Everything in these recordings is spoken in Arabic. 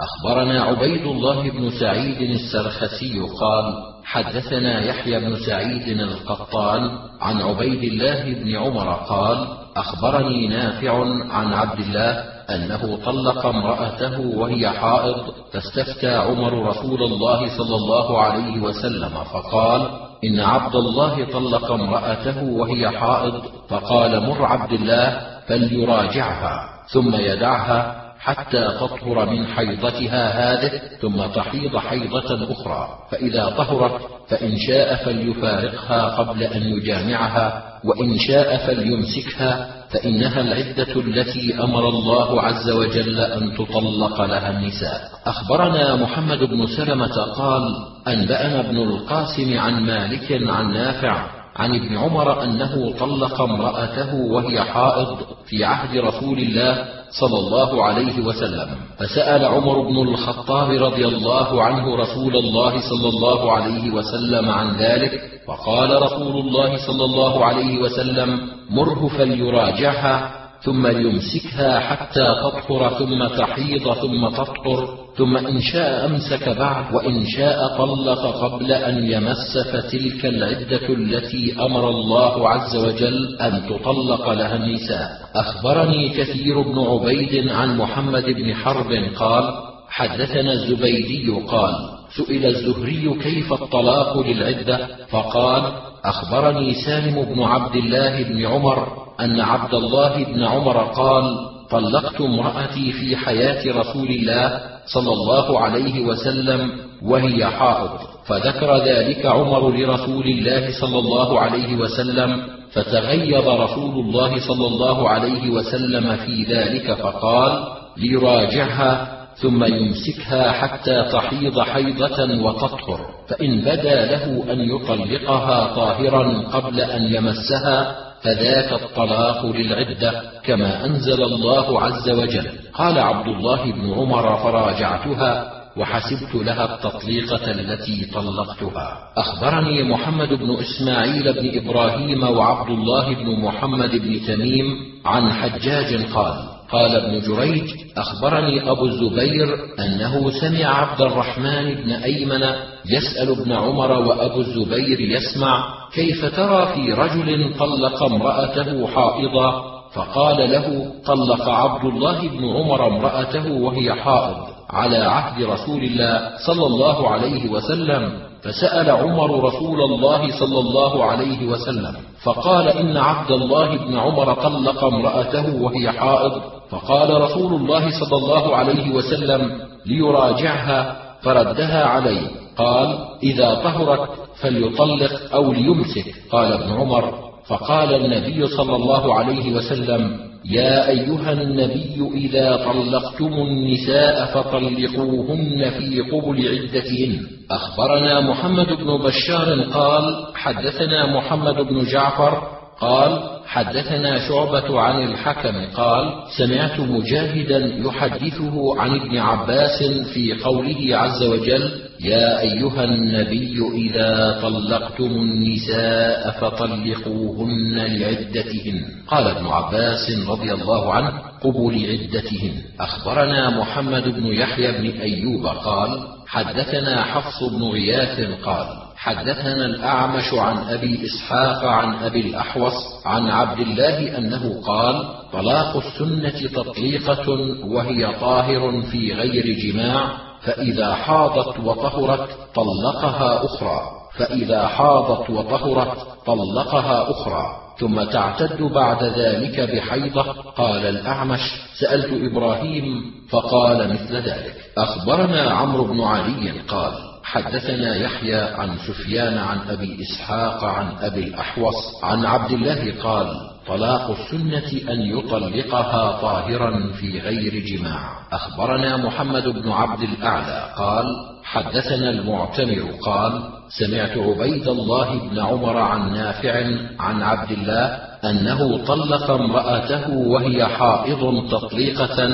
أخبرنا عبيد الله بن سعيد السرخسي قال حدثنا يحيى بن سعيد القطان عن عبيد الله بن عمر قال أخبرني نافع عن عبد الله أنه طلق امرأته وهي حائض فاستفتى عمر رسول الله صلى الله عليه وسلم فقال إن عبد الله طلق امرأته وهي حائض فقال مر عبد الله فليراجعها ثم يدعها حتى تطهر من حيضتها هذه ثم تحيض حيضة أخرى. فإذا طهرت فإن شاء فليفارقها قبل أن يجامعها وإن شاء فليمسكها فإنها العدة التي أمر الله عز وجل أن تطلق لها النساء. أخبرنا محمد بن سلمة قال أنبأنا ابن القاسم عن مالك عن نافع عن ابن عمر أنه طلق امرأته وهي حائض في عهد رسول الله صلى الله عليه وسلم. فسأل عمر بن الخطاب رضي الله عنه رسول الله صلى الله عليه وسلم عن ذلك فقال رسول الله صلى الله عليه وسلم مره فليراجعها ثم ليمسكها حتى تطهر ثم تحيض ثم تطهر. ثم إن شاء أمسك بعد وإن شاء طلق قبل أن يمس فتلك العدة التي أمر الله عز وجل أن تطلق لها النساء. أخبرني كثير بن عبيد عن محمد بن حرب قال حدثنا الزبيدي قال سئل الزهري كيف الطلاق للعدة؟ فقال أخبرني سالم بن عبد الله بن عمر أن عبد الله بن عمر قال طلقت امرأتي في حياة رسول الله صلى الله عليه وسلم وهي حائض. فذكر ذلك عمر لرسول الله صلى الله عليه وسلم فتغيظ رسول الله صلى الله عليه وسلم في ذلك فقال ليراجعها ثم يمسكها حتى تحيض حيضة وتطهر فإن بدا له أن يطلقها طاهرا قبل أن يمسها فذاك الطلاق للعدة كما أنزل الله عز وجل. قال عبد الله بن عمر فراجعتها وحسبت لها التطليقة التي طلقتها. أخبرني محمد بن إسماعيل بن إبراهيم وعبد الله بن محمد بن تميم عن حجاج قال قال ابن جريج أخبرني أبو الزبير أنه سمع عبد الرحمن بن أيمن يسأل ابن عمر وأبو الزبير يسمع كيف ترى في رجل طلق امرأته حائضا فقال له طلق عبد الله بن عمر امرأته وهي حائض على عهد رسول الله صلى الله عليه وسلم فسأل عمر رسول الله صلى الله عليه وسلم فقال إن عبد الله بن عمر طلق امرأته وهي حائض فقال رسول الله صلى الله عليه وسلم ليراجعها فردها عليه. قال إذا طهرت فليطلق أو ليمسك. قال ابن عمر فقال النبي صلى الله عليه وسلم يا أيها النبي إذا طلقتم النساء فطلقوهن في قبل عدتهن. أخبرنا محمد بن بشار قال حدثنا محمد بن جعفر قال حدثنا شعبة عن الحكم قال: سمعت مجاهدا يحدثه عن ابن عباس في قوله عز وجل: يا أيها النبي إذا طلقتم النساء فطلقوهن لعدتهن. قال ابن عباس رضي الله عنه: قبل عدتهن. أخبرنا محمد بن يحيى بن أيوب قال: حدثنا حفص بن غياث قال: حدثنا الأعمش عن أبي إسحاق عن أبي الأحوص عن عبد الله أنه قال: طلاق السنة تطليقة وهي طاهر في غير جماع فإذا حاضت وطهرت طلقها أخرى. فإذا حاضت وطهرت طلقها أخرى. ثم تعتد بعد ذلك بحيضة. قال الأعمش سألت إبراهيم فقال مثل ذلك. أخبرنا عمرو بن علي قال حدثنا يحيى عن سفيان عن أبي إسحاق عن أبي الأحوص عن عبد الله قال طلاق السنة أن يطلقها طاهرا في غير جماع. أخبرنا محمد بن عبد الأعلى قال حدثنا المعتمر قال سمعت عبيد الله بن عمر عن نافع عن عبد الله أنه طلق امرأته وهي حائض تطليقة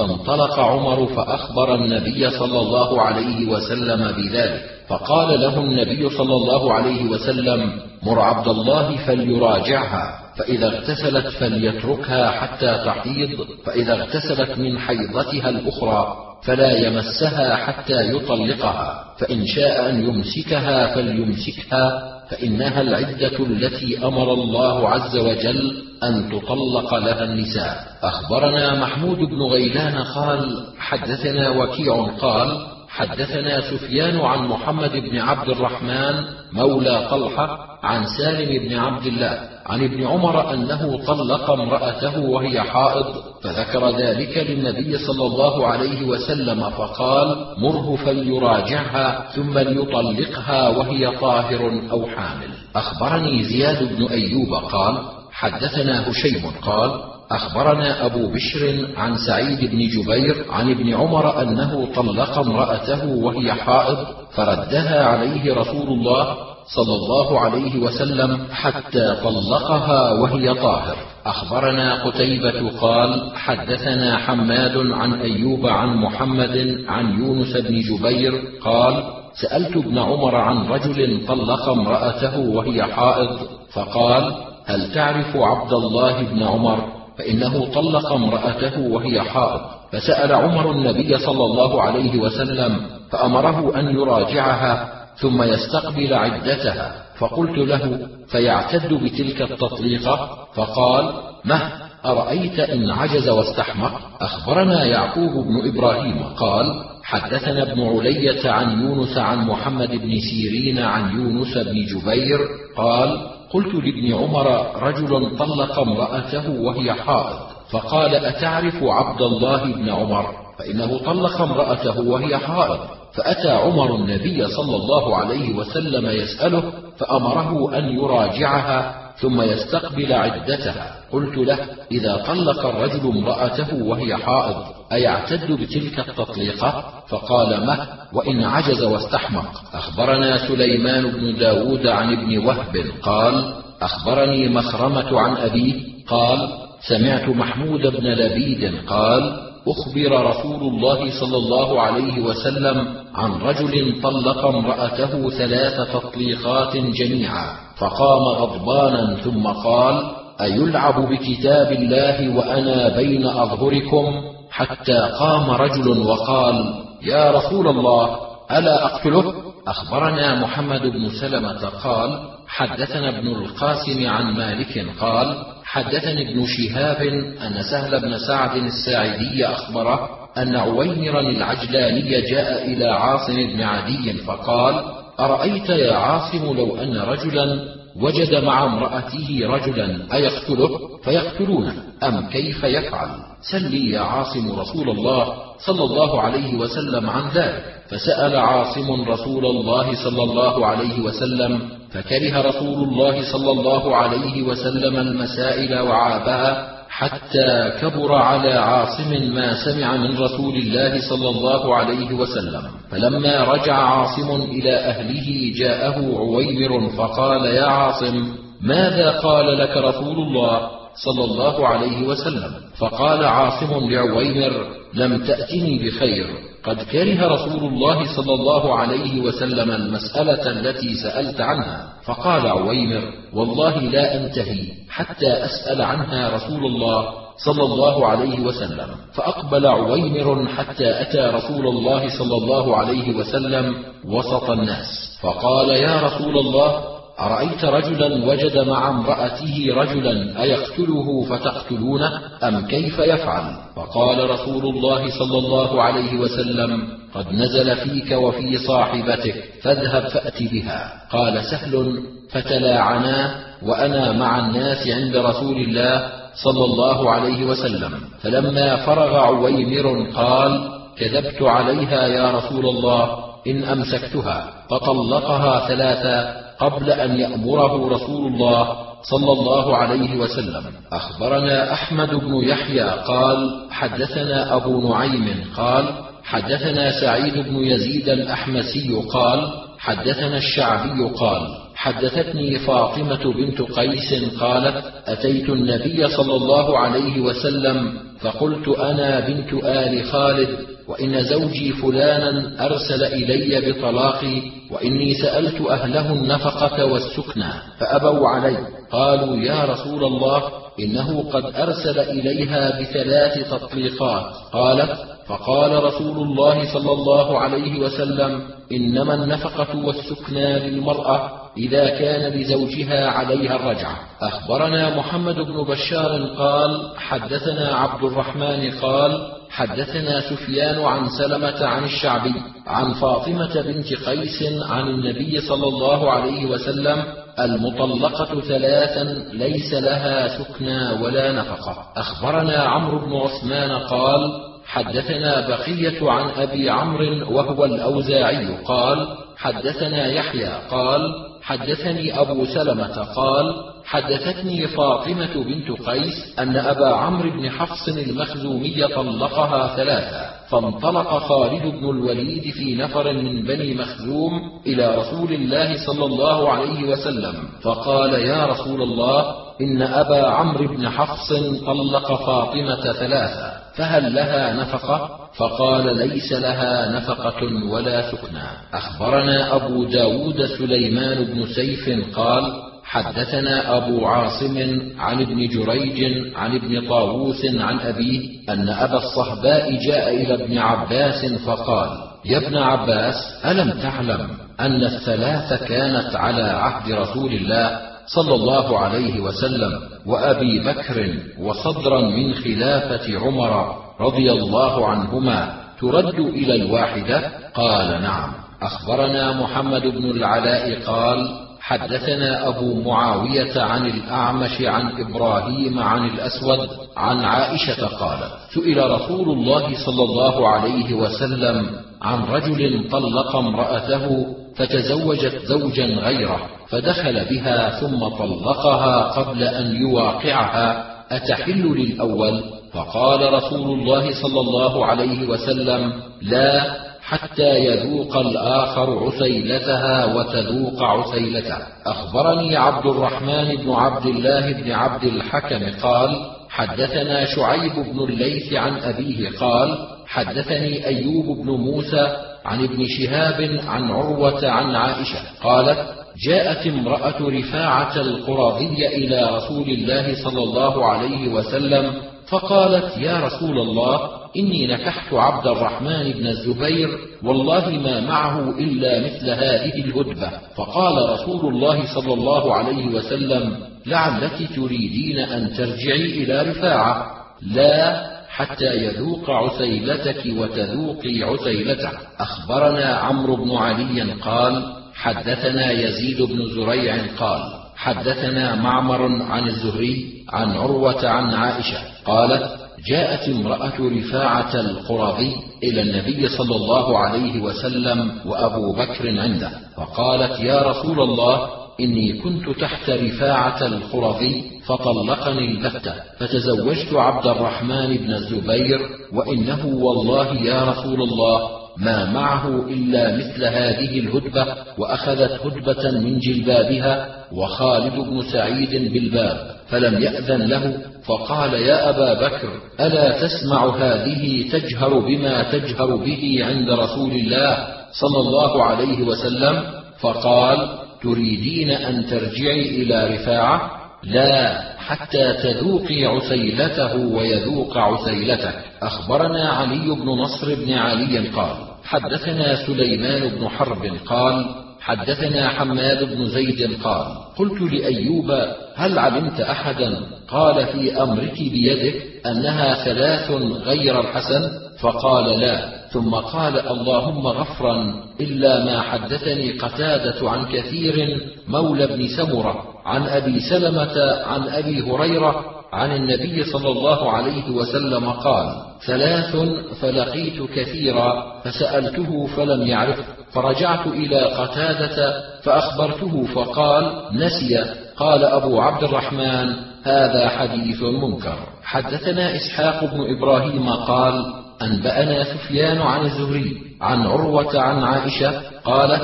فانطلق عمر فأخبر النبي صلى الله عليه وسلم بذلك فقال له النبي صلى الله عليه وسلم مر عبد الله فليراجعها فإذا اغتسلت فليتركها حتى تحيض فإذا اغتسلت من حيضتها الأخرى فلا يمسها حتى يطلقها فإن شاء أن يمسكها فليمسكها فإنها العدة التي أمر الله عز وجل أن تطلق لها النساء. أخبرنا محمود بن غيلان قال حدثنا وكيع قال حدثنا سفيان عن محمد بن عبد الرحمن مولى طلحة عن سالم بن عبد الله عن ابن عمر أنه طلق امرأته وهي حائض فذكر ذلك للنبي صلى الله عليه وسلم فقال مره فليراجعها ثم ليطلقها وهي طاهر أو حامل. أخبرني زياد بن أيوب قال حدثنا هشيم قال أخبرنا أبو بشر عن سعيد بن جبير عن ابن عمر أنه طلق امرأته وهي حائض فردها عليه رسول الله صلى الله عليه وسلم حتى طلقها وهي طاهر. أخبرنا قتيبة قال حدثنا حماد عن أيوب عن محمد عن يونس بن جبير قال سألت ابن عمر عن رجل طلق امرأته وهي حائض فقال هل تعرف عبد الله بن عمر؟ فإنه طلق امرأته وهي حائض. فسأل عمر النبي صلى الله عليه وسلم فأمره أن يراجعها. ثم يستقبل عدتها. فقلت له فيعتد بتلك التطليقه فقال مه أرأيت إن عجز واستحمق؟ أخبرنا يعقوب بن إبراهيم. قال حدثنا ابن علية عن يونس عن محمد بن سيرين عن يونس بن جبير. قال قلت لابن عمر رجل طلق امرأته وهي حائض. فقال أتعرف عبد الله بن عمر؟ فإنه طلق امرأته وهي حائض. فأتى عمر النبي صلى الله عليه وسلم يسأله فأمره أن يراجعها ثم يستقبل عدتها. قلت له إذا طلق الرجل امرأته وهي حائض أيعتد بتلك التطليقة؟ فقال مه وإن عجز واستحمق. أخبرنا سليمان بن داود عن ابن وهب قال أخبرني مخرمة عن أبيه قال سمعت محمود بن لبيد قال أخبر رسول الله صلى الله عليه وسلم عن رجل طلق امرأته ثلاث تطليقات جميعا فقام غضبانا ثم قال أيلعب بكتاب الله وأنا بين أظهركم؟ حتى قام رجل وقال يا رسول الله ألا أقتله؟ أخبرنا محمد بن سلمة قال حدثنا ابن القاسم عن مالك قال حدثني ابن شهاب أن سهل بن سعد الساعدي أخبره أن عويمرا العجلاني جاء إلى عاصم بن عدي فقال أرأيت يا عاصم لو أن رجلا وجد مع امرأته رجلا أيقتله؟ فيقتلونه أم كيف يفعل؟ سل لي يا عاصم رسول الله صلى الله عليه وسلم عن ذلك. فسأل عاصم رسول الله صلى الله عليه وسلم فكره رسول الله صلى الله عليه وسلم المسائل وعابها حتى كبر على عاصم ما سمع من رسول الله صلى الله عليه وسلم. فلما رجع عاصم إلى أهله جاءه عويمر فقال يا عاصم ماذا قال لك رسول الله؟ صلى الله عليه وسلم. فقال عاصم لعويمر لم تأتني بخير. قد كره رسول الله صلى الله عليه وسلم المسألة التي سألت عنها. فقال عويمر والله لا أنتهي حتى أسأل عنها رسول الله صلى الله عليه وسلم. فأقبل عويمر حتى أتى رسول الله صلى الله عليه وسلم وسط الناس. فقال يا رسول الله أرأيت رجلا وجد مع امرأته رجلا أيقتله فتقتلونه أم كيف يفعل؟ فقال رسول الله صلى الله عليه وسلم قد نزل فيك وفي صاحبتك فاذهب فأت بها. قال سهل فتلاعنا وأنا مع الناس عند رسول الله صلى الله عليه وسلم. فلما فرغ عويمر قال كذبت عليها يا رسول الله إن أمسكتها. فطلقها ثلاثا قبل أن يأمره رسول الله صلى الله عليه وسلم. أخبرنا أحمد بن يحيى قال حدثنا أبو نعيم قال حدثنا سعيد بن يزيد الأحمسي قال حدثنا الشعبي قال حدثتني فاطمة بنت قيس قالت أتيت النبي صلى الله عليه وسلم فقلت أنا بنت آل خالد وإن زوجي فلانا أرسل إلي بطلاقي وإني سألت أهله النفقة والسكنى فأبوا علي. قالوا يا رسول الله إنه قد أرسل إليها بثلاث تطليقات. قالت فقال رسول الله صلى الله عليه وسلم إنما النفقة والسكنى للمرأة إذا كان لزوجها عليها الرجعة. أخبرنا محمد بن بشار قال حدثنا عبد الرحمن قال حدثنا سفيان عن سلمة عن الشعبي عن فاطمة بنت قيس عن النبي صلى الله عليه وسلم المطلقة ثلاثا ليس لها سكنى ولا نفقة. أخبرنا عمرو بن عثمان قال حدثنا بقية عن أبي عمرو وهو الأوزاعي قال حدثنا يحيى قال حدثني أبو سلمة قال حدثتني فاطمة بنت قيس أن أبا عمرو بن حفص المخزومي طلقها ثلاثا فانطلق خالد بن الوليد في نفر من بني مخزوم إلى رسول الله صلى الله عليه وسلم فقال يا رسول الله إن أبا عمرو بن حفص طلق فاطمة ثلاثا فهل لها نفقة؟ فقال ليس لها نفقة ولا سكنى. أخبرنا أبو داود سليمان بن سيف قال حدثنا أبو عاصم عن ابن جريج عن ابن طاووس عن أبيه أن أبا الصهباء جاء إلى ابن عباس فقال يا ابن عباس ألم تعلم أن الثلاث كانت على عهد رسول الله صلى الله عليه وسلم وأبي بكر وصدرا من خلافة عمر رضي الله عنهما ترد إلى الواحدة قال نعم. أخبرنا محمد بن العلاء قال حدثنا أبو معاوية عن الأعمش عن إبراهيم عن الأسود عن عائشة قالت سئل رسول الله صلى الله عليه وسلم عن رجل طلق امرأته فتزوجت زوجا غيره. فدخل بها ثم طلقها قبل أن يواقعها. أتحل للأول؟ فقال رسول الله صلى الله عليه وسلم لا حتى يذوق الآخر عسيلتها وتذوق عسيلته. أخبرني عبد الرحمن بن عبد الله بن عبد الحكم قال حدثنا شعيب بن الليث عن أبيه قال حدثني أيوب بن موسى عن ابن شهاب عن عروة عن عائشة قالت جاءت امرأة رفاعة القرظي إلى رسول الله صلى الله عليه وسلم فقالت يا رسول الله إني نكحت عبد الرحمن بن الزبير والله ما معه إلا مثل هذه الهدبة. فقال رسول الله صلى الله عليه وسلم لعلك تريدين أن ترجعي إلى رفاعة. لا حتى يذوق عسيلتك وتذوقي عسيلته أخبرنا عمرو بن علي قال حدثنا يزيد بن زريع قال حدثنا معمر عن الزهري عن عروة عن عائشة قالت جاءت امرأة رفاعة القرظي إلى النبي صلى الله عليه وسلم وأبو بكر عنده فقالت يا رسول الله إني كنت تحت رفاعة القرظي فطلقني البتة فتزوجت عبد الرحمن بن الزبير وإنه والله يا رسول الله ما معه إلا مثل هذه الهدبة وأخذت هدبة من جلبابها وخالد بن سعيد بالباب فلم يأذن له فقال يا أبا بكر ألا تسمع هذه تجهر بما تجهر به عند رسول الله صلى الله عليه وسلم؟ فقال تريدين أن ترجعي إلى رفاعة؟ لا حتى تذوقي عسيلته ويذوق عسيلتك أخبرنا علي بن نصر بن علي قال حدثنا سليمان بن حرب قال حدثنا حماد بن زيد قال قلت لأيوب هل علمت أحدا؟ قال في أمرك بيدك أنها ثلاث غير الحسن؟ فقال لا. ثم قال اللهم غفرا إلا ما حدثني قتادة عن كثير مولى بن سمرة عن أبي سلمة عن أبي هريرة عن النبي صلى الله عليه وسلم قال ثلاث فلقيت كثيرا فسألته فلم يعرف فرجعت إلى قتادة فأخبرته فقال نسي. قال أبو عبد الرحمن هذا حديث منكر. حدثنا إسحاق بن إبراهيم قال أنبأنا سفيان عن الزهري عن عروة عن عائشة قالت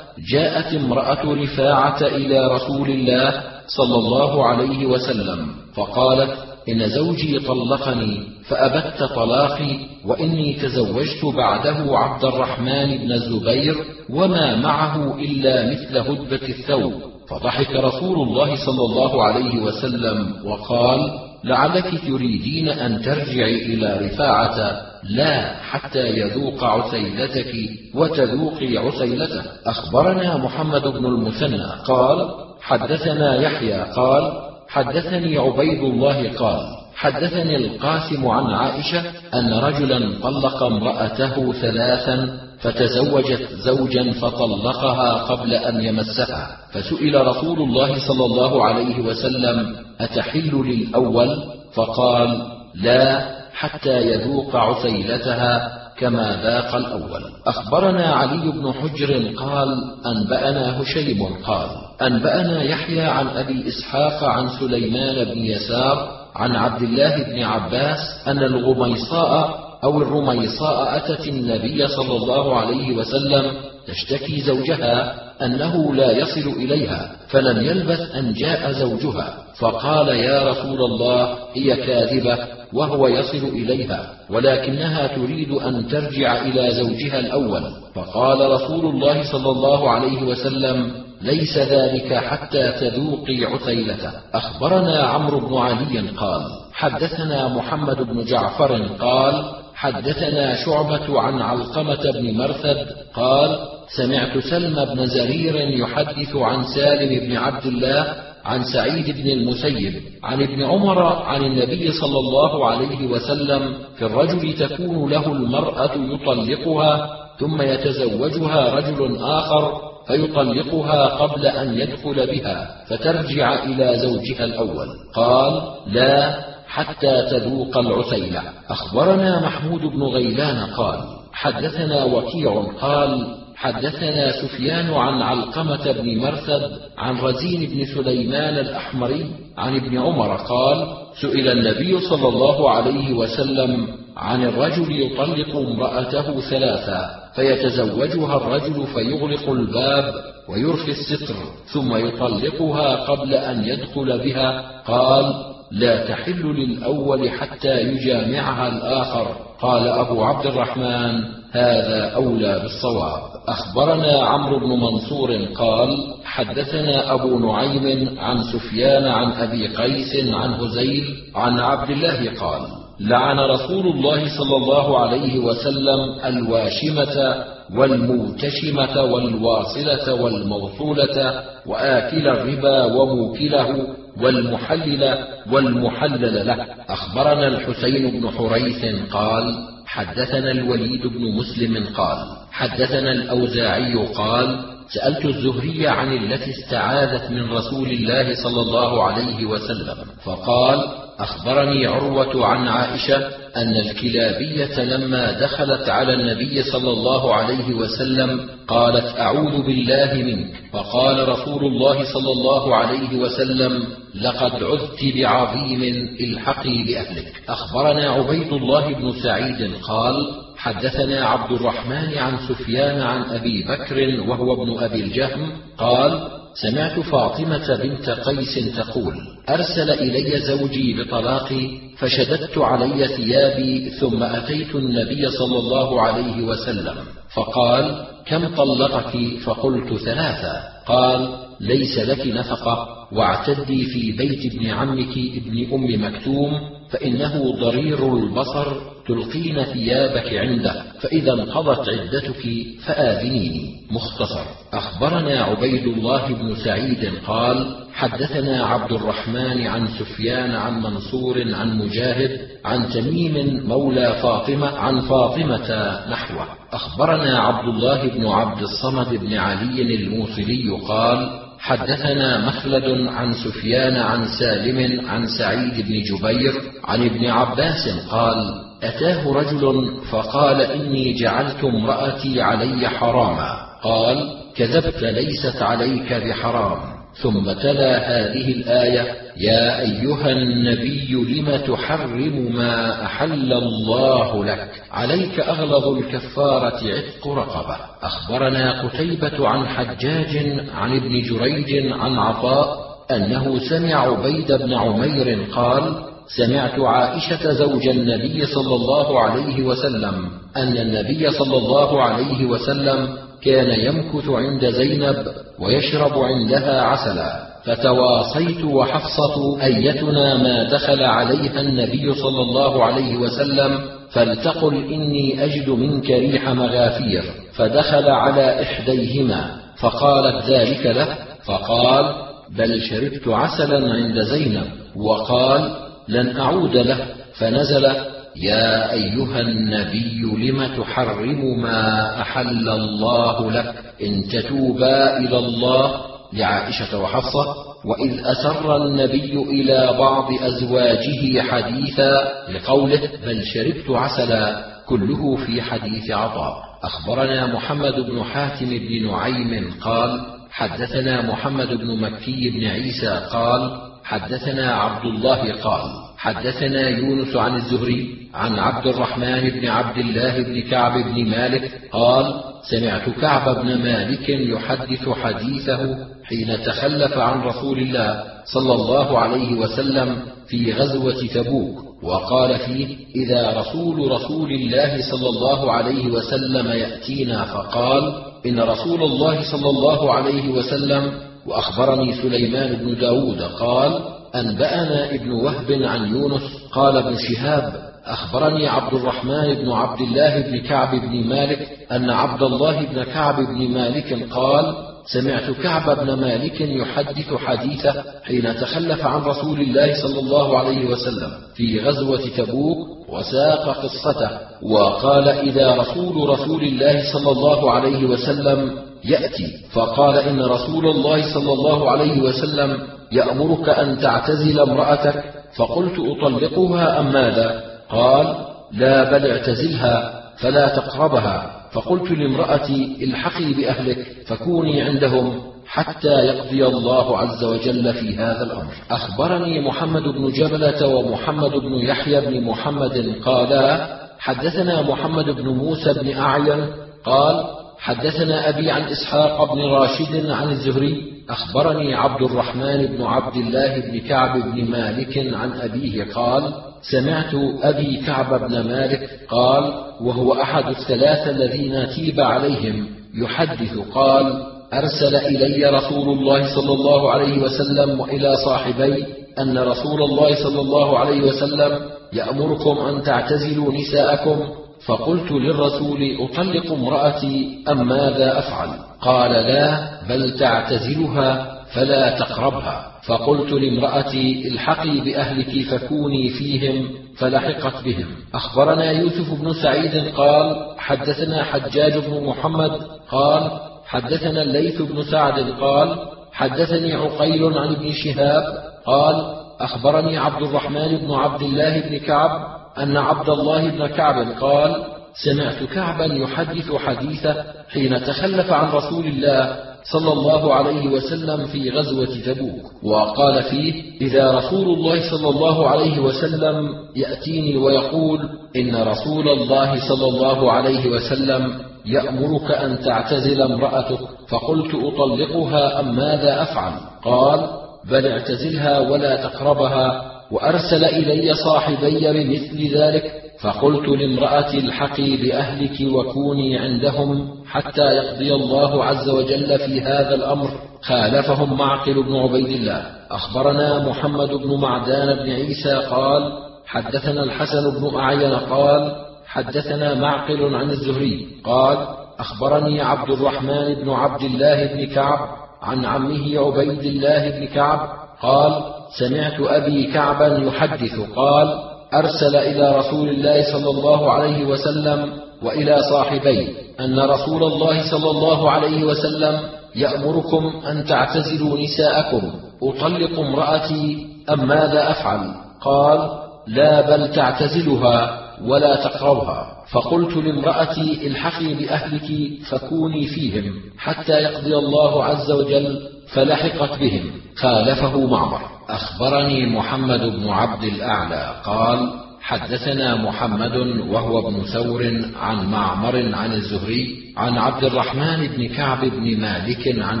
جاءت امرأة رفاعة إلى رسول الله صلى الله عليه وسلم فقالت إن زوجي طلقني فأبت طلاقي وإني تزوجت بعده عبد الرحمن بن الزبير وما معه إلا مثل هدبة الثوب. فضحك رسول الله صلى الله عليه وسلم وقال لعلك تريدين أن ترجعي إلى رفاعة لا حتى يذوق عسيلتك وتذوقي عسيلته. أخبرنا محمد بن المثنى قال حدثنا يحيى قال حدثني عبيد الله قال حدثني القاسم عن عائشة أن رجلا طلق امرأته ثلاثا فتزوجت زوجا فطلقها قبل أن يمسها فسئل رسول الله صلى الله عليه وسلم أتحل للأول؟ فقال لا حتى يذوق عسيلتها كما ذاق الأول. أخبرنا علي بن حجر قال أنبأنا هشيم قال أنبأنا يحيى عن أبي إسحاق عن سليمان بن يسار عن عبد الله بن عباس أن الغميصاء أو الرميصاء أتت النبي صلى الله عليه وسلم تشتكي زوجها أنه لا يصل إليها فلم يلبث أن جاء زوجها فقال يا رسول الله هي كاذبة وهو يصل إليها ولكنها تريد أن ترجع إلى زوجها الأول. فقال رسول الله صلى الله عليه وسلم ليس ذلك حتى تذوقي عثيلته أخبرنا عمرو بن علي قال حدثنا محمد بن جعفر قال حدثنا شعبة عن علقمة بن مرثد قال سمعت سلم بن زرير يحدث عن سالم بن عبد الله عن سعيد بن المسيب عن ابن عمر عن النبي صلى الله عليه وسلم في الرجل تكون له المرأة يطلقها ثم يتزوجها رجل آخر فيطلقها قبل أن يدخل بها فترجع إلى زوجها الأول. قال لا حتى تذوق العسيلة أخبرنا محمود بن غيلان قال حدثنا وكيع قال حدثنا سفيان عن علقمة بن مرثد عن رزين بن سليمان الأحمري عن ابن عمر قال سئل النبي صلى الله عليه وسلم عن الرجل يطلق امرأته ثلاثا فيتزوجها الرجل فيغلق الباب ويرخي الستر ثم يطلقها قبل أن يدخل بها. قال لا تحل للأول حتى يجامعها الآخر. قال أبو عبد الرحمن هذا أولى بالصواب. أخبرنا عمرو بن منصور قال حدثنا أبو نعيم عن سفيان عن أبي قيس عن هزيل عن عبد الله قال لعن رسول الله صلى الله عليه وسلم الواشمة والموتشمة والواصلة والموصولة وآكل الربا وموكله والمحلل والمحلل له. أخبرنا الحسين بن حريث قال حدثنا الوليد بن مسلم قال حدثنا الأوزاعي قال سألت الزهري عن التي استعاذت من رسول الله صلى الله عليه وسلم فقال أخبرني عروة عن عائشة أن الكلابية لما دخلت على النبي صلى الله عليه وسلم قالت أعوذ بالله منك فقال رسول الله صلى الله عليه وسلم لقد عذت بعظيم الحقي بأهلك. أخبرنا عبيد الله بن سعيد قال حدثنا عبد الرحمن عن سفيان عن أبي بكر وهو ابن أبي الجهم قال سمعت فاطمة بنت قيس تقول: أرسل إلي زوجي بطلاقي فشددت علي ثيابي ثم أتيت النبي صلى الله عليه وسلم فقال: كم طلقك؟ فقلت ثلاثة. قال: ليس لك نفقة واعتدي في بيت ابن عمك ابن أم مكتوم فإنه ضرير البصر تلقين ثيابك عنده فإذا انقضت عدتك فآذنيني مختصر. أخبرنا عبيد الله بن سعيد قال حدثنا عبد الرحمن عن سفيان عن منصور عن مجاهد عن تميم مولى فاطمة عن فاطمة نحوه. أخبرنا عبد الله بن عبد الصمد بن علي الموصلي قال حدثنا مخلد عن سفيان عن سالم عن سعيد بن جبير عن ابن عباس قال أتاه رجل فقال إني جعلت امرأتي علي حراما. قال كذبت ليست عليك بحرام. ثم تلا هذه الآية يا أيها النبي لم تحرم ما أحل الله لك؟ عليك أغلظ الكفارة عتق رقبة. أخبرنا قتيبة عن حجاج عن ابن جريج عن عطاء أنه سمع عبيد بن عمير قال سمعت عائشة زوج النبي صلى الله عليه وسلم أن النبي صلى الله عليه وسلم كان يمكث عند زينب ويشرب عندها عسلا فتواصيت وحفصة أيتنا ما دخل عليها النبي صلى الله عليه وسلم؟ فلتقل إني أجد منك ريح مغافير. فدخل على إحديهما فقالت ذلك له فقال بل شربت عسلا عند زينب. وقال لن أعود له. فنزل يا أيها النبي لم تحرم ما أحل الله لك إن تتوبا إلى الله لعائشة وحفصة وإذ أسر النبي إلى بعض أزواجه حديثا لقوله بل شربت عسلا كله في حديث عطاء أخبرنا محمد بن حاتم بن نعيم قال حدثنا محمد بن مكي بن عيسى قال حدثنا عبد الله قال حدثنا يونس عن الزهري عن عبد الرحمن بن عبد الله بن كعب بن مالك قال سمعت كعب بن مالك يحدث حديثه حين تخلف عن رسول الله صلى الله عليه وسلم في غزوة تبوك وقال فيه إذا رسول رسول الله صلى الله عليه وسلم يأتينا فقال إن رسول الله صلى الله عليه وسلم وأخبرني سليمان بن داود قال أنبأنا ابن وهب عن يونس قال ابن شهاب أخبرني عبد الرحمن بن عبد الله بن كعب بن مالك أن عبد الله بن كعب بن مالك قال سمعت كعب بن مالك يحدث حديثه حين تخلف عن رسول الله صلى الله عليه وسلم في غزوة تبوك وساق قصته وقال إذا رسول رسول الله صلى الله عليه وسلم يأتي فقال إن رسول الله صلى الله عليه وسلم يأمرك أن تعتزل امرأتك؟ فقلت أطلقها أم ماذا؟ قال لا بل اعتزلها فلا تقربها. فقلت لامرأتي الحقي بأهلك فكوني عندهم حتى يقضي الله عز وجل في هذا الأمر. أخبرني محمد بن جبلة ومحمد بن يحيى بن محمد قالا حدثنا محمد بن موسى بن أعين قال حدثنا أبي عن إسحاق بن راشد عن الزهري أخبرني عبد الرحمن بن عبد الله بن كعب بن مالك عن أبيه قال سمعت أبي كعب بن مالك قال وهو أحد الثلاثة الذين تيب عليهم. يحدث قال أرسل إلي رسول الله صلى الله عليه وسلم وإلى صاحبي أن رسول الله صلى الله عليه وسلم يأمركم أن تعتزلوا نساءكم فقلت للرسول أطلق امرأتي أم ماذا أفعل؟ قال لا بل تعتزلها فلا تقربها. فقلت لامرأتي الحقي بأهلك فكوني فيهم فلحقت بهم. أخبرنا يوسف بن سعيد قال حدثنا حجاج بن محمد قال حدثنا الليث بن سعد قال حدثني عقيل عن ابن شهاب قال أخبرني عبد الرحمن بن عبد الله بن كعب أن عبد الله بن كعب قال سمعت كعبا يحدث حديثه حين تخلف عن رسول الله صلى الله عليه وسلم في غزوة تبوك وقال فيه إذا رسول الله صلى الله عليه وسلم يأتيني ويقول إن رسول الله صلى الله عليه وسلم يأمرك أن تعتزل امرأتك فقلت أطلقها أم ماذا أفعل؟ قال بل اعتزلها ولا تقربها وأرسل إلي صاحبي بمثل ذلك فقلت لامرأتي الحقي بأهلك وكوني عندهم حتى يقضي الله عز وجل في هذا الأمر. خالفهم معقل بن عبيد الله. أخبرنا محمد بن معدان بن عيسى قال حدثنا الحسن بن أعين قال حدثنا معقل عن الزهري قال أخبرني عبد الرحمن بن عبد الله بن كعب عن عمه عبيد الله بن كعب قال سمعت أبي كعبا يحدث. قال أرسل إلى رسول الله صلى الله عليه وسلم وإلى صاحبيه أن رسول الله صلى الله عليه وسلم يأمركم أن تعتزلوا نساءكم أطلق امرأتي أم ماذا أفعل؟ قال لا بل تعتزلها. ولا تقربها. فقلت لامرأتي الحقي بأهلك فكوني فيهم حتى يقضي الله عز وجل فلحقت بهم. خالفه معمر. أخبرني محمد بن عبد الأعلى. قال حدثنا محمد وهو ابن ثور عن معمر عن الزهري عن عبد الرحمن بن كعب بن مالك عن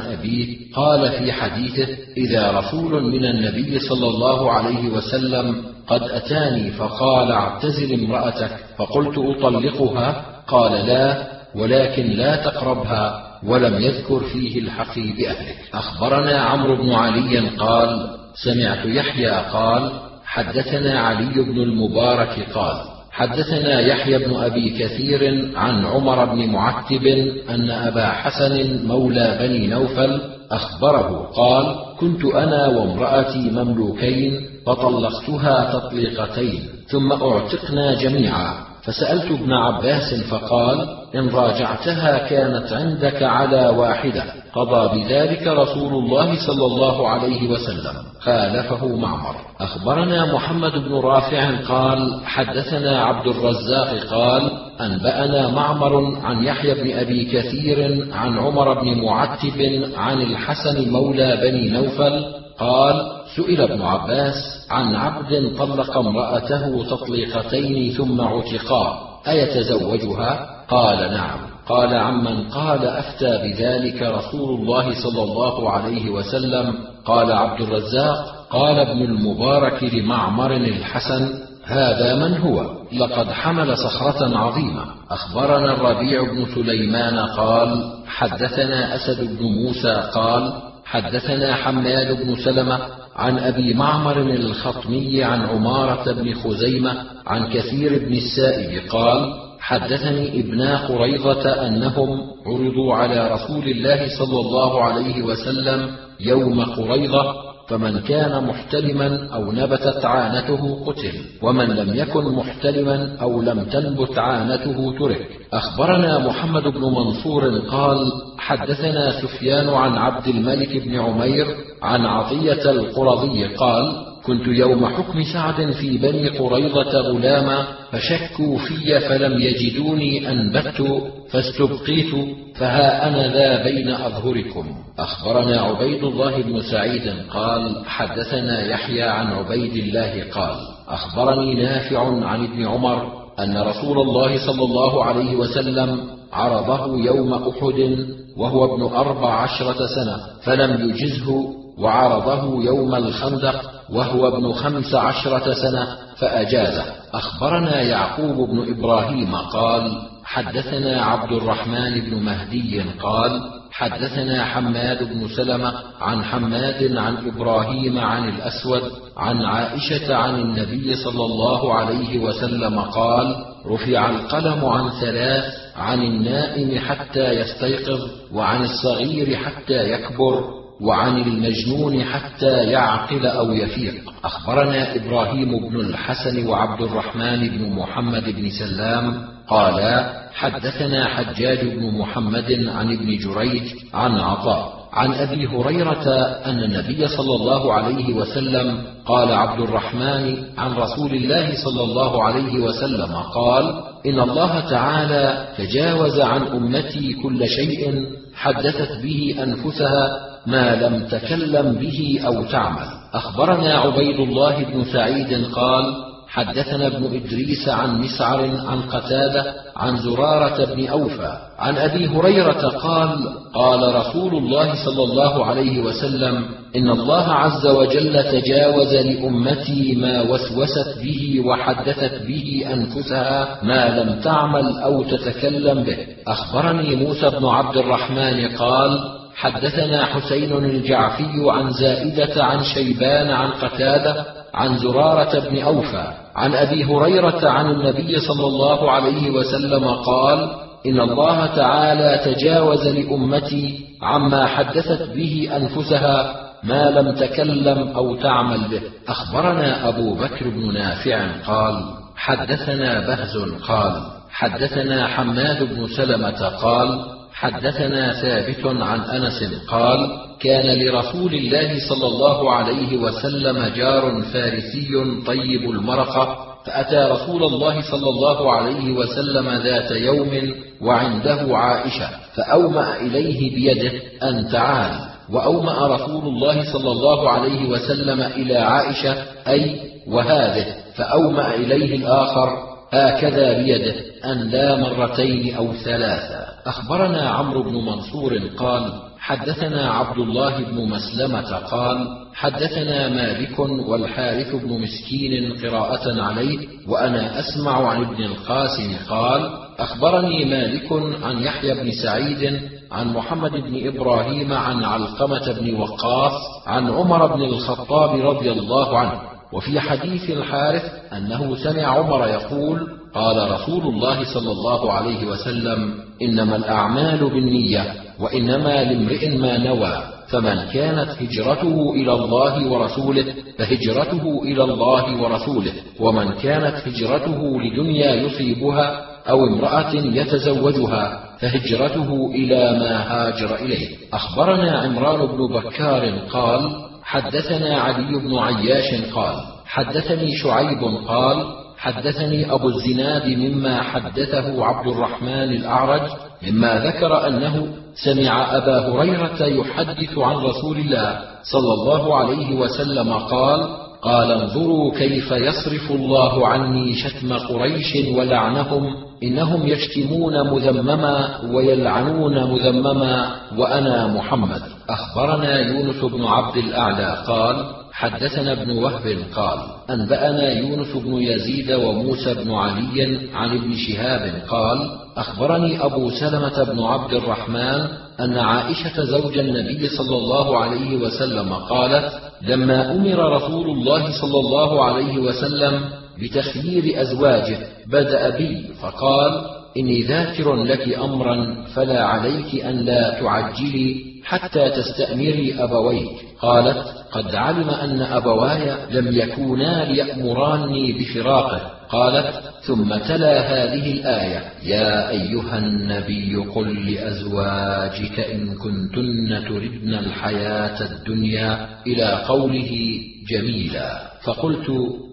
أبيه قال في حديثه إذا رسول من النبي صلى الله عليه وسلم قد أتاني فقال اعتزل امرأتك فقلت أطلقها؟ قال لا ولكن لا تقربها ولم يذكر فيه الحقي بأهلك أخبرنا عمرو بن علي قال سمعت يحيى قال حدثنا علي بن المبارك قال حدثنا يحيى بن أبي كثير عن عمر بن معتب أن أبا حسن مولى بني نوفل أخبره قال كنت أنا وامرأتي مملوكين فطلقتها تطليقتين ثم أعتقنا جميعا. فسألت ابن عباس فقال إن راجعتها كانت عندك على واحدة. قضى بذلك رسول الله صلى الله عليه وسلم. خالفه معمر. أخبرنا محمد بن رافع قال حدثنا عبد الرزاق قال أنبأنا معمر عن يحيى بن أبي كثير عن عمر بن معتب عن الحسن مولى بني نوفل قال سئل ابن عباس عن عبد طلق امرأته تطليقتين ثم عتقا أيتزوجها؟ قال نعم. قال عمن قال أفتى بذلك رسول الله صلى الله عليه وسلم. قال عبد الرزاق قال ابن المبارك لمعمر الحسن هذا من هو؟ لقد حمل صخرة عظيمة. أخبرنا الربيع بن سليمان قال حدثنا أسد بن موسى قال حدثنا حماد بن سلمة عن أبي معمر الخطمي عن عمارة بن خزيمة عن كثير بن السائب قال حدثني ابنا قريظة أنهم عرضوا على رسول الله صلى الله عليه وسلم يوم قريظة فمن كان محتلما أو نبتت عانته قتل ومن لم يكن محتلما أو لم تنبت عانته ترك. أخبرنا محمد بن منصور قال حدثنا سفيان عن عبد الملك بن عمير عن عطية القرظي قال كنت يوم حكم سعد في بني قريظة غلاما فشكوا في فلم يجدوني أنبت فاستبقيت فها أنا ذا بين أظهركم. أخبرنا عبيد الله بن سعيد قال حدثنا يحيى عن عبيد الله قال أخبرني نافع عن ابن عمر أن رسول الله صلى الله عليه وسلم عرضه يوم أحد وهو ابن أربع عشرة سنة فلم يجزه وعرضه يوم الخندق وهو ابن خمس عشرة سنة فأجازه. أخبرنا يعقوب بن إبراهيم قال حدثنا عبد الرحمن بن مهدي قال حدثنا حماد بن سلمة عن حماد عن إبراهيم عن الأسود عن عائشة عن النبي صلى الله عليه وسلم قال رفع القلم عن ثلاث عن النائم حتى يستيقظ وعن الصغير حتى يكبر. وعن المجنون حتى يعقل أو يفيق. أخبرنا إبراهيم بن الحسن وعبد الرحمن بن محمد بن سلام قالا حدثنا حجاج بن محمد عن ابن جريج عن عطاء عن أبي هريرة أن النبي صلى الله عليه وسلم قال عبد الرحمن عن رسول الله صلى الله عليه وسلم قال إن الله تعالى تجاوز عن أمتي كل شيء حدثت به أنفسها ما لم تكلم به أو تعمل. أخبرنا عبيد الله بن سعيد قال حدثنا ابن إدريس عن مسعر عن قتادة عن زرارة بن أوفى عن أبي هريرة قال قال رسول الله صلى الله عليه وسلم إن الله عز وجل تجاوز لأمتي ما وسوست به وحدثت به أنفسها ما لم تعمل أو تتكلم به. أخبرني موسى بن عبد الرحمن قال حدثنا حسين الجعفي عن زائدة عن شيبان عن قتادة عن زرارة بن أوفى عن أبي هريرة عن النبي صلى الله عليه وسلم قال إن الله تعالى تجاوز لأمتي عما حدثت به أنفسها ما لم تكلم أو تعمل به. أخبرنا أبو بكر بن نافع قال حدثنا بهز قال حدثنا حماد بن سلمة قال حدثنا ثابت عن أنس قال كان لرسول الله صلى الله عليه وسلم جار فارسي طيب المرقة فأتى رسول الله صلى الله عليه وسلم ذات يوم وعنده عائشة فأومأ إليه بيده أن تعال وأومأ رسول الله صلى الله عليه وسلم إلى عائشة أي وهذه فأومأ إليه الآخر هكذا بيده أن لا مرتين أو ثلاثا أخبرنا عمرو بن منصور قال حدثنا عبد الله بن مسلمة قال حدثنا مالك والحارث بن مسكين قراءة عليه وأنا أسمع عن ابن القاسم قال أخبرني مالك عن يحيى بن سعيد عن محمد بن إبراهيم عن علقمة بن وقاص عن عمر بن الخطاب رضي الله عنه. وفي حديث الحارث أنه سمع عمر يقول قال رسول الله صلى الله عليه وسلم إنما الأعمال بالنية وإنما لامرئ ما نوى فمن كانت هجرته إلى الله ورسوله فهجرته إلى الله ورسوله ومن كانت هجرته لدنيا يصيبها أو امرأة يتزوجها فهجرته إلى ما هاجر إليه. أخبرنا عمران بن بكار قال حدثنا علي بن عياش قال حدثني شعيب قال حدثني أبو الزناد مما حدثه عبد الرحمن الأعرج مما ذكر أنه سمع أبا هريرة يحدث عن رسول الله صلى الله عليه وسلم قال قال انظروا كيف يصرف الله عني شتم قريش ولعنهم إنهم يشتمون مذمما ويلعنون مذمما وأنا محمد. أخبرنا يونس بن عبد الأعلى قال حدثنا ابن وهب قال أنبأنا يونس بن يزيد وموسى بن علي عن ابن شهاب قال أخبرني أبو سلمة بن عبد الرحمن أن عائشة زوج النبي صلى الله عليه وسلم قالت لما أمر رسول الله صلى الله عليه وسلم بتخيير أزواجه بدأ بي فقال إني ذاكر لك أمرا فلا عليك أن لا تعجلي حتى تستامري أبويك. قالت قد علم أن أبواي لم يكونا ليأمراني بفراقه. قالت ثم تلا هذه الآية. يا أيها النبي قل لأزواجك إن كنتن تردن الحياة الدنيا إلى قوله جميلا. فقلت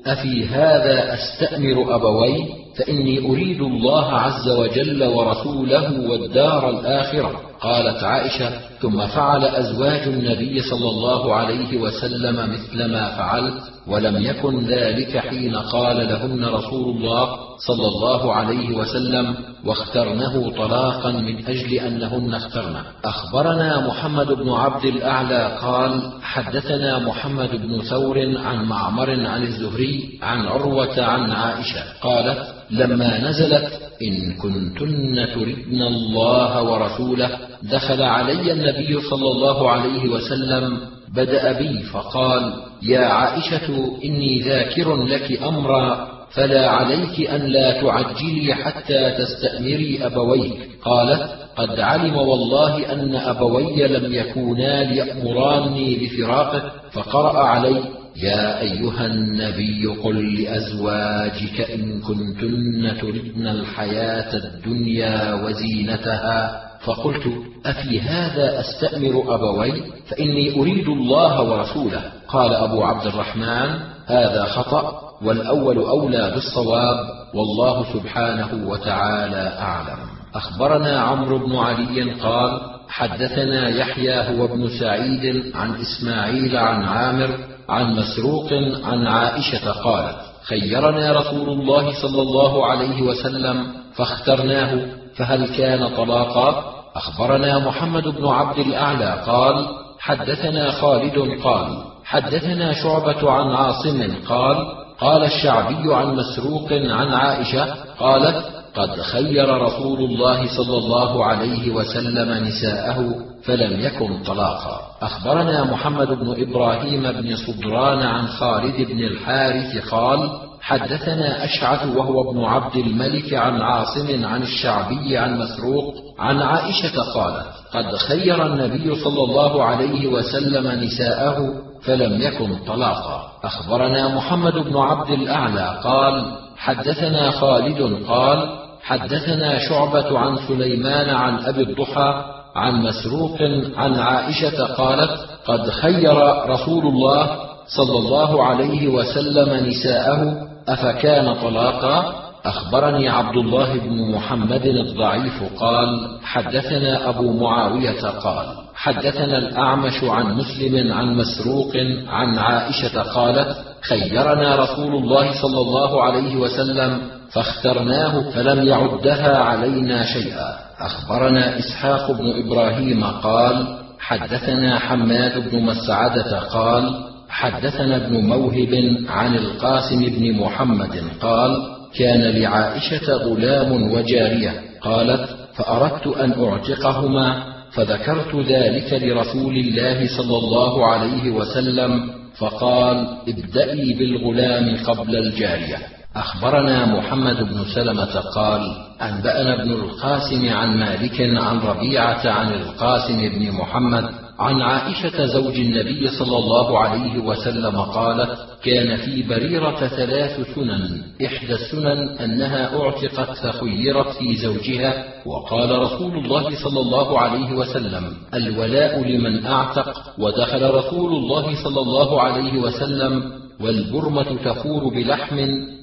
أفي هذا أستأمر أبوي؟ فإني أريد الله عز وجل ورسوله والدار الآخرة. قالت عائشة ثم فعل أزواج النبي صلى الله عليه وسلم مثل ما فعلت ولم يكن ذلك حين قال لهن رسول الله صلى الله عليه وسلم واخترنه طلاقا من أجل أنهن اخترن. أخبرنا محمد بن عبد الأعلى قال حدثنا محمد بن ثور عن معمر عن الزهري عن عروه عن عائشة. قالت لما نزلت إن كنتن تردن الله ورسوله دخل علي النبي صلى الله عليه وسلم بدأ بي فقال يا عائشة إني ذاكر لك أمرا فلا عليك أن لا تعجلي حتى تستأمري أبويك. قالت قد علم والله أن أبوي لم يكونا ليأمراني بفراقه فقرأ علي يا أيها النبي قل لأزواجك إن كنتن تردن الحياة الدنيا وزينتها فقلت أفي هذا أستأمر أبوي؟ فإني أريد الله ورسوله. قال أبو عبد الرحمن هذا خطأ والأول أولى بالصواب والله سبحانه وتعالى أعلم. أخبرنا عمرو بن علي قال حدثنا يحيى هو ابن سعيد عن إسماعيل عن عامر عن مسروق عن عائشة قالت خيرنا رسول الله صلى الله عليه وسلم فاخترناه فهل كان طلاقا؟ أخبرنا محمد بن عبد الأعلى قال حدثنا خالد قال حدثنا شعبة عن عاصم قال قال الشعبي عن مسروق عن عائشة قالت قد خير رسول الله صلى الله عليه وسلم نساءه فلم يكن طلاقا. أخبرنا محمد بن إبراهيم بن صدران عن خالد بن الحارث قال حدثنا أشعث وهو ابن عبد الملك عن عاصم عن الشعبي عن مسروق عن عائشة قالت قد خير النبي صلى الله عليه وسلم نساءه فلم يكن طلاقا. أخبرنا محمد بن عبد الأعلى قال حدثنا خالد قال حدثنا شعبة عن سليمان عن أبي الضحى عن مسروق عن عائشة قالت قد خير رسول الله صلى الله عليه وسلم نساءه أفكان طلاقا؟ أخبرني عبد الله بن محمد الضعيف قال حدثنا أبو معاوية قال حدثنا الأعمش عن مسلم عن مسروق عن عائشة قالت خيرنا رسول الله صلى الله عليه وسلم فاخترناه فلم يعدها علينا شيئا. أخبرنا إسحاق بن إبراهيم قال حدثنا حماد بن مسعدة قال حدثنا ابن موهب عن القاسم بن محمد قال كان لعائشة غلام وجارية قالت فأردت أن أعتقهما فذكرت ذلك لرسول الله صلى الله عليه وسلم فقال ابدأي بالغلام قبل الجارية. أخبرنا محمد بن سلمة قال أنبأنا ابن القاسم عن مالك عن ربيعة عن القاسم بن محمد عن عائشة زوج النبي صلى الله عليه وسلم قالت كان في بريرة ثلاث سنن إحدى السنن أنها أعتقت فخيرت في زوجها وقال رسول الله صلى الله عليه وسلم الولاء لمن أعتق ودخل رسول الله صلى الله عليه وسلم والبرمة تفور بلحم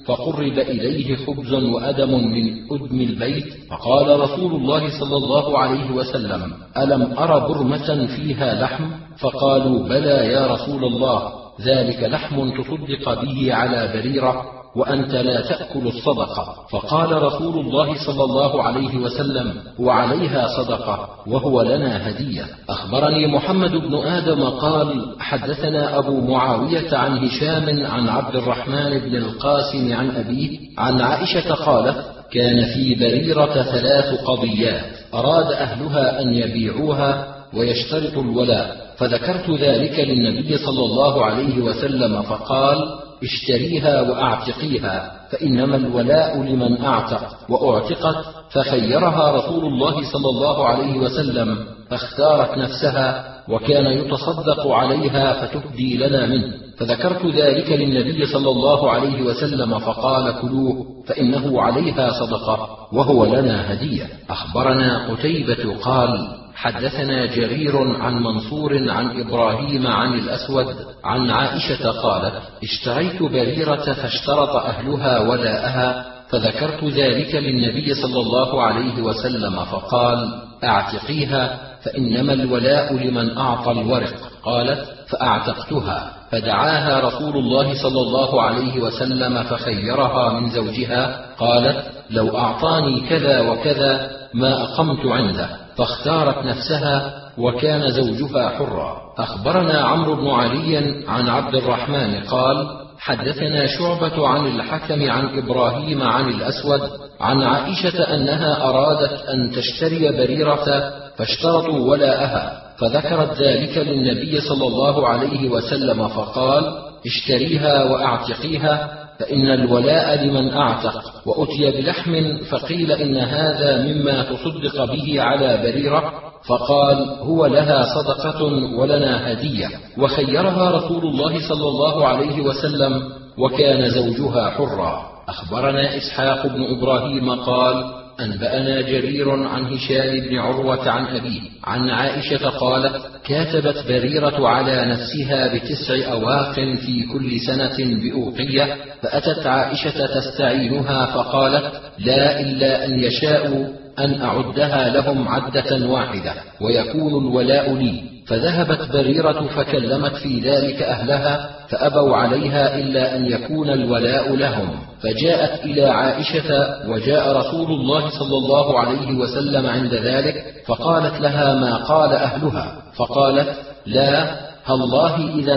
فقرب إليه خبز وأدم من أدم البيت فقال رسول الله صلى الله عليه وسلم ألم أر برمة فيها لحم؟ فقالوا بلى يا رسول الله. ذلك لحم تصدق به على بريرة وأنت لا تأكل الصدقة. فقال رسول الله صلى الله عليه وسلم وعليها صدقة وهو لنا هدية. أخبرني محمد بن آدم قال حدثنا أبو معاوية عن هشام عن عبد الرحمن بن القاسم عن أبيه عن عائشة قالت كان في بريرة ثلاث قضيات أراد أهلها أن يبيعوها ويشترطوا الولاء. فذكرت ذلك للنبي صلى الله عليه وسلم فقال اشتريها وأعتقيها فإنما الولاء لمن أعتق وأعتقت فخيرها رسول الله صلى الله عليه وسلم فاختارت نفسها وكان يتصدق عليها فتهدي لنا منه. فذكرت ذلك للنبي صلى الله عليه وسلم فقال كلوه فإنه عليها صدقة وهو لنا هدية. أخبرنا قتيبة قال حدثنا جرير عن منصور عن إبراهيم عن الأسود عن عائشة قالت اشتريت بريرة فاشترط أهلها ولاءها فذكرت ذلك للنبي صلى الله عليه وسلم فقال أعتقيها فإنما الولاء لمن أعطى الورق. قالت فأعتقتها. فدعاها رسول الله صلى الله عليه وسلم فخيرها من زوجها. قالت لو أعطاني كذا وكذا ما أقمت عنده. فاختارت نفسها وكان زوجها حرا. أخبرنا عمرو بن علي عن عبد الرحمن قال حدثنا شعبة عن الحكم عن إبراهيم عن الأسود عن عائشة أنها أرادت أن تشتري بريرة فاشترطوا ولاءها فذكرت ذلك للنبي صلى الله عليه وسلم فقال اشتريها وأعتقيها فإن الولاء لمن أعتق وأتي بلحم فقيل إن هذا مما تصدق به على بريرة فقال هو لها صدقة ولنا هدية. وخيرها رسول الله صلى الله عليه وسلم وكان زوجها حرا. أخبرنا إسحاق بن إبراهيم قال أنبأنا جرير عن هشام بن عروة عن أبيه عن عائشة قالت كاتبت بريرة على نفسها بتسع أواق في كل سنة بأوقية فأتت عائشة تستعينها فقالت لا إلا أن يشاءوا أن أعدها لهم عدة واحدة ويكون الولاء لي. فذهبت بريرة فكلمت في ذلك أهلها فأبوا عليها إلا أن يكون الولاء لهم. فجاءت إلى عائشة وجاء رسول الله صلى الله عليه وسلم عند ذلك فقالت لها ما قال أهلها. فقالت لا الله إذا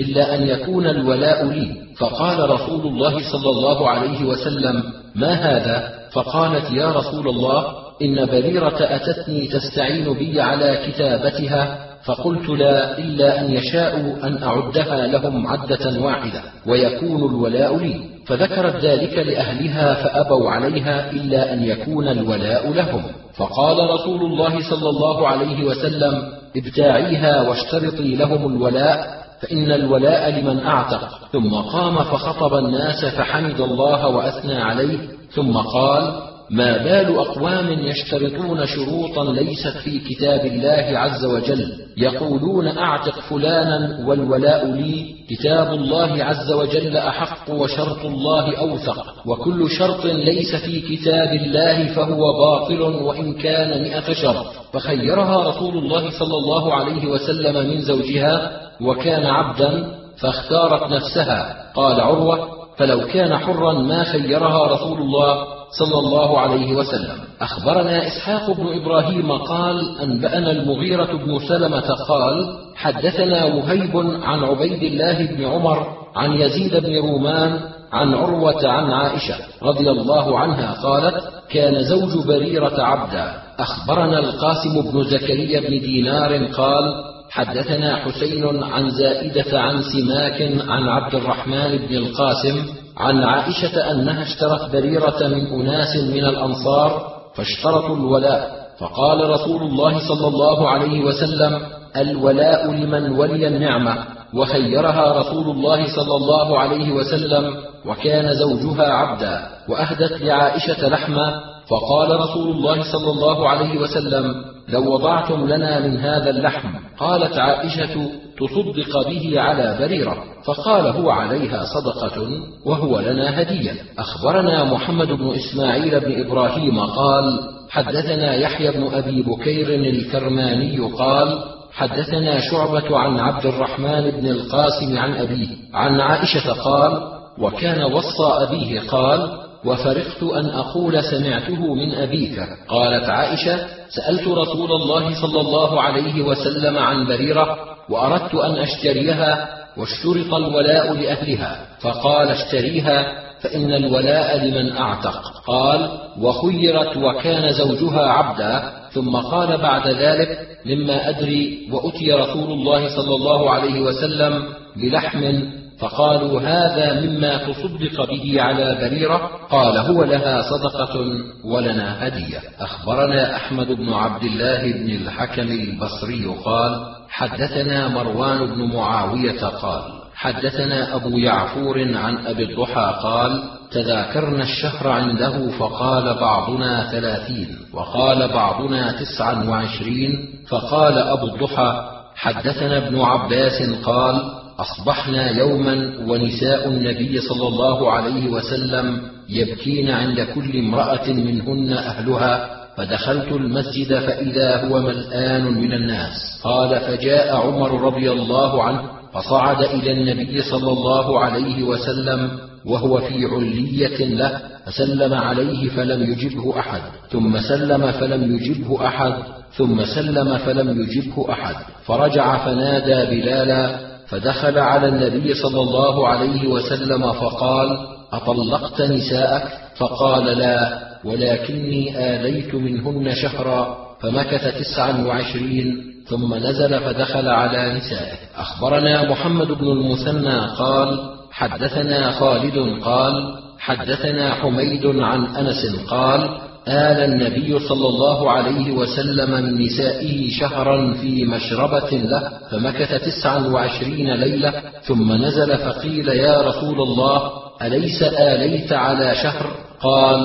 إلا أن يكون الولاء لي. فقال رسول الله صلى الله عليه وسلم ما هذا؟ فقالت يا رسول الله إن بريرة أتتني تستعين بي على كتابتها فقلت لا إلا أن يشاءوا أن أعدها لهم عدة واحدة ويكون الولاء لي. فذكرت ذلك لأهلها فأبوا عليها إلا أن يكون الولاء لهم. فقال رسول الله صلى الله عليه وسلم ابتاعيها واشترطي لهم الولاء فإن الولاء لمن أعتق. ثم قام فخطب الناس فحمد الله وأثنى عليه. ثم قال ما بال أقوام يشترطون شروطا ليست في كتاب الله عز وجل. يقولون أعتق فلانا والولاء لي. كتاب الله عز وجل أحق وشرط الله أوثق. وكل شرط ليس في كتاب الله فهو باطل وإن كان مئة شرط. فخيرها رسول الله صلى الله عليه وسلم من زوجها. وكان عبدا فاختارت نفسها. قال عروة فلو كان حرا ما خيرها رسول الله صلى الله عليه وسلم. أخبرنا إسحاق بن إبراهيم قال أنبأنا المغيرة بن سلمة قال حدثنا وهيب عن عبيد الله بن عمر عن يزيد بن رومان عن عروة عن عائشة رضي الله عنها قالت كان زوج بريرة عبدا. أخبرنا القاسم بن زكريا بن دينار قال حدثنا حسين عن زائدة عن سماك عن عبد الرحمن بن القاسم عن عائشة أنها اشترت بريرة من أناس من الأنصار فاشترطوا الولاء فقال رسول الله صلى الله عليه وسلم الولاء لمن ولي النعمة وخيرها رسول الله صلى الله عليه وسلم وكان زوجها عبدا وأهدت لعائشة لحما فقال رسول الله صلى الله عليه وسلم لو وضعتم لنا من هذا اللحم قالت عائشة تصدق به على بريرة. فقال هو عليها صدقة وهو لنا هدية. أخبرنا محمد بن إسماعيل بن إبراهيم قال حدثنا يحيى بن أبي بكير الكرماني قال حدثنا شعبة عن عبد الرحمن بن القاسم عن أبيه عن عائشة قال وكان وصى أبيه قال وفرحت أن أقول سمعته من أبيك. قالت عائشة سألت رسول الله صلى الله عليه وسلم عن بريرة وأردت أن أشتريها واشترط الولاء لأهلها. فقال اشتريها فإن الولاء لمن أعتق. قال وخيرت وكان زوجها عبدا. ثم قال بعد ذلك مما أدري وأتي رسول الله صلى الله عليه وسلم بلحم فقالوا هذا مما تصدق به على بريرة قال هو لها صدقة ولنا هدية. أخبرنا أحمد بن عبد الله بن الحكم البصري قال حدثنا مروان بن معاوية قال حدثنا أبو يعفور عن أبي الضحى قال تذاكرنا الشهر عنده فقال بعضنا ثلاثين وقال بعضنا تسعا وعشرين فقال أبو الضحى حدثنا ابن عباس قال أصبحنا يوما ونساء النبي صلى الله عليه وسلم يبكين عند كل امرأة منهن أهلها فدخلت المسجد فإذا هو ملآن من الناس. قال فجاء عمر رضي الله عنه فصعد إلى النبي صلى الله عليه وسلم وهو في علية له فسلم عليه فلم يجبه أحد ثم سلم فلم يجبه أحد ثم سلم فلم يجبه أحد. فرجع فنادى بلالا فدخل على النبي صلى الله عليه وسلم فقال أطلقت نساءك؟ فقال لا ولكني اليت منهن شهرا. فمكث تسعا وعشرين ثم نزل فدخل على نسائه. أخبرنا محمد بن المثنى قال حدثنا خالد قال حدثنا حميد عن أنس قال آل النبي صلى الله عليه وسلم من نسائه شهرا في مشربة له فمكث تسعا وعشرين ليلة ثم نزل فقيل يا رسول الله أليس آليت على شهر؟ قال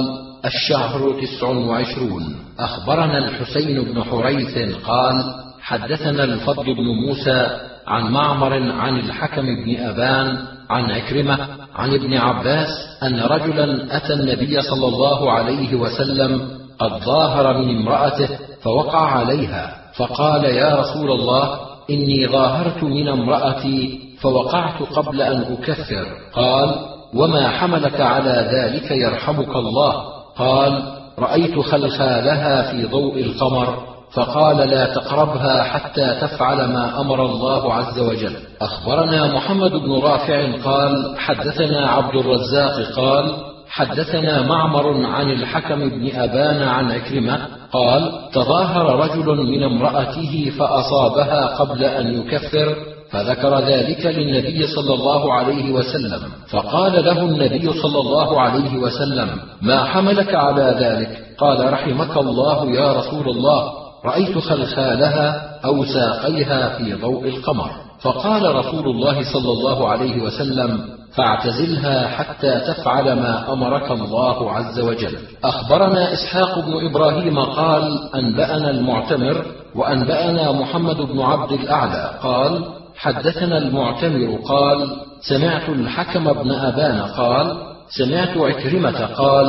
الشهر تسع وعشرون. أخبرنا الحسين بن حريث قال حدثنا الفضل بن موسى عن معمر عن الحكم بن أبان عن عكرمة عن ابن عباس أن رجلا أتى النبي صلى الله عليه وسلم قد ظاهر من امرأته فوقع عليها فقال يا رسول الله إني ظاهرت من امرأتي فوقعت قبل أن أكفر. قال وما حملك على ذلك يرحمك الله. قال رأيت خلخالها في ضوء القمر فقال لا تقربها حتى تفعل ما أمر الله عز وجل. أخبرنا محمد بن رافع قال حدثنا عبد الرزاق قال حدثنا معمر عن الحكم بن أبان عن عكرمة قال تظاهر رجل من امرأته فأصابها قبل أن يكفر فذكر ذلك للنبي صلى الله عليه وسلم. فقال له النبي صلى الله عليه وسلم ما حملك على ذلك؟ قال رحمك الله يا رسول الله. رأيت خلخالها أو ساقيها في ضوء القمر. فقال رسول الله صلى الله عليه وسلم فاعتزلها حتى تفعل ما أمرك الله عز وجل. أخبرنا إسحاق بن إبراهيم قال أنبأنا المعتمر وأنبأنا محمد بن عبد الأعلى. قال حدثنا المعتمر. قال سمعت الحكم بن أبان. قال سمعت عكرمة. قال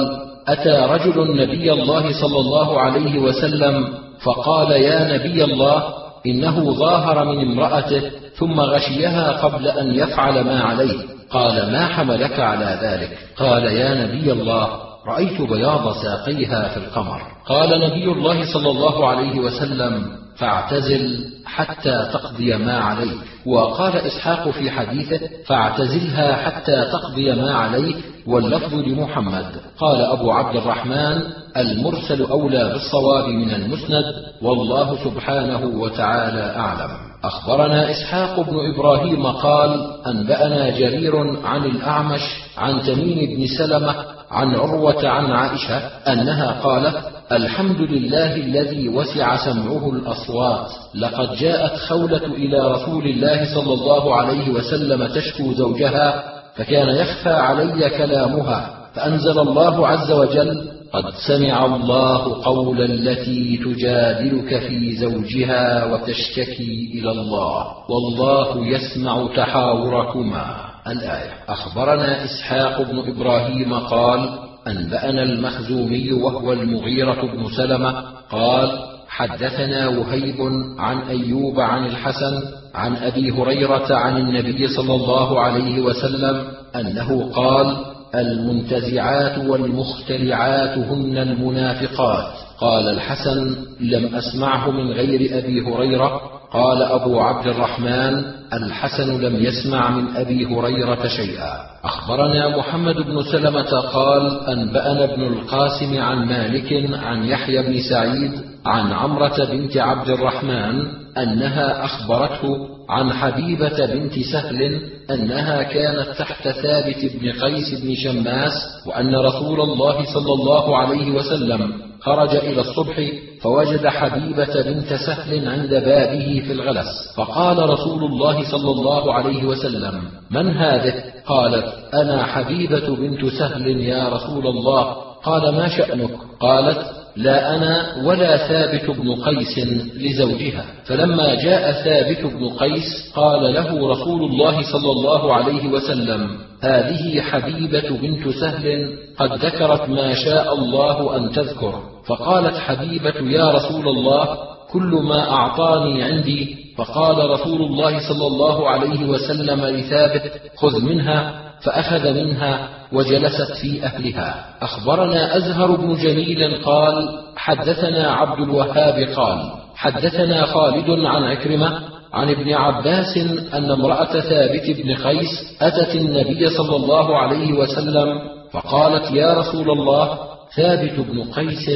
أتى رجل نبي الله صلى الله عليه وسلم فقال يا نبي الله إنه ظاهر من امرأته ثم غشيها قبل أن يفعل ما عليه. قال ما حملك على ذلك؟ قال يا نبي الله رأيت بياض ساقيها في القمر. قال نبي الله صلى الله عليه وسلم فاعتزل حتى تقضي ما عليك. وقال إسحاق في حديثه فاعتزلها حتى تقضي ما عليك. واللفظ لمحمد. قال أبو عبد الرحمن المرسل أولى بالصواب من المسند والله سبحانه وتعالى أعلم. أخبرنا إسحاق بن إبراهيم قال أنبأنا جرير عن الأعمش عن تميم بن سلمة عن عروة عن عائشة أنها قالت الحمد لله الذي وسع سمعه الأصوات. لقد جاءت خولة إلى رسول الله صلى الله عليه وسلم تشكو زوجها فكان يخفى علي كلامها فأنزل الله عز وجل قد سمع الله قول التي تجادلك في زوجها وتشتكي إلى الله والله يسمع تحاوركما. الآية. أخبرنا إسحاق بن إبراهيم قال أنبأنا المخزومي وهو المغيرة بن سلمة قال حدثنا وهيب عن أيوب عن الحسن عن أبي هريرة عن النبي صلى الله عليه وسلم أنه قال المنتزعات والمختلعات هن المنافقات. قال الحسن لم أسمعه من غير أبي هريرة. قال أبو عبد الرحمن الحسن لم يسمع من أبي هريرة شيئا. أخبرنا محمد بن سلمة قال أنبأنا ابن القاسم عن مالك عن يحيى بن سعيد عن عمرة بنت عبد الرحمن أنها أخبرته عن حبيبة بنت سهل أنها كانت تحت ثابت بن قيس بن شماس وأن رسول الله صلى الله عليه وسلم خرج إلى الصبح فوجد حبيبة بنت سهل عند بابه في الغلس. فقال رسول الله صلى الله عليه وسلم من هذه؟ قالت أنا حبيبة بنت سهل يا رسول الله. قال ما شأنك؟ قالت لا أنا ولا ثابت بن قيس لزوجها. فلما جاء ثابت بن قيس قال له رسول الله صلى الله عليه وسلم هذه حبيبة بنت سهل قد ذكرت ما شاء الله أن تذكر. فقالت حبيبة يا رسول الله كل ما أعطاني عندي. فقال رسول الله صلى الله عليه وسلم لثابت خذ منها فأخذ منها. وجلست في أهلها. أخبرنا أزهر بن جميل قال حدثنا عبد الوهاب قال حدثنا خالد عن عكرمة عن ابن عباس أن امرأة ثابت بن قيس أتت النبي صلى الله عليه وسلم فقالت يا رسول الله ثابت بن قيس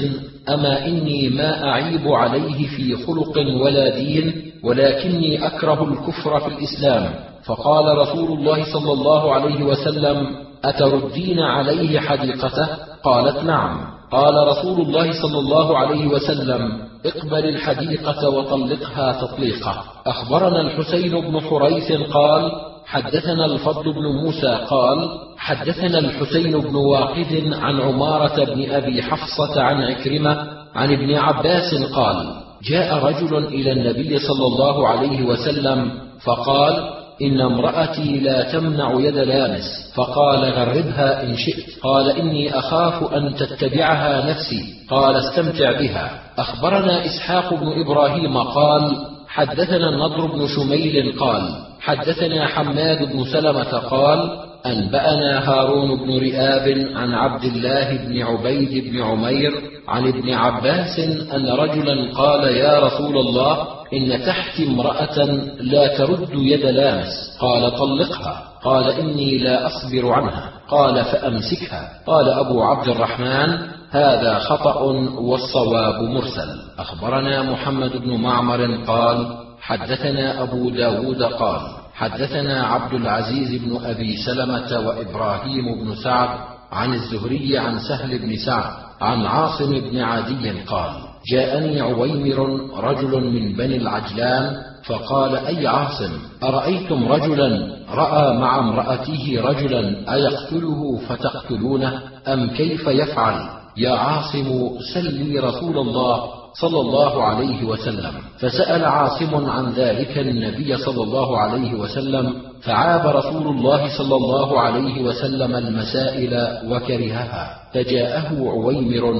أما إني ما أعيب عليه في خلق ولا دين ولكني أكره الكفر في الإسلام. فقال رسول الله صلى الله عليه وسلم أتردين عليه حديقته؟ قالت نعم. قال رسول الله صلى الله عليه وسلم اقبل الحديقة وطلقها تطليقة. أخبرنا الحسين بن حريث قال حدثنا الفضل بن موسى قال حدثنا الحسين بن واقد عن عمارة بن أبي حفصة عن عكرمة عن ابن عباس قال جاء رجل إلى النبي صلى الله عليه وسلم فقال إن امرأتي لا تمنع يد لامس. فقال غربها إن شئت. قال إني أخاف أن تتبعها نفسي. قال استمتع بها. أخبرنا إسحاق بن إبراهيم قال حدثنا النضر بن شميل قال حدثنا حماد بن سلمة قال أنبأنا هارون بن رئاب عن عبد الله بن عبيد بن عمير عن ابن عباس أن رجلا قال يا رسول الله إن تحتي امرأة لا ترد يد لامس. قال طلقها. قال إني لا أصبر عنها. قال فأمسكها. قال أبو عبد الرحمن هذا خطأ والصواب مرسل. أخبرنا محمد بن معمر قال حدثنا أبو داود قال حدثنا عبد العزيز بن أبي سلمة وإبراهيم بن سعد عن الزهري عن سهل بن سعد عن عاصم بن عدي قال جاءني عويمر رجل من بني العجلان فقال أي عاصم أرأيتم رجلا؟ رأى مع امرأته رجلا أيقتله فتقتلونه؟ أم كيف يفعل؟ يا عاصم سلي رسول الله صلى الله عليه وسلم. فسأل عاصم عن ذلك النبي صلى الله عليه وسلم فعاب رسول الله صلى الله عليه وسلم المسائل وكرهها. فجاءه عويمر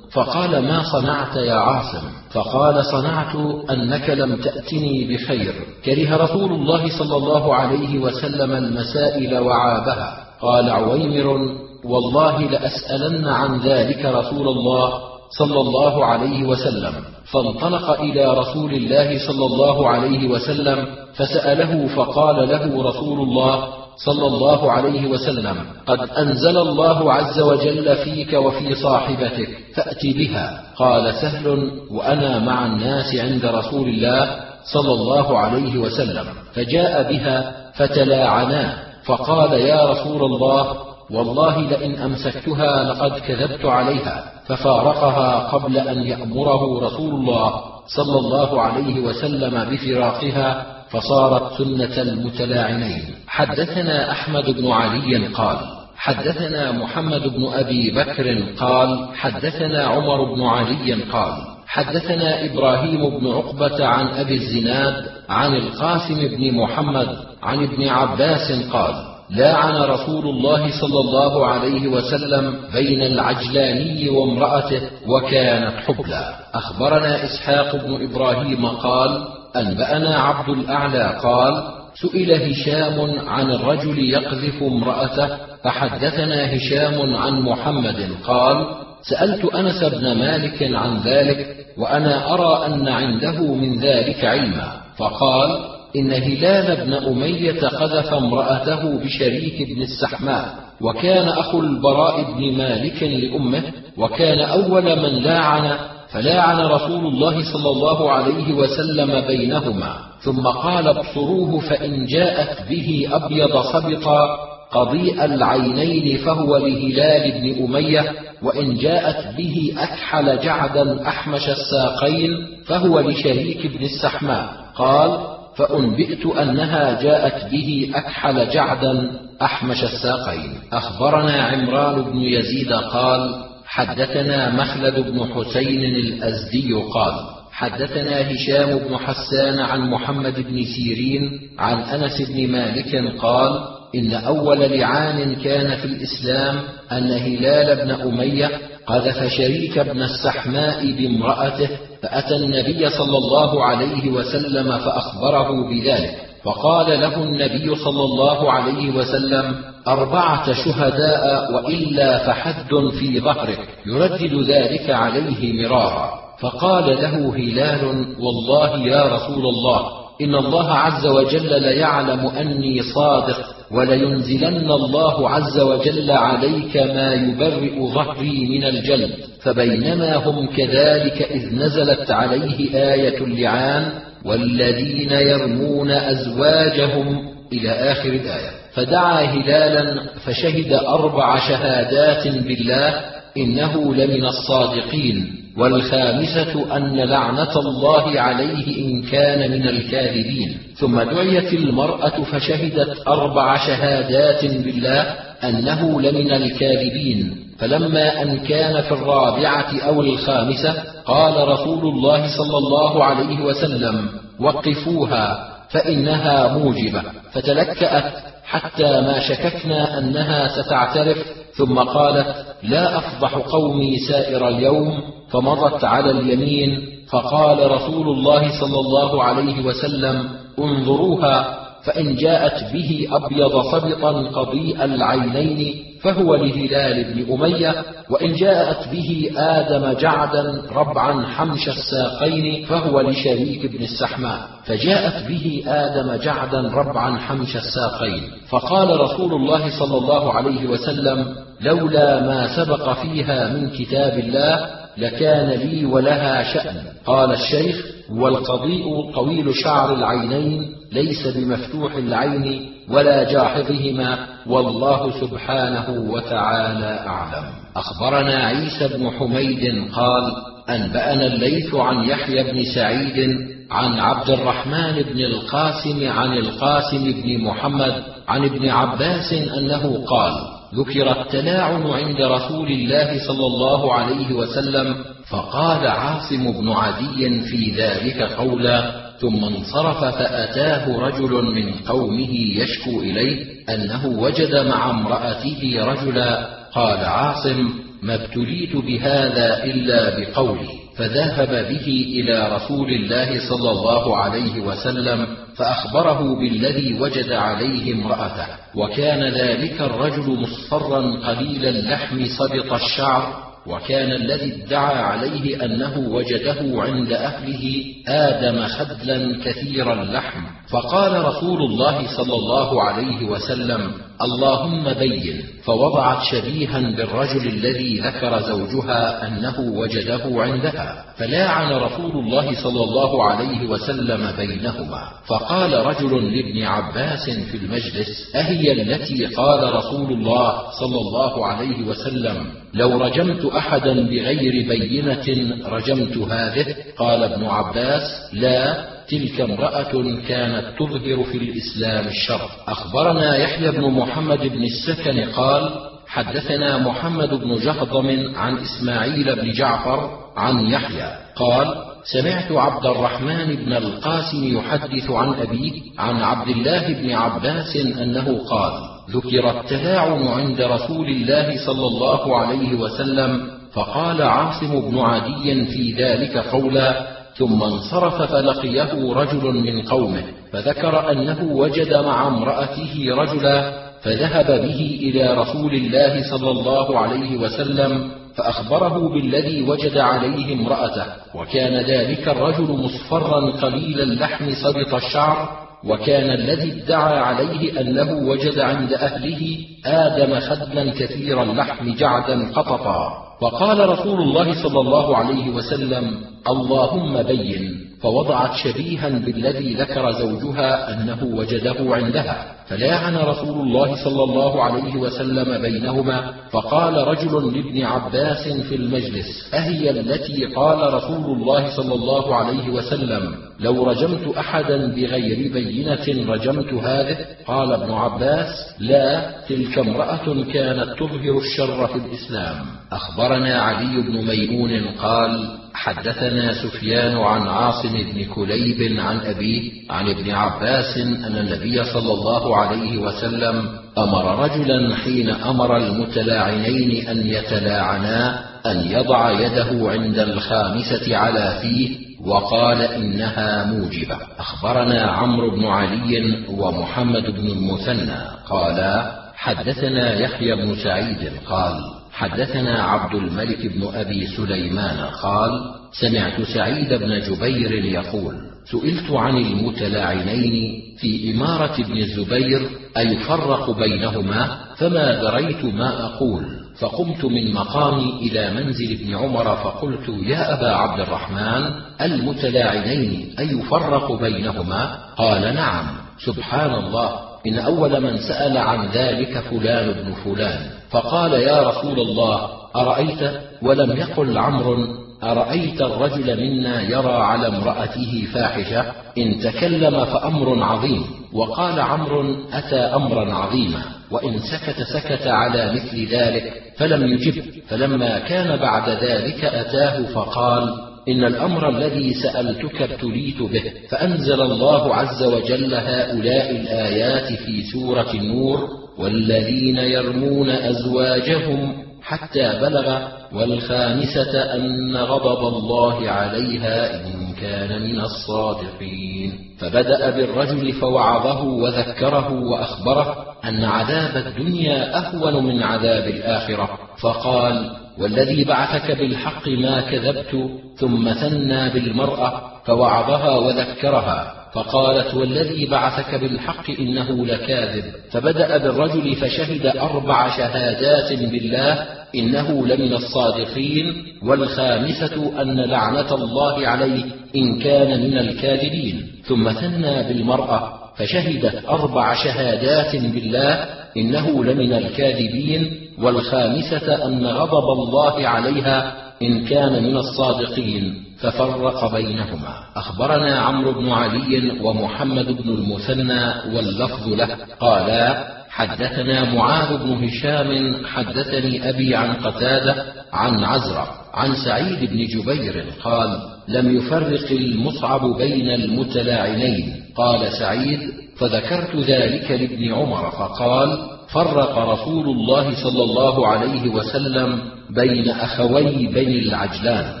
فقال ما صنعت يا عاصم؟ فقال صنعت أنك لم تأتني بخير. كره رسول الله صلى الله عليه وسلم المسائل وعابها. قال عويمر والله لأسألن عن ذلك رسول الله صلى الله عليه وسلم. فانطلق إلى رسول الله صلى الله عليه وسلم فسأله فقال له رسول الله صلى الله عليه وسلم قد أنزل الله عز وجل فيك وفي صاحبتك فأت بها. قال سهل وأنا مع الناس عند رسول الله صلى الله عليه وسلم. فجاء بها فتلاعنا فقال يا رسول الله والله لئن أمسكتها لقد كذبت عليها ففارقها قبل أن يأمره رسول الله صلى الله عليه وسلم بفراقها فصارت سنة المتلاعنين. حدثنا أحمد بن علي قال حدثنا محمد بن أبي بكر قال حدثنا عمر بن علي قال حدثنا إبراهيم بن عقبة عن أبي الزناد عن القاسم بن محمد عن ابن عباس قال لاعن رسول الله صلى الله عليه وسلم بين العجلاني وامرأته وكانت حبلى. أخبرنا إسحاق بن إبراهيم قال أنبأنا عبد الأعلى قال سئل هشام عن الرجل يقذف امرأته فحدثنا هشام عن محمد قال سألت أنس بن مالك عن ذلك وأنا أرى أن عنده من ذلك علما. فقال إن هلال بن أمية قذف امرأته بشريك بن السحماء وكان أخو البراء بن مالك لأمه وكان أول من لاعن فلاعن رسول الله صلى الله عليه وسلم بينهما ثم قال ابصروه فإن جاءت به أبيض سبطا قضيء العينين فهو لهلال بن أمية وإن جاءت به أكحل جعدا أحمش الساقين فهو لشريك بن السحماء قال فأنبئت أنها جاءت به أكحل جعدا أحمش الساقين. أخبرنا عمران بن يزيد قال حدثنا مخلد بن حسين الأزدي قال حدثنا هشام بن حسان عن محمد بن سيرين عن أنس بن مالك قال إن أول لعان كان في الإسلام أن هلال بن أمية قذف شريك بن السحماء بامرأته فأتى النبي صلى الله عليه وسلم فأخبره بذلك فقال له النبي صلى الله عليه وسلم أربعة شهداء وإلا فحد في ظهرك يردد ذلك عليه مرارا. فقال له هلال والله يا رسول الله إن الله عز وجل ليعلم أني صادق ولينزلن الله عز وجل عليك ما يبرئ ظهري من الجلد. فبينما هم كذلك إذ نزلت عليه آية اللعان والذين يرمون أزواجهم إلى آخر الآية. فدعا هلالا فشهد أربع شهادات بالله إنه لمن الصادقين. والخامسة أن لعنة الله عليه إن كان من الكاذبين. ثم دعيت المرأة فشهدت أربع شهادات بالله أنه لمن الكاذبين. فلما أن كان في الرابعة أو الخامسة قال رسول الله صلى الله عليه وسلم وقفوها فإنها موجبة. فتلكأت حتى ما شككنا أنها ستعترف ثم قالت لا أفضح قومي سائر اليوم. فمضت على اليمين فقال رسول الله صلى الله عليه وسلم انظروها. فإن جاءت به أبيض صبطا قضيء العينين فهو لهلال بن أمية وإن جاءت به آدم جعدا ربعا حمش الساقين فهو لشريك بن السحماء. فجاءت به آدم جعدا ربعا حمش الساقين. فقال رسول الله صلى الله عليه وسلم لولا ما سبق فيها من كتاب الله لكان لي ولها شأن. قال الشيخ والقضيء طويل شعر العينين ليس بمفتوح العين ولا جاحظهما والله سبحانه وتعالى أعلم. أخبرنا عيسى بن حميد قال أنبأنا الليث عن يحيى بن سعيد عن عبد الرحمن بن القاسم عن القاسم بن محمد عن ابن عباس أنه قال ذكر التلاعن عند رسول الله صلى الله عليه وسلم فقال عاصم بن عدي في ذلك قولا ثم انصرف فأتاه رجل من قومه يشكو إليه أنه وجد مع امرأته رجلا قال عاصم ما ابتليت بهذا إلا بقولي فذهب به إلى رسول الله صلى الله عليه وسلم فأخبره بالذي وجد عليه امرأته وكان ذلك الرجل مصفرا قليل اللحم سبط الشعر وكان الذي ادعى عليه أنه وجده عند أهله آدم خدلا كثير اللحم فقال رسول الله صلى الله عليه وسلم اللهم بين فوضعت شبيها بالرجل الذي ذكر زوجها أنه وجده عندها فلاعن رسول الله صلى الله عليه وسلم بينهما. فقال رجل لابن عباس في المجلس أهي التي قال رسول الله صلى الله عليه وسلم لو رجمت أحدا بغير بينة رجمت هذه قال ابن عباس لا. تلك امرأة كانت تظهر في الإسلام الشر أخبرنا يحيى بن محمد بن السكن قال حدثنا محمد بن جهضم عن إسماعيل بن جعفر عن يحيى قال سمعت عبد الرحمن بن القاسم يحدث عن أبيه عن عبد الله بن عباس أنه قال ذكر التلاعن عند رسول الله صلى الله عليه وسلم فقال عاصم بن عدي في ذلك قولا ثم انصرف فلقيه رجل من قومه فذكر أنه وجد مع امرأته رجلا فذهب به إلى رسول الله صلى الله عليه وسلم فأخبره بالذي وجد عليه امرأته وكان ذلك الرجل مصفرا قليل اللحم سبط الشعر وكان الذي ادعى عليه انه وجد عند أهله آدم خدلا كثير اللحم جعدا قططا. فقال رسول الله صلى الله عليه وسلم اللهم بين. فوضعت شبيها بالذي ذكر زوجها أنه وجده عندها فلاعن رسول الله صلى الله عليه وسلم بينهما فقال رجل لابن عباس في المجلس أهي التي قال رسول الله صلى الله عليه وسلم لو رجمت أحدا بغير بينة رجمت هذه؟ قال ابن عباس لا تلك امرأة كانت تظهر الشر في الإسلام. أخبرنا علي بن ميمون قال حدثنا سفيان عن عاصم بن كليب عن أبيه عن ابن عباس أن النبي صلى الله عليه وسلم أمر رجلا حين أمر المتلاعنين أن يتلاعنا أن يضع يده عند الخامسة على فيه وقال إنها موجبة. أخبرنا عمرو بن علي ومحمد بن المثنى. قالا حدثنا يحيى بن سعيد قال حدثنا عبد الملك بن أبي سليمان قال سمعت سعيد بن جبير يقول سئلت عن المتلاعنين في إمارة ابن الزبير ايفرق بينهما فما دريت ما أقول فقمت من مقامي إلى منزل ابن عمر فقلت يا أبا عبد الرحمن المتلاعنين ايفرق بينهما؟ قال نعم سبحان الله. إن أول من سأل عن ذلك فلان بن فلان. فقال يا رسول الله أرأيت؟ ولم يقل عمرو أرأيت الرجل منا يرى على امرأته فاحشة؟ إن تكلم فأمر عظيم. وقال عمرو أتى أمرا عظيما. وإن سكت سكت على مثل ذلك فلم يجب. فلما كان بعد ذلك أتاه فقال إن الأمر الذي سألتك ابتليت به فأنزل الله عز وجل هؤلاء الآيات في سورة النور والذين يرمون أزواجهم حتى بلغ والخامسة أن غضب الله عليها إن كان من الصادقين. فبدأ بالرجل فوعظه وذكره وأخبره أن عذاب الدنيا أهون من عذاب الآخرة. فقال والذي بعثك بالحق ما كذبت ثم ثنى بالمرأة فوعظها وذكرها فقالت والذي بعثك بالحق إنه لكاذب فبدأ بالرجل فشهد أربع شهادات بالله إنه لمن الصادقين والخامسة أن لعنة الله عليه إن كان من الكاذبين ثم ثنى بالمرأة فشهدت أربع شهادات بالله إنه لمن الكاذبين والخامسة أن غضب الله عليها إن كان من الصادقين ففرق بينهما. أخبرنا عمرو بن علي ومحمد بن المثنى واللفظ له قالا حدثنا معاذ بن هشام حدثني أبي عن قتادة عن عزرة عن سعيد بن جبير قال لم يفرق المصعب بين المتلاعنين. قال سعيد فذكرت ذلك لابن عمر فقال فرق رسول الله صلى الله عليه وسلم بين أخوي بني العجلان.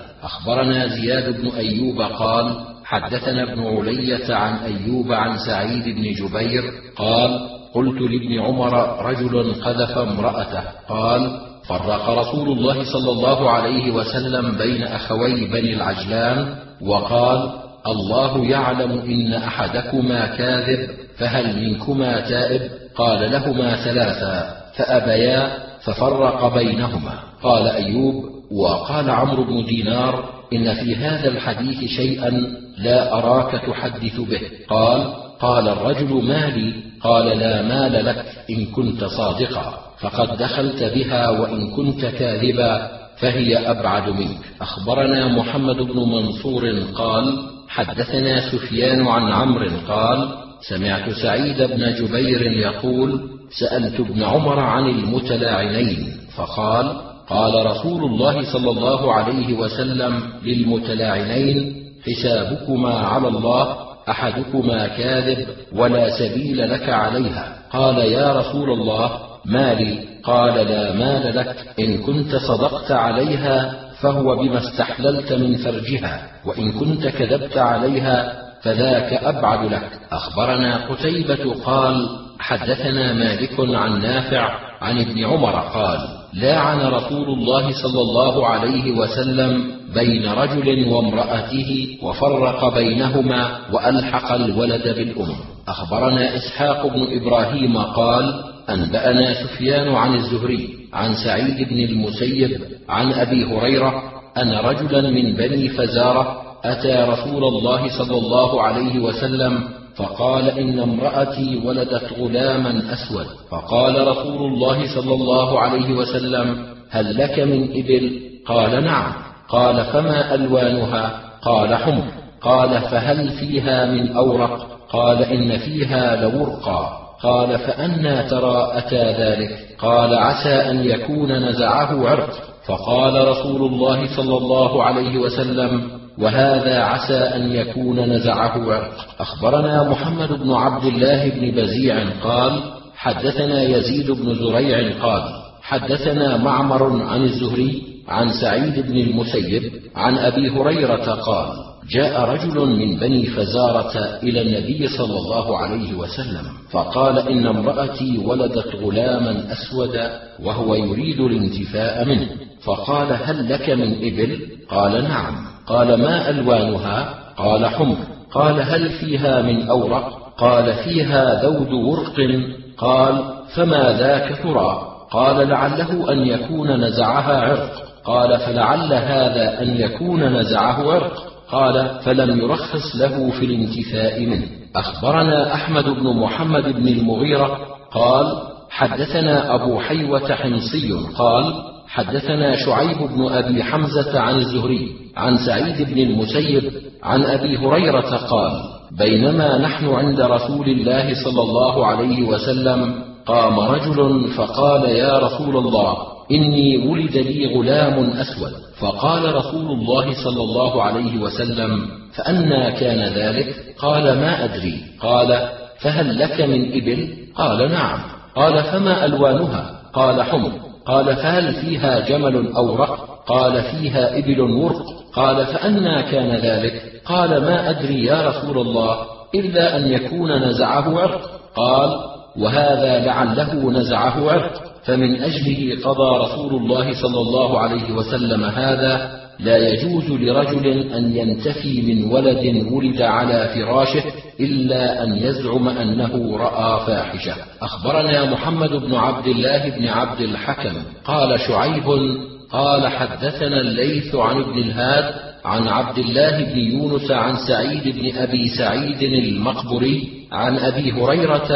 أخبرنا زياد بن أيوب قال حدثنا ابن علية عن أيوب عن سعيد بن جبير قال قلت لابن عمر رجل قذف امرأته. قال فرق رسول الله صلى الله عليه وسلم بين أخوي بني العجلان وقال الله يعلم إن أحدكما كاذب. فهل منكما تائب؟ قال لهما ثلاثا فأبيا ففرق بينهما. قال أيوب وقال عمرو بن دينار إن في هذا الحديث شيئا لا أراك تحدث به. قال قال الرجل مالي قال لا مال لك إن كنت صادقا فقد دخلت بها وإن كنت كاذبا فهي أبعد منك. أخبرنا محمد بن منصور قال حدثنا سفيان عن عمرو قال سمعت سعيد بن جبير يقول سألت ابن عمر عن المتلاعنين فقال قال رسول الله صلى الله عليه وسلم للمتلاعنين حسابكما على الله أحدكما كاذب ولا سبيل لك عليها. قال يا رسول الله مالي قال لا مال لك إن كنت صدقت عليها فهو بما استحللت من فرجها وإن كنت كذبت عليها فذاك أبعد لك. أخبرنا قتيبة قال حدثنا مالك عن نافع عن ابن عمر قال لاعن رسول الله صلى الله عليه وسلم بين رجل وامرأته وفرق بينهما وألحق الولد بالأم. أخبرنا إسحاق بن إبراهيم قال أنبأنا سفيان عن الزهري عن سعيد بن المسيب عن أبي هريرة أن رجلا من بني فزارة أتى رسول الله صلى الله عليه وسلم فقال إن امرأتي ولدت غلاما أسود. فقال رسول الله صلى الله عليه وسلم هل لك من إبل؟ قال نعم. قال فما ألوانها؟ قال حمر. قال فهل فيها من أورق؟ قال إن فيها لورقا. قال فانى ترى أتى ذلك؟ قال عسى أن يكون نزعه عرق. فقال رسول الله صلى الله عليه وسلم وهذا عسى أن يكون نزعه. عرق أخبرنا محمد بن عبد الله بن بزيع قال حدثنا يزيد بن زريع قال حدثنا معمر عن الزهري عن سعيد بن المسيب عن أبي هريرة قال جاء رجل من بني فزارة إلى النبي صلى الله عليه وسلم فقال إن امرأتي ولدت غلاما أسودا وهو يريد الانتفاء منه. فقال هل لك من إبل؟ قال نعم. قال ما ألوانها؟ قال حمر. قال هل فيها من أورق؟ قال فيها ذود ورق. قال فما ذاك ترى؟ قال لعله أن يكون نزعها عرق. قال فلعل هذا أن يكون نزعه عرق. قال فلم يرخص له في الانتفاء منه. أخبرنا أحمد بن محمد بن المغيرة. قال حدثنا أبو حيوة حمصي. قال حدثنا شعيب بن أبي حمزة عن الزهري. عن سعيد بن المسيب عن أبي هريرة قال بينما نحن عند رسول الله صلى الله عليه وسلم قام رجل فقال يا رسول الله إني ولد لي غلام أسود. فقال رسول الله صلى الله عليه وسلم فانى كان ذلك؟ قال ما أدري. قال فهل لك من إبل؟ قال نعم. قال فما ألوانها؟ قال حمر. قال فهل فيها جمل أو رق؟ قال فيها إبل ورق. قال فأنى كان ذلك. قال ما أدري يا رسول الله إلا أن يكون نزعه عرق. قال وهذا لعله نزعه عرق. فمن أجله قضى رسول الله صلى الله عليه وسلم هذا. لا يجوز لرجل أن ينتفي من ولد ولد على فراشه إلا أن يزعم أنه رأى فاحشة. أخبرنا محمد بن عبد الله بن عبد الحكم. قال شعيب قال حدثنا الليث عن ابن الهاد عن عبد الله بن يونس عن سعيد بن أبي سعيد المقبري عن أبي هريرة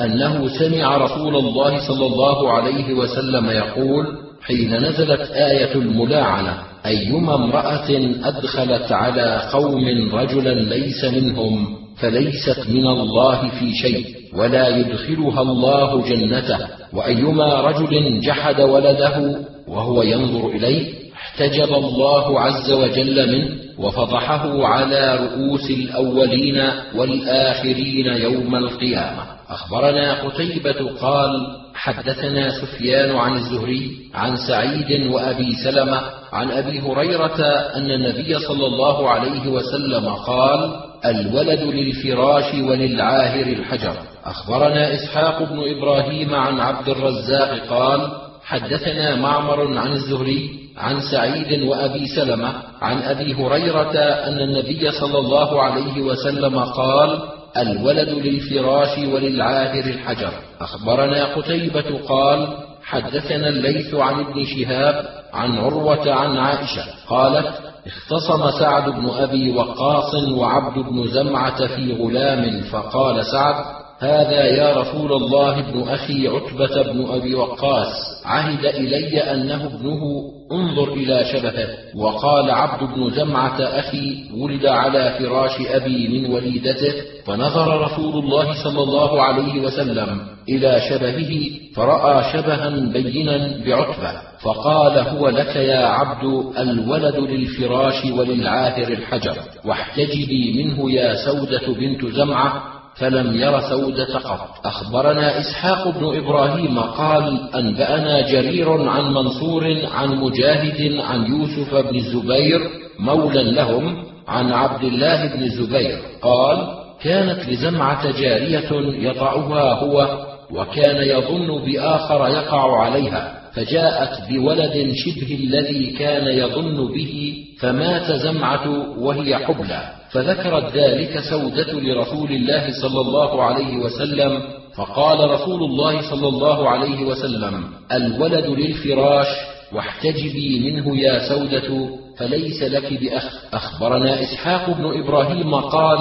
أنه سمع رسول الله صلى الله عليه وسلم يقول حين نزلت آية الملاعنة أيما امرأة أدخلت على قوم رجلا ليس منهم فليست من الله في شيء ولا يدخلها الله جنته وأيما رجل جحد ولده وهو ينظر إليه احتجب الله عز وجل منه وفضحه على رؤوس الأولين والآخرين يوم القيامة. أخبرنا قتيبة قال حدثنا سفيان عن الزهري عن سعيد وأبي سلمة عن أبي هريرة أن النبي صلى الله عليه وسلم قال الولد للفراش وللعاهر الحجر. أخبرنا إسحاق بن إبراهيم عن عبد الرزاق قال حدثنا معمر عن الزهري عن سعيد وأبي سلمة عن أبي هريرة أن النبي صلى الله عليه وسلم قال الولد للفراش وللعاهر الحجر. أخبرنا قتيبة قال حدثنا الليث عن ابن شهاب عن عروة عن عائشة قالت اختصم سعد بن أبي وقاص وعبد بن زمعة في غلام فقال سعد هذا يا رسول الله ابن أخي عتبة بن أبي وقاص عهد إلي أنه ابنه انظر إلى شبهه. وقال عبد بن جمعة أخي ولد على فراش أبي من وليدته فنظر رسول الله صلى الله عليه وسلم إلى شبهه فرأى شبها بينا بعتبة. فقال هو لك يا عبد الولد للفراش وللعاهر الحجر واحتجبي منه يا سودة بنت زمعة فلم ير سودة قط. أخبرنا إسحاق بن إبراهيم قال أنبأنا جرير عن منصور عن مجاهد عن يوسف بن الزبير مولى لهم عن عبد الله بن الزبير قال كانت لزمعة جارية يطعها هو وكان يظن بآخر يقع عليها فجاءت بولد شبه الذي كان يظن به فمات زمعة وهي حبلى. فذكرت ذلك سودة لرسول الله صلى الله عليه وسلم فقال رسول الله صلى الله عليه وسلم الولد للفراش واحتجبي منه يا سودة فليس لك بأخ. أخبرنا إسحاق بن إبراهيم قال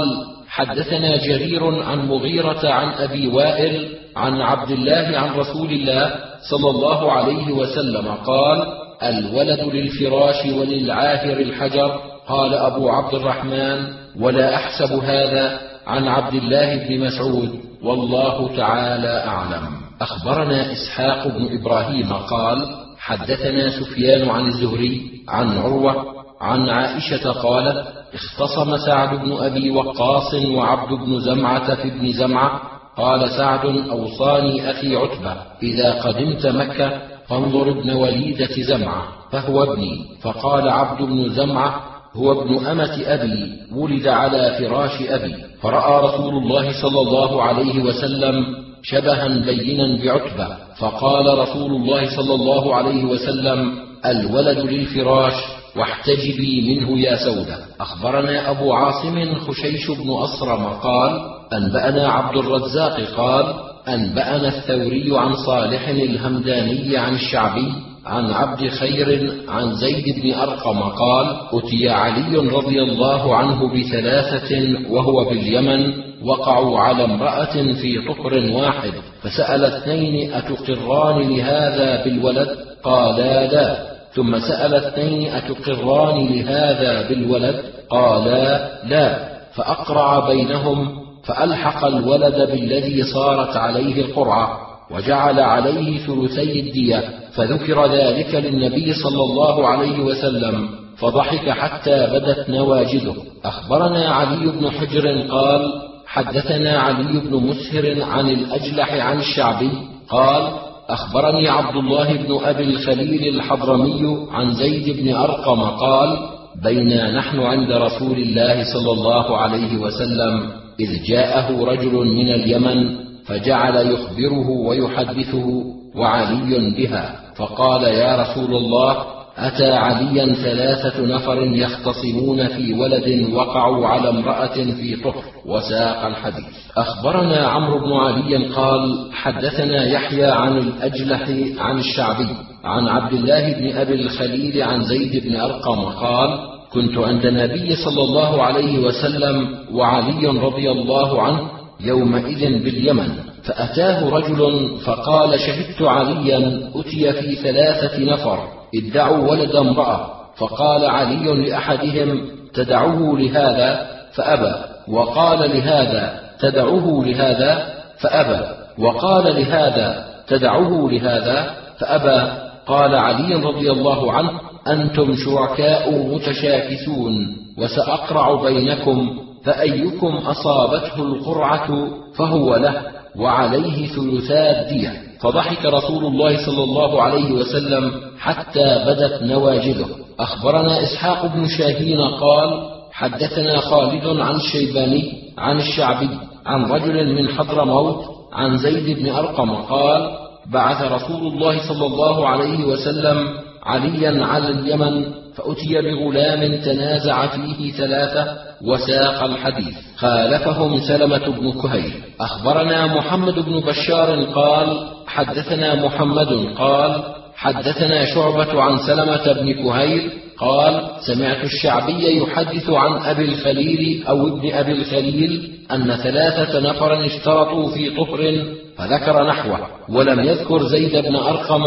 حدثنا جرير عن مغيرة عن أبي وائل عن عبد الله عن رسول الله صلى الله عليه وسلم قال الولد للفراش وللعاهر الحجر قال أبو عبد الرحمن ولا أحسب هذا عن عبد الله بن مسعود والله تعالى أعلم. أخبرنا إسحاق بن إبراهيم قال حدثنا سفيان عن الزهري عن عروة عن عائشة قالت اختصم سعد بن أبي وقاص وعبد بن زمعة في ابن زمعة قال سعد أوصاني أخي عتبة إذا قدمت مكة فانظر ابن وليدة زمعة فهو ابني فقال عبد بن زمعة هو ابن أمة أبي ولد على فراش أبي. فرأى رسول الله صلى الله عليه وسلم شبها بينا بعتبة. فقال رسول الله صلى الله عليه وسلم الولد للفراش واحتجبي منه يا سودة. أخبرنا أبو عاصم خشيش بن أصرم قال أنبأنا عبد الرزاق قال أنبأنا الثوري عن صالح الهمداني عن الشعبي عن عبد خير عن زيد بن أرقم قال أتي علي رضي الله عنه بثلاثة وهو باليمن وقعوا على امرأة في طهر واحد فسأل اثنين أتقران لهذا بالولد؟ قالا لا. ثم سأل اثنين أتقران لهذا بالولد؟ قالا لا. فأقرع بينهم فألحق الولد بالذي صارت عليه القرعة. وجعل عليه ثلثي الدية فذكر ذلك للنبي صلى الله عليه وسلم فضحك حتى بدت نواجذه. أخبرنا علي بن حجر قال حدثنا علي بن مسهر عن الأجلح عن الشعبي قال أخبرني عبد الله بن أبي الخليل الحضرمي عن زيد بن أرقم قال بينا نحن عند رسول الله صلى الله عليه وسلم إذ جاءه رجل من اليمن فجعل يخبره ويحدثه وعلي بها فقال يا رسول الله أتى عليا ثلاثة نفر يختصمون في ولد وقعوا على امرأة في طهر وساق الحديث. أخبرنا عمرو بن علي قال حدثنا يحيى عن الأجلح عن الشعبي عن عبد الله بن أبي الخليل عن زيد بن أرقم قال كنت عند النبي صلى الله عليه وسلم وعلي رضي الله عنه يومئذ باليمن. فأتاه رجل فقال شهدت عليا أتي في ثلاثة نفر ادعوا ولد امرأة. فقال علي لأحدهم تدعوه لهذا؟ فأبى. وقال لهذا تدعوه لهذا؟ فأبى. وقال لهذا تدعوه لهذا؟ فأبى. قال علي رضي الله عنه أنتم شركاء متشاكسون وسأقرع بينكم فأيكم أصابته القرعة فهو له وعليه ثلثا الدية. فضحك رسول الله صلى الله عليه وسلم حتى بدت نواجذه. أخبرنا إسحاق بن شاهين قال حدثنا خالد عن الشيباني عن الشعبي عن رجل من حضرموت عن زيد بن أرقم قال بعث رسول الله صلى الله عليه وسلم عليا على اليمن فأتي بغلام تنازع فيه ثلاثة وساق الحديث. خالفهم سلمة بن كهيل. أخبرنا محمد بن بشار قال حدثنا محمد قال حدثنا شعبة عن سلمة بن كهيل قال سمعت الشعبي يحدث عن أبي الخليل أو ابن أبي الخليل أن ثلاثة نفرا اشترطوا في طهر فذكر نحوه ولم يذكر زيد بن أرقم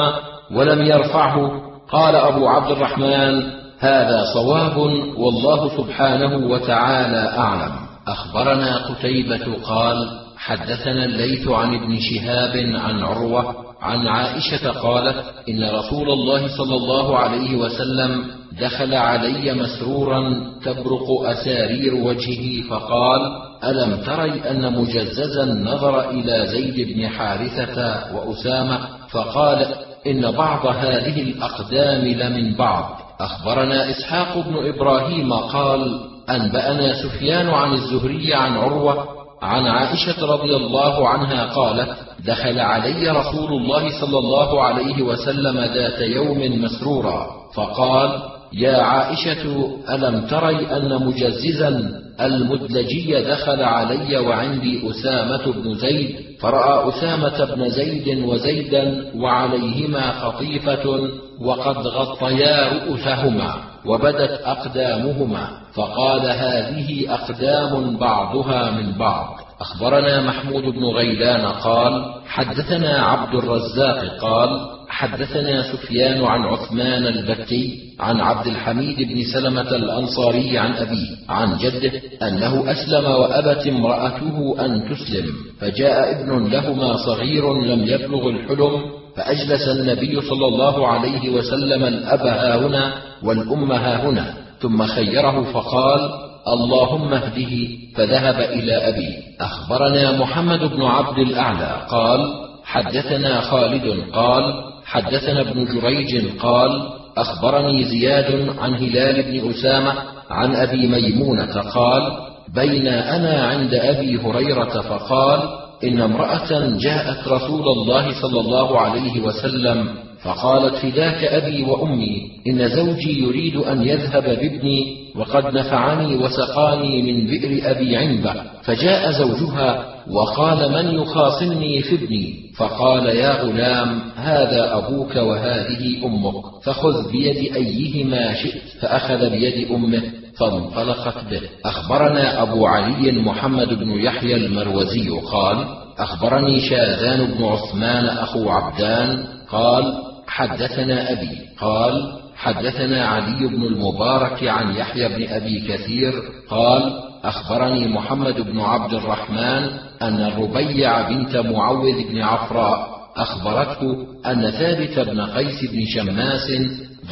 ولم يرفعه. قال أبو عبد الرحمن هذا صواب والله سبحانه وتعالى أعلم. أخبرنا قتيبة قال حدثنا الليث عن ابن شهاب عن عروة عن عائشة قالت إن رسول الله صلى الله عليه وسلم دخل علي مسرورا تبرق أسارير وجهه فقال ألم تري أن مجززا نظر إلى زيد بن حارثة وأسامة؟ فقال إن بعض هذه الأقدام لمن بعض. أخبرنا إسحاق بن إبراهيم قال أنبأنا سفيان عن الزهري عن عروة عن عائشة رضي الله عنها قالت دخل علي رسول الله صلى الله عليه وسلم ذات يوم مسرورا فقال يا عائشة ألم تري أن مجززا المدلجي دخل علي وعندي أسامة بن زيد؟ فرأى أسامة بن زيد وزيدا وعليهما خطيفة وقد غطيا رؤوسهما وبدت أقدامهما فقال هذه أقدام بعضها من بعض. أخبرنا محمود بن غيلان قال حدثنا عبد الرزاق قال حدثنا سفيان عن عثمان البتي عن عبد الحميد بن سلمة الأنصاري عن أبيه عن جده أنه أسلم وأبت امرأته أن تسلم فجاء ابن لهما صغير لم يبلغ الحلم فأجلس النبي صلى الله عليه وسلم الأب ها هنا والأم ها هنا ثم خيره فقال اللهم اهده فذهب إلى أبي. أخبرنا محمد بن عبد الأعلى قال حدثنا خالد قال حدثنا ابن جريج قال أخبرني زياد عن هلال بن أسامة عن أبي ميمونة قال بين أنا عند أبي هريرة فقال إن امرأة جاءت رسول الله صلى الله عليه وسلم فقالت فداك أبي وأمي إن زوجي يريد أن يذهب بابني وقد نفعني وسقاني من بئر أبي عنبة فجاء زوجها وقال من يخاصمني في ابني؟ فقال يا غلام هذا أبوك وهذه أمك فخذ بيد أيهما شئت فأخذ بيد أمه. فانطلقت به. أخبرنا أبو علي محمد بن يحيى المروزي قال أخبرني شاذان بن عثمان أخو عبدان قال حدثنا أبي. قال حدثنا علي بن المبارك عن يحيى بن أبي كثير قال أخبرني محمد بن عبد الرحمن أن الربيع بنت معوذ بن عفراء أخبرته أن ثابت بن قيس بن شماس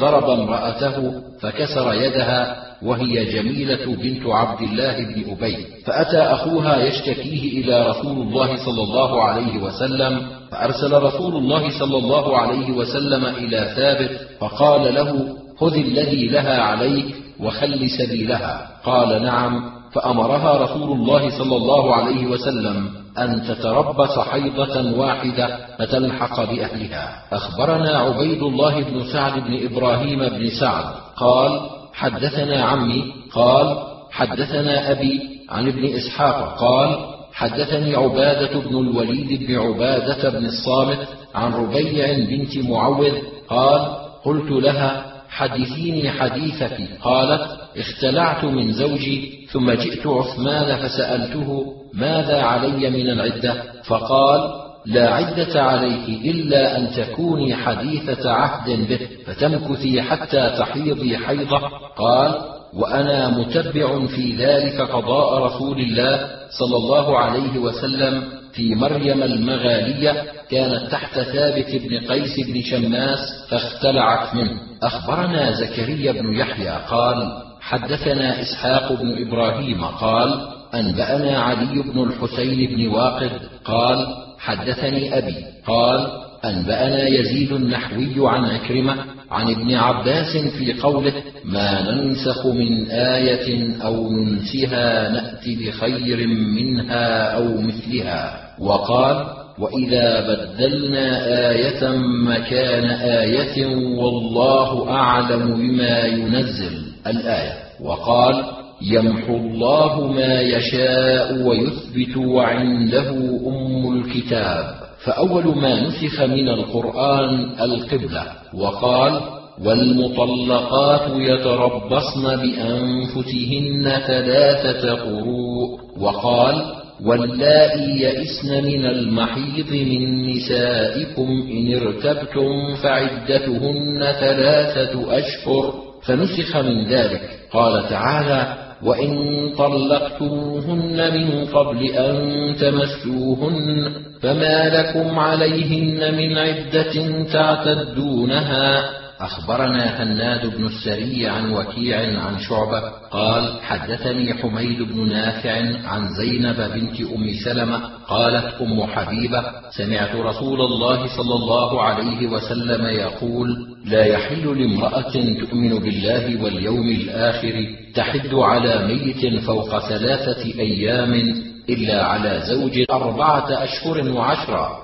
ضرب امرأته فكسر يدها وهي جميلة بنت عبد الله بن أبي. فأتى أخوها يشتكيه إلى رسول الله صلى الله عليه وسلم فأرسل رسول الله صلى الله عليه وسلم إلى ثابت فقال له خذ الذي لها عليك وخل سبيلها. قال نعم. فأمرها رسول الله صلى الله عليه وسلم أن تتربص حيضة واحدة فتلحق بأهلها. أخبرنا عبيد الله بن سعد بن إبراهيم بن سعد. قال حدثنا عمي. قال حدثنا أبي عن ابن إسحاق. قال حدثني عبادة بن الوليد بن عبادة بن الصامت عن ربيع بنت معوذ. قال قلت لها حدثيني حديثك قالت اختلعت من زوجي ثم جئت عثمان فسألته ماذا علي من العدة؟ فقال لا عدة عليك إلا أن تكوني حديثة عهد به فتمكثي حتى تحيضي حيضه. قال وأنا متبع في ذلك قضاء رسول الله صلى الله عليه وسلم في مريم المغالية كانت تحت ثابت بن قيس بن شماس فاختلعت منه. أخبرنا زكريا بن يحيى قال حدثنا إسحاق بن إبراهيم قال أنبأنا علي بن الحسين بن واقد قال حدثني أبي. قال أنبأنا يزيد النحوي عن عكرمة عن ابن عباس في قوله ما ننسخ من آية أو ننسها نأت بخير منها أو مثلها. وقال وإذا بدلنا آية مكان آية والله أعلم بما ينزل الآية. وقال يمحو الله ما يشاء ويثبت وعنده أم الكتاب. فأول ما نسخ من القرآن القبلة وقال والمطلقات يتربصن بأنفسهن ثلاثة قروء وقال واللائي يئسن من المحيض من نسائكم إن ارتبتم فعدتهن ثلاثة أشهر فنسخ من ذلك. قال تعالى وإن طلقتموهن من قبل أن تمسوهن فما لكم عليهن من عدة تعتدونها أخبرنا هناد بن السري عن وكيع عن شعبة قال حدثني حميد بن نافع عن زينب بنت أم سلمة قالت أم حبيبة سمعت رسول الله صلى الله عليه وسلم يقول لا يحل لامرأة تؤمن بالله واليوم الآخر تحد على ميت فوق ثلاثة أيام إلا على زوج أربعة أشهر وعشرا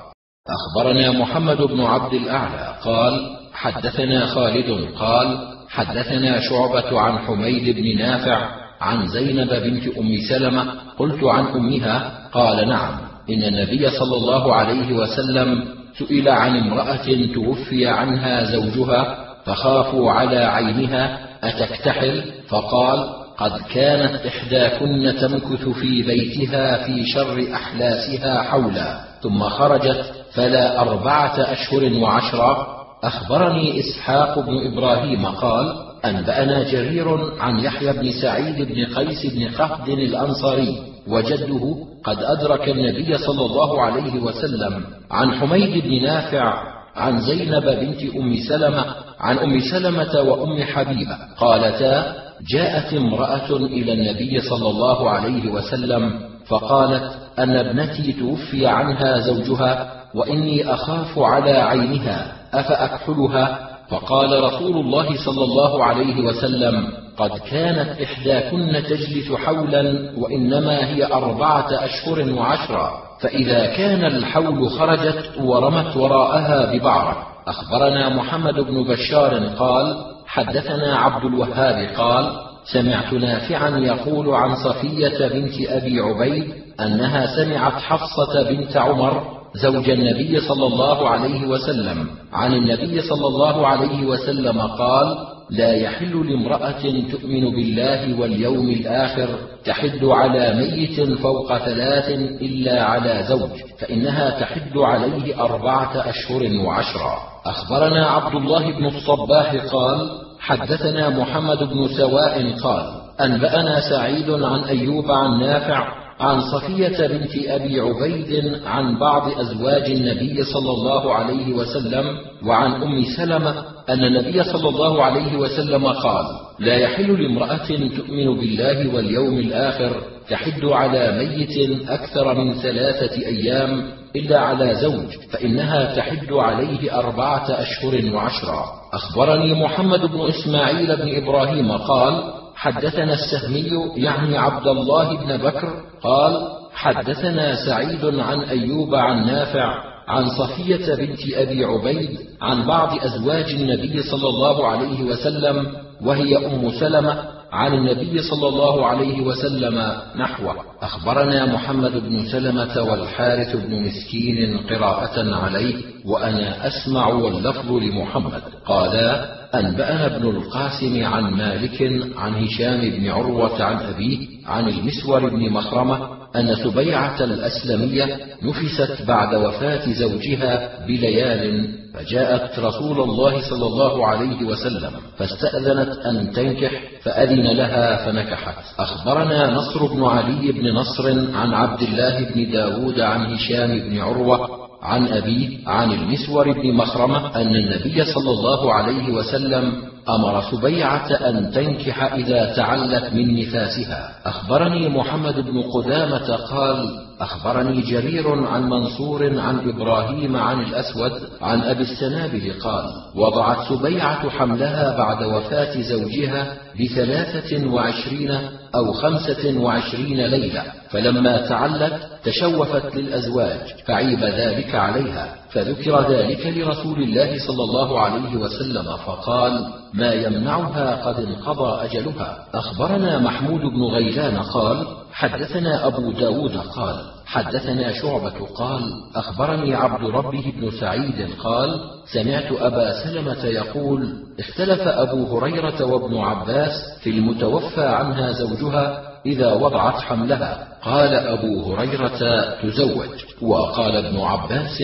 أخبرنا محمد بن عبد الأعلى قال حدثنا خالد قال حدثنا شعبة عن حميد بن نافع عن زينب بنت أم سلمة قلت عن أمها قال نعم إن النبي صلى الله عليه وسلم سئل عن امرأة توفي عنها زوجها فخافوا على عينها أتكتحل؟ فقال قد كانت إحداكن تمكث في بيتها في شر أحلاسها حولا ثم خرجت فلا أربعة أشهر وعشرة أخبرني إسحاق بن إبراهيم قال أنبأنا جرير عن يحيى بن سعيد بن قيس بن قهد الأنصاري وجده قد أدرك النبي صلى الله عليه وسلم عن حميد بن نافع عن زينب بنت أم سلمة عن أم سلمة وأم حبيبة قالتا جاءت امرأة إلى النبي صلى الله عليه وسلم فقالت أن ابنتي توفي عنها زوجها وإني أخاف على عينها. افاكحلها فقال رسول الله صلى الله عليه وسلم قد كانت إحداكن تجلس حولا وإنما هي أربعة أشهر وعشرا فإذا كان الحول خرجت ورمت وراءها ببعرة. أخبرنا محمد بن بشار قال حدثنا عبد الوهاب قال سمعت نافعا يقول عن صفية بنت أبي عبيد أنها سمعت حفصة بنت عمر زوج النبي صلى الله عليه وسلم. عن النبي صلى الله عليه وسلم قال لا يحل لامرأة تؤمن بالله واليوم الآخر تحد على ميت فوق ثلاث إلا على زوج فإنها تحد عليه أربعة أشهر وعشرا أخبرنا عبد الله بن الصباح قال حدثنا محمد بن سواء قال أنبأنا سعيد عن أيوب عن نافع عن صفية بنت أبي عبيد عن بعض أزواج النبي صلى الله عليه وسلم وعن أم سلمة أن النبي صلى الله عليه وسلم قال لا يحل لامرأة تؤمن بالله واليوم الآخر تحد على ميت أكثر من ثلاثة أيام إلا على زوج فإنها تحد عليه أربعة أشهر وعشرا أخبرني محمد بن إسماعيل بن إبراهيم قال حدثنا السهمي يعني عبد الله بن بكر قال حدثنا سعيد عن أيوب عن نافع عن صفية بنت أبي عبيد عن بعض أزواج النبي صلى الله عليه وسلم وهي أم سلمة عن النبي صلى الله عليه وسلم نحوه. أخبرنا محمد بن سلمة والحارث بن مسكين قراءة عليه وأنا أسمع واللفظ لمحمد. قالا انبانا ابن القاسم عن مالك عن هشام بن عروة عن أبيه عن المسور بن مخرمة أن سبيعة الأسلمية نفست بعد وفاة زوجها بليال فجاءت رسول الله صلى الله عليه وسلم فاستأذنت أن تنكح فأذن لها فنكحت. أخبرنا نصر بن علي بن نصر عن عبد الله بن داود عن هشام بن عروة عن أبيه عن المسور بن مخرمة أن النبي صلى الله عليه وسلم أمر سبيعة أن تنكح إذا تعلت من نفاسها. أخبرني محمد بن قدامة قال أخبرني جرير عن منصور عن إبراهيم عن الأسود عن أبي السنابل قال وضعت سبيعة حملها بعد وفاة زوجها بثلاثة وعشرين أو خمسة وعشرين ليلة فلما تعلت تشوفت للأزواج فعيب ذلك عليها فذكر ذلك لرسول الله صلى الله عليه وسلم فقال ما يمنعها قد انقضى أجلها. أخبرنا محمود بن غيلان قال حدثنا أبو داود قال حدثنا شعبة قال أخبرني عبد ربه بن سعيد قال سمعت أبا سلمة يقول اختلف أبو هريرة وابن عباس في المتوفى عنها زوجها إذا وضعت حملها. قال أبو هريرة تزوج. وقال ابن عباس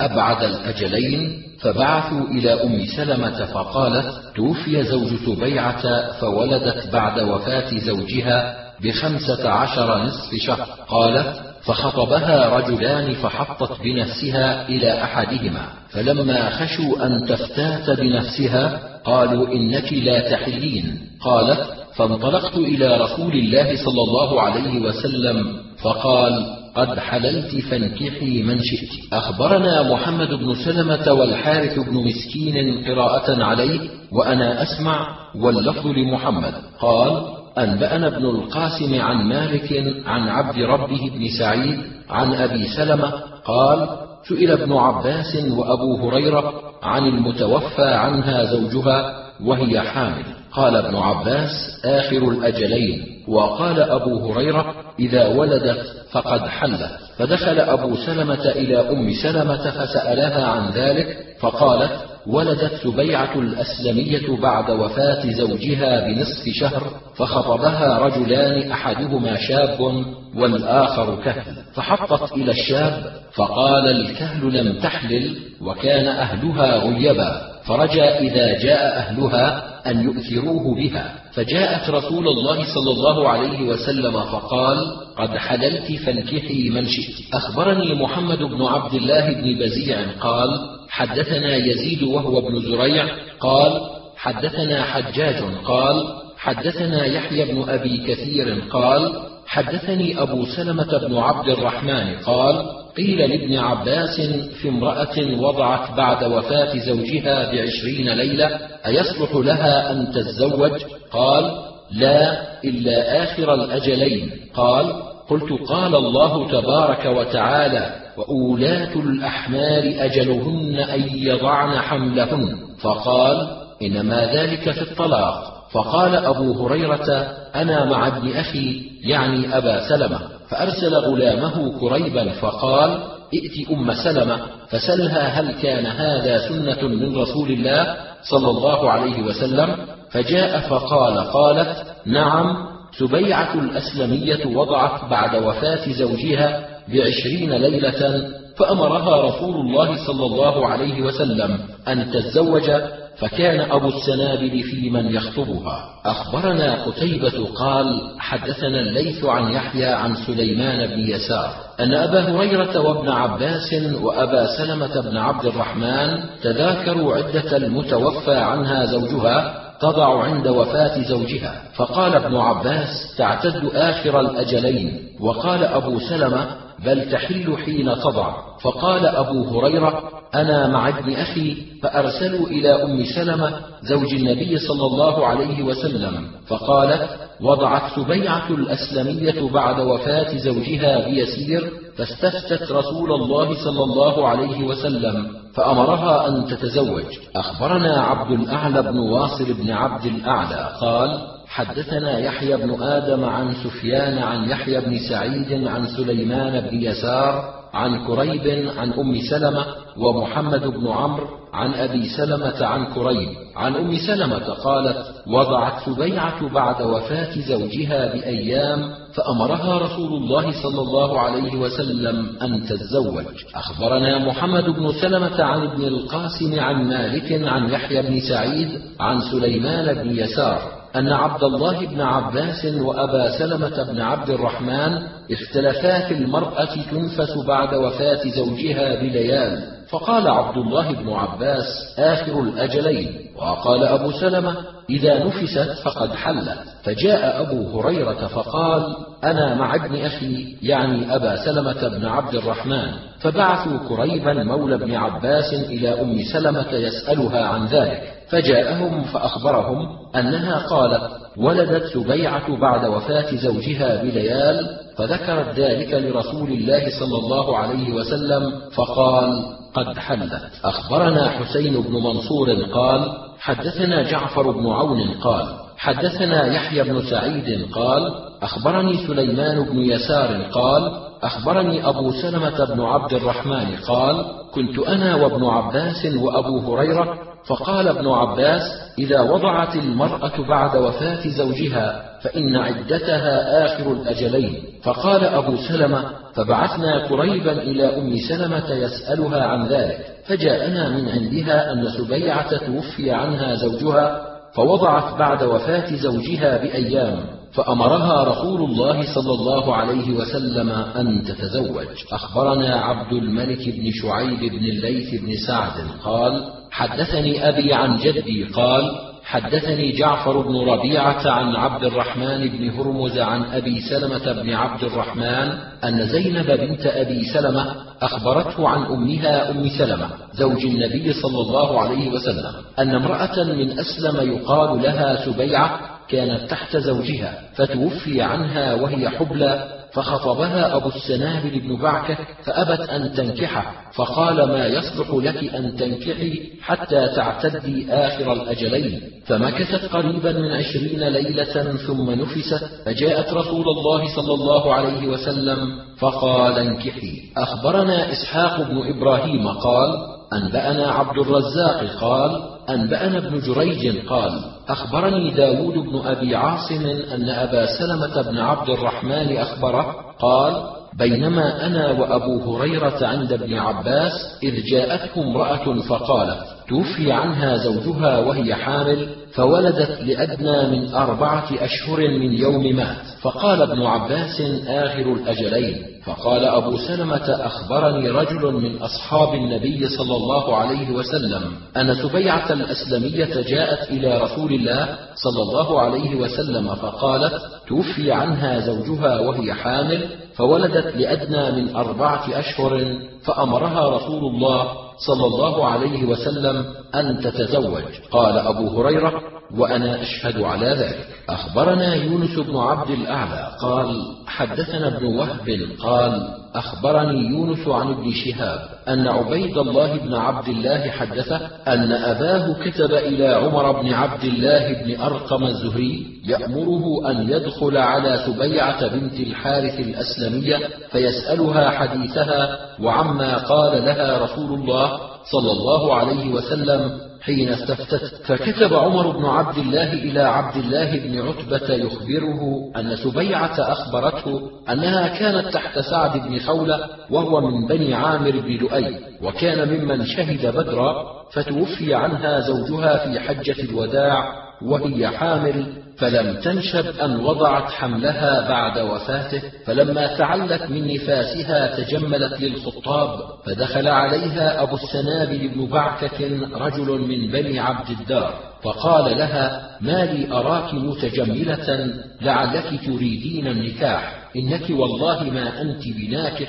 أبعد الأجلين. فبعثوا إلى أم سلمة فقالت توفي زوج سبيعة فولدت بعد وفاة زوجها بخمسة عشر نصف شهر. قالت فخطبها رجلان فحطت بنفسها إلى أحدهما فلما خشوا أن تفتات بنفسها قالوا إنك لا تحلين قالت فانطلقت إلى رسول الله صلى الله عليه وسلم فقال قد حللت فانكحي من شئت. أخبرنا محمد بن سلمة والحارث بن مسكين قراءة عليه وأنا أسمع واللفظ لمحمد قال أنبأنا ابن القاسم عن مالك عن عبد ربه بن سعيد عن أبي سلمة قال سئل ابن عباس وأبو هريرة عن المتوفى عنها زوجها وهي حامل. قال ابن عباس آخر الأجلين. وقال أبو هريرة إذا ولدت فقد حلت فدخل أبو سلمة إلى أم سلمة فسألها عن ذلك فقالت ولدت سبيعة الأسلمية بعد وفاة زوجها بنصف شهر فخطبها رجلان أحدهما شاب والآخر كهل. فحطت إلى الشاب فقال الكهل لم تحلل وكان أهلها غيبا. فرجى إذا جاء أهلها أن يؤثروه بها. فجاءت رسول الله صلى الله عليه وسلم فقال قد حللت فانكحي من شئت. أخبرني محمد بن عبد الله بن بزيع قال حدثنا يزيد وهو ابن زريع قال حدثنا حجاج قال حدثنا يحيى بن أبي كثير قال حدثني أبو سلمة بن عبد الرحمن قال قيل لابن عباس في امرأة وضعت بعد وفاة زوجها بعشرين ليلة أيصلح لها أن تتزوج؟ قال لا إلا آخر الأجلين. قال قلت قال الله تبارك وتعالى وأولاة الأحمال أجلهن أن يضعن حملهن. فقال إنما ذلك في الطلاق. فقال أبو هريرة أنا مع ابن أخي يعني أبا سلمة. فأرسل غلامه كريبا فقال ائت أم سلمة فسلها هل كان هذا سنة من رسول الله صلى الله عليه وسلم؟ فجاء فقال قالت نعم سبيعة الأسلمية وضعت بعد وفاة زوجها بعشرين ليلة فأمرها رسول الله صلى الله عليه وسلم أن تتزوج فكان أبو السنابل في من يخطبها. أخبرنا قتيبة قال حدثنا الليث عن يحيى عن سليمان بن يسار أن أبا هريرة وابن عباس وأبا سلمة بن عبد الرحمن تذاكروا عدة المتوفى عنها زوجها تضع عند وفاة زوجها. فقال ابن عباس تعتد آخر الأجلين. وقال أبو سلمة بل تحل حين تضع. فقال أبو هريرة أنا مع ابن أخي فأرسلوا إلى أم سلمة زوج النبي صلى الله عليه وسلم. فقالت وضعت سبيعة الأسلمية بعد وفاة زوجها بيسير فاستفتت رسول الله صلى الله عليه وسلم فأمرها أن تتزوج. أخبرنا عبد الأعلى بن واصل بن عبد الأعلى قال حدثنا يحيى بن آدم عن سفيان عن يحيى بن سعيد عن سليمان بن يسار عن كريب عن أم سلمة ومحمد بن عمرو عن أبي سلمة عن كريب عن أم سلمة قالت وضعت سبيعة بعد وفاة زوجها بأيام فأمرها رسول الله صلى الله عليه وسلم أن تتزوج. أخبرنا محمد بن سلمة عن ابن القاسم عن مالك عن يحيى بن سعيد عن سليمان بن يسار أن عبد الله بن عباس وأبا سلمة بن عبد الرحمن اختلفا في المرأة تنفس بعد وفاة زوجها بليال فقال عبد الله بن عباس آخر الأجلين. وقال أبو سلمة إذا نفست فقد حلت فجاء أبو هريرة فقال أنا مع ابن أخي يعني أبا سلمة بن عبد الرحمن. فبعثوا كريبا مولى ابن عباس إلى أم سلمة يسألها عن ذلك. فجاءهم فأخبرهم أنها قالت ولدت سبيعة بعد وفاة زوجها بليال فذكرت ذلك لرسول الله صلى الله عليه وسلم فقال قد حلت. أخبرنا حسين بن منصور قال حدثنا جعفر بن عون قال حدثنا يحيى بن سعيد قال أخبرني سليمان بن يسار قال أخبرني أبو سلمة بن عبد الرحمن قال كنت أنا وابن عباس وأبو هريرة فقال ابن عباس إذا وضعت المرأة بعد وفاة زوجها فإن عدتها آخر الأجلين. فقال أبو سلمة فبعثنا قريبا إلى أم سلمة يسألها عن ذلك فجاءنا من عندها أن سبيعة توفي عنها زوجها فوضعت بعد وفاة زوجها بأيام. فأمرها رسول الله صلى الله عليه وسلم أن تتزوج. أخبرنا عبد الملك بن شعيب بن الليث بن سعد قال حدثني أبي عن جدي قال حدثني جعفر بن ربيعة عن عبد الرحمن بن هرمز عن أبي سلمة بن عبد الرحمن أن زينب بنت أبي سلمة أخبرته عن أمها أم سلمة زوج النبي صلى الله عليه وسلم أن امرأة من أسلم يقال لها سبيعة كانت تحت زوجها فتوفي عنها وهي حبلى فخطبها أبو السنابل بن بعكة فأبت أن تنكحه فقال ما يصلح لك أن تنكحي حتى تعتدي آخر الأجلين. فمكثت قريبا من عشرين ليلة ثم نفست فجاءت رسول الله صلى الله عليه وسلم فقال انكحي. أخبرنا إسحاق بن إبراهيم قال أنبأنا عبد الرزاق قال أنبأنا ابن جريج قال أخبرني داود بن أبي عاصم أن أبا سلمة بن عبد الرحمن أخبره قال بينما أنا وأبو هريرة عند ابن عباس إذ جاءته امرأة فقالت توفي عنها زوجها وهي حامل فولدت لأدنى من أربعة أشهر من يوم مات. فقال ابن عباس آخر الأجلين. فقال أبو سلمة أخبرني رجل من أصحاب النبي صلى الله عليه وسلم أن سبيعة الأسلمية جاءت إلى رسول الله صلى الله عليه وسلم فقالت توفي عنها زوجها وهي حامل فولدت لأدنى من أربعة أشهر فأمرها رسول الله صلى الله عليه وسلم أن تتزوج. قال أبو هريرة وأنا أشهد على ذلك. أخبرنا يونس بن عبد الأعلى قال حدثنا ابن وهب قال أخبرني يونس عن ابن شهاب أن عبيد الله بن عبد الله حدثه أن أباه كتب إلى عمر بن عبد الله بن أرقم الزهري يأمره أن يدخل على سبيعة بنت الحارث الأسلمية فيسألها حديثها وعما قال لها رسول الله صلى الله عليه وسلم حين استفتت فكتب عمر بن عبد الله إلى عبد الله بن عتبة يخبره أن سبيعة أخبرته أنها كانت تحت سعد بن خولة وهو من بني عامر بن لؤي وكان ممن شهد بدرا فتوفي عنها زوجها في حجة الوداع وهي حامل فلم تنشب أن وضعت حملها بعد وفاته فلما تعلت من نفاسها تجملت للخطاب فدخل عليها أبو السنابل بن بعكة رجل من بني عبد الدار فقال لها ما لي أراك متجملة لعلك تريدين النكاح إنك والله ما أنت بناكح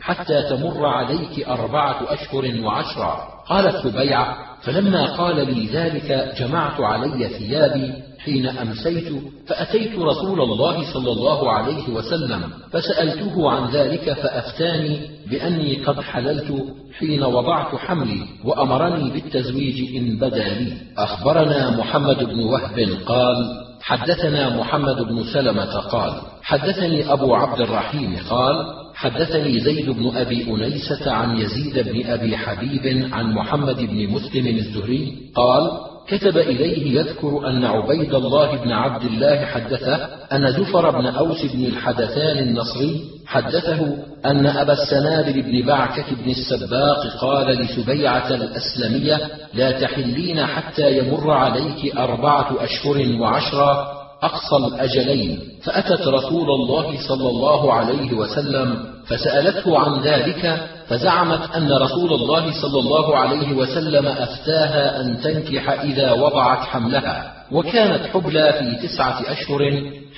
حتى تمر عليك أربعة أشهر وعشرا قالت سبيعة فلما قال لي ذلك جمعت علي ثيابي حين أمسيت فأتيت رسول الله صلى الله عليه وسلم فسألته عن ذلك فأفتاني بأني قد حللت حين وضعت حملي وأمرني بالتزويج إن بدا لي. أخبرنا محمد بن وهب قال حدثنا محمد بن سلمة قال حدثني أبو عبد الرحيم قال حدثني زيد بن أبي أنيسة عن يزيد بن أبي حبيب عن محمد بن مسلم الزهري قال كتب إليه يذكر أن عبيد الله بن عبد الله حدثه أن زفر بن أوس بن الحدثان النصري حدثه أن أبا السنابل بن بعكة بن السباق قال لسبيعة الأسلمية لا تحلين حتى يمر عليك أربعة أشهر وعشرا أقصى الأجلين فأتت رسول الله صلى الله عليه وسلم فسألته عن ذلك فزعمت أن رسول الله صلى الله عليه وسلم أفتاها أن تنكح إذا وضعت حملها. وكانت حبلى في تسعة أشهر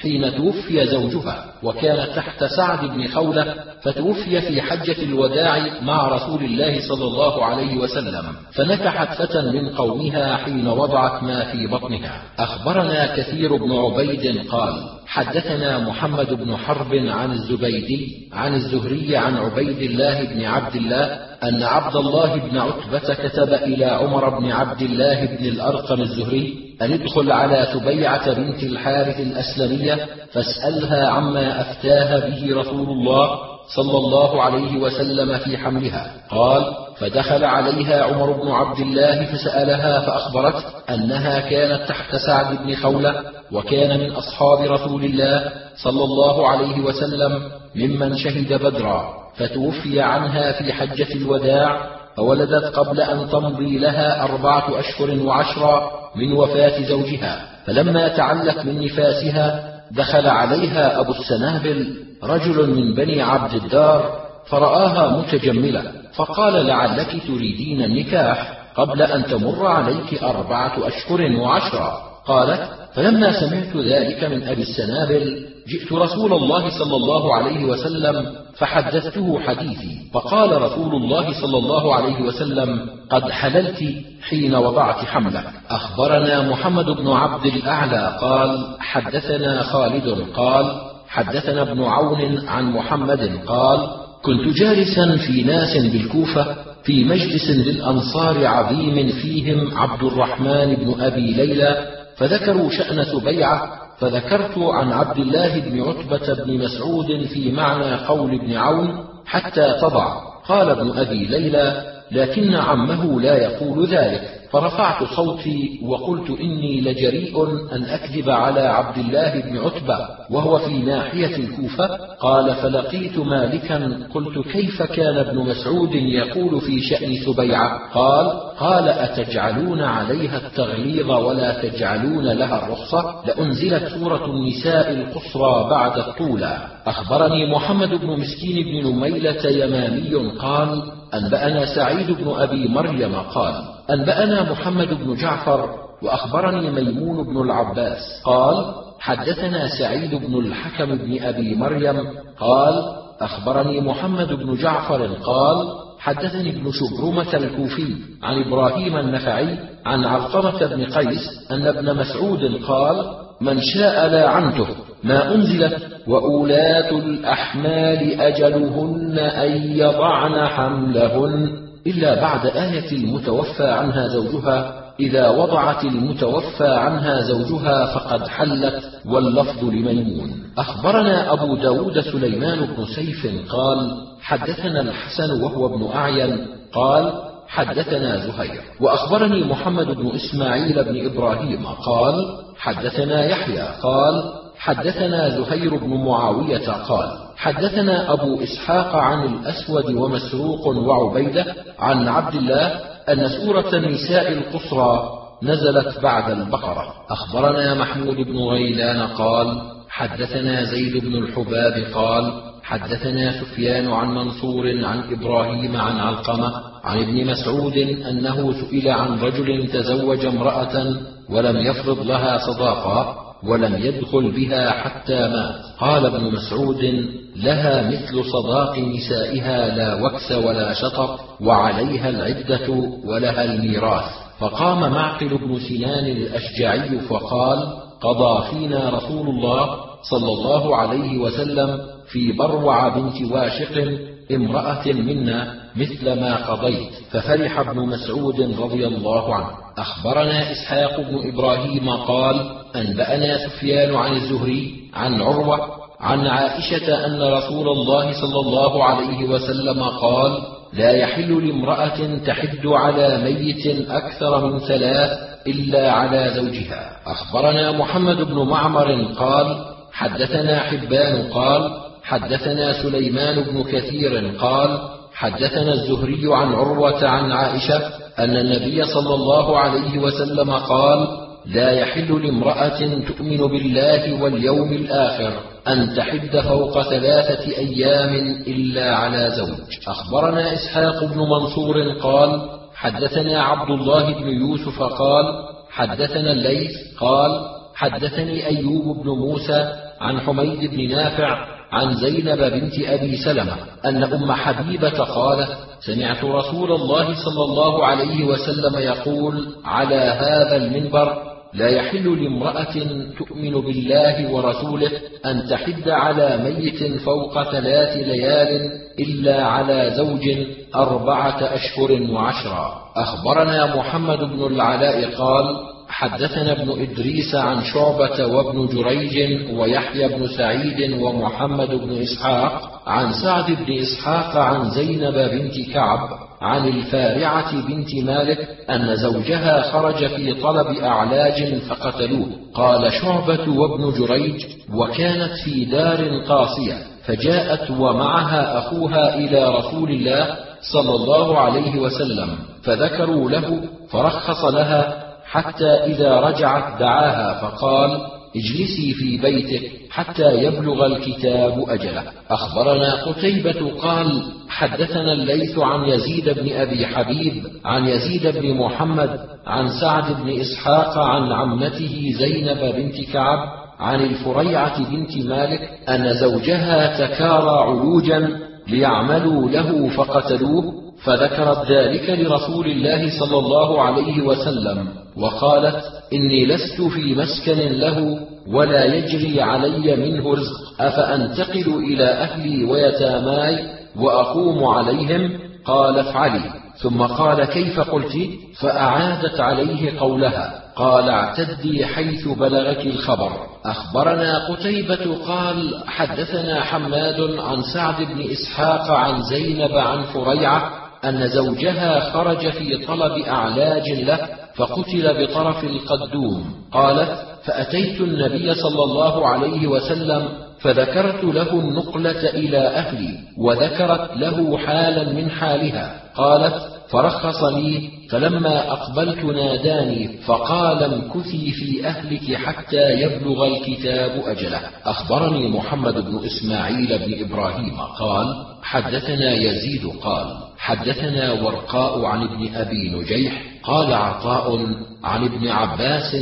حين توفي زوجها وكانت تحت سعد بن خولة فتوفي في حجة الوداع مع رسول الله صلى الله عليه وسلم فنكحت فتى من قومها حين وضعت ما في بطنها. أخبرنا كثير بن عبيد قال حدثنا محمد بن حرب عن الزبيدي عن الزهري عن عبيد الله بن عبد الله أن عبد الله بن عتبة كتب إلى عمر بن عبد الله بن الأرقم الزهري أن ادخل على سبيعة بنت الحارث الأسلمية فاسألها عما أفتاها به رسول الله صلى الله عليه وسلم في حملها. قال فدخل عليها عمر بن عبد الله فسألها فأخبرته أنها كانت تحت سعد بن خولة وكان من أصحاب رسول الله صلى الله عليه وسلم ممن شهد بدرا فتوفي عنها في حجة الوداع فولدت قبل أن تمضي لها أربعة أشهر وعشرا من وفاة زوجها. فلما تعلت من نفاسها دخل عليها أبو السنابل رجل من بني عبد الدار فرآها متجملة فقال لعلك تريدين النكاح قبل أن تمر عليك أربعة أشهر وعشرا قالت فلما سمعت ذلك من أبي السنابل جئت رسول الله صلى الله عليه وسلم فحدثته حديثي فقال رسول الله صلى الله عليه وسلم قد حللت حين وضعت حملك. أخبرنا محمد بن عبد الأعلى قال حدثنا خالد قال حدثنا ابن عون عن محمد قال كنت جالسا في ناس بالكوفة في مجلس للأنصار عظيم فيهم عبد الرحمن بن أبي ليلى فذكروا شأن سبيعة فذكرت عن عبد الله بن عتبة بن مسعود في معنى قول ابن عون حتى تضع قال ابن أبي ليلى لكن عمه لا يقول ذلك. فرفعت صوتي وقلت إني لجريء أن أكذب على عبد الله بن عتبة وهو في ناحية الكوفة. قال فلقيت مالكا. قلت كيف كان ابن مسعود يقول في شأن سبيعة؟ قال قال أتجعلون عليها التغليظ ولا تجعلون لها الرخصة؟ لأنزلت سورة النساء القصرى بعد الطولى. أخبرني محمد بن مسكين بن نميلة يمامي. قال أنبأنا سعيد بن أبي مريم قال أنبأنا محمد بن جعفر وأخبرني ميمون بن العباس قال حدثنا سعيد بن الحكم بن أبي مريم قال أخبرني محمد بن جعفر قال حدثني ابن شبرمة الكوفي عن إبراهيم النخعي عن علقمة بن قيس أن ابن مسعود قال من شاء لاعنته ما أنزلت وأولاة الأحمال أجلهن أن يضعن حملهن. إلا بعد آية المتوفى عنها زوجها إذا وضعت المتوفى عنها زوجها فقد حلت. واللفظ لميمون. أخبرنا أبو داود سليمان بن سيف قال حدثنا الحسن وهو ابن أعين قال حدثنا زهير. وأخبرني محمد بن إسماعيل بن إبراهيم قال حدثنا يحيى قال حدثنا زهير بن معاوية قال حدثنا أبو إسحاق عن الأسود ومسروق وعبيدة عن عبد الله أن سورة النساء القصرى نزلت بعد البقرة. أخبرنا محمود بن غيلان قال حدثنا زيد بن الحباب قال حدثنا سفيان عن منصور عن إبراهيم عن علقمة عن ابن مسعود أنه سئل عن رجل تزوج امرأة ولم يفرض لها صداقة ولم يدخل بها حتى مات. قال ابن مسعود لها مثل صداق نسائها لا وكس ولا شطط وعليها العدة ولها الميراث. فقام معقل بن سنان الأشجعي فقال قضى فينا رسول الله صلى الله عليه وسلم في بروع بنت واشق امرأة منا مثل ما قضيت ففرح ابن مسعود رضي الله عنه. أخبرنا إسحاق بن إبراهيم قال أنبأنا سفيان عن الزهري عن عروة عن عائشة أن رسول الله صلى الله عليه وسلم قال لا يحل لامرأة تحد على ميت أكثر من ثلاث إلا على زوجها. أخبرنا محمد بن معمر قال حدثنا حبان قال حدثنا سليمان بن كثير قال حدثنا الزهري عن عروة عن عائشة أن النبي صلى الله عليه وسلم قال لا يحل لامرأة تؤمن بالله واليوم الآخر أن تحد فوق ثلاثة أيام إلا على زوج. أخبرنا إسحاق بن منصور قال حدثنا عبد الله بن يوسف قال حدثنا الليث قال حدثني أيوب بن موسى عن حميد بن نافع عن زينب بنت أبي سلمة أن أم حبيبة قالت سمعت رسول الله صلى الله عليه وسلم يقول على هذا المنبر لا يحل لامرأة تؤمن بالله ورسوله أن تحد على ميت فوق ثلاث ليال إلا على زوج أربعة أشهر وعشرا. أخبرنا محمد بن العلاء قال حدثنا ابن إدريس عن شعبة وابن جريج ويحيى بن سعيد ومحمد بن إسحاق عن سعد بن إسحاق عن زينب بنت كعب عن الفارعة بنت مالك أن زوجها خرج في طلب أعلاج فقتلوه. قال شعبة وابن جريج وكانت في دار قاصية فجاءت ومعها أخوها إلى رسول الله صلى الله عليه وسلم فذكروا له فرخص لها حتى إذا رجعت دعاها فقال اجلسي في بيتك حتى يبلغ الكتاب أجله. أخبرنا قتيبة قال حدثنا الليث عن يزيد بن أبي حبيب عن يزيد بن محمد عن سعد بن إسحاق عن عمته زينب بنت كعب عن الفريعة بنت مالك أن زوجها تكارى علوجا ليعملوا له فقتلوه فذكرت ذلك لرسول الله صلى الله عليه وسلم وقالت إني لست في مسكن له ولا يجري علي منه رزق أفأنتقل إلى أهلي ويتاماي وأقوم عليهم قال افعلي. ثم قال كيف قلت؟ فأعادت عليه قولها قال اعتدي حيث بلغك الخبر. أخبرنا قتيبة قال حدثنا حماد عن سعد بن إسحاق عن زينب عن فريعة أن زوجها خرج في طلب أعلاج له فقتل بطرف القدوم قالت فأتيت النبي صلى الله عليه وسلم فذكرت له النقلة إلى أهلي وذكرت له حالا من حالها. قالت فرخص لي فلما أقبلت ناداني فقال امكثي في أهلك حتى يبلغ الكتاب أجله. أخبرني محمد بن إسماعيل بن إبراهيم. قال حدثنا يزيد. قال حدثنا ورقاء عن ابن أبي نجيح. قال عطاء عن ابن عباس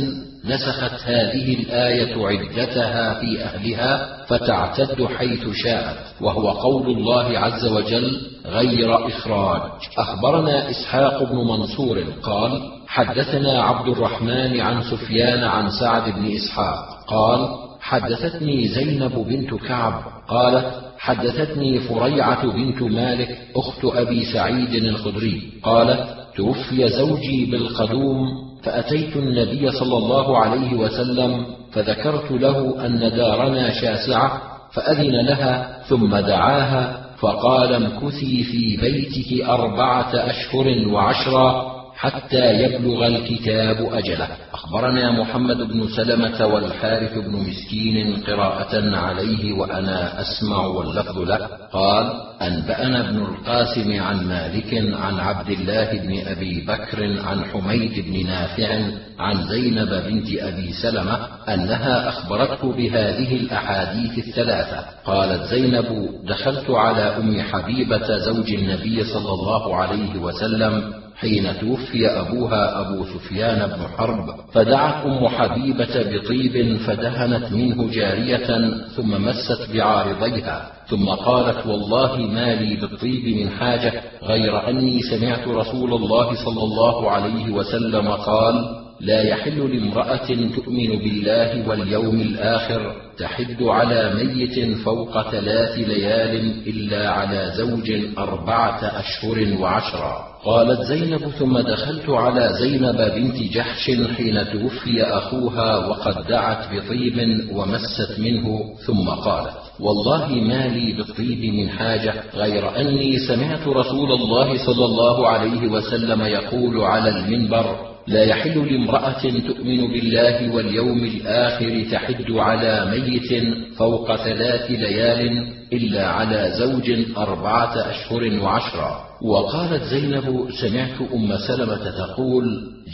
نسخت هذه الآية عدتها في أهلها فتعتد حيث شاءت وهو قول الله عز وجل غير إخراج. أخبرنا إسحاق بن منصور قال حدثنا عبد الرحمن عن سفيان عن سعد بن إسحاق قال حدثتني زينب بنت كعب قالت حدثتني فريعة بنت مالك أخت أبي سعيد الخدري قالت توفي زوجي بالقدوم فأتيت النبي صلى الله عليه وسلم فذكرت له أن دارنا شاسعة فأذن لها ثم دعاها فقال امكثي في بيتك أربعة أشهر وعشرا حتى يبلغ الكتاب أجله. أخبرنا محمد بن سلمة والحارث بن مسكين قراءة عليه وأنا أسمع واللفظ له. قال أنبأنا ابن القاسم عن مالك عن عبد الله بن أبي بكر عن حميد بن نافع عن زينب بنت أبي سلمة أنها أخبرته بهذه الأحاديث الثلاثة. قالت زينب دخلت على أم حبيبة زوج النبي صلى الله عليه وسلم حين توفي أبوها أبو سفيان بن حرب فدعت أم حبيبة بطيب فدهنت منه جارية ثم مست بعارضيها. ثم قالت والله ما لي بالطيب من حاجة غير أني سمعت رسول الله صلى الله عليه وسلم قال لا يحل لامرأة تؤمن بالله واليوم الآخر تحد على ميت فوق ثلاث ليال إلا على زوج أربعة أشهر وعشرا قالت زينب ثم دخلت على زينب بنت جحش حين توفي أخوها وقد دعت بطيب ومست منه ثم قالت والله ما لي بالطيب من حاجة غير أني سمعت رسول الله صلى الله عليه وسلم يقول على المنبر لا يحل لامرأة تؤمن بالله واليوم الآخر تحد على ميت فوق ثلاث ليال إلا على زوج أربعة أشهر وعشرا وقالت زينب سمعت أم سلمة تقول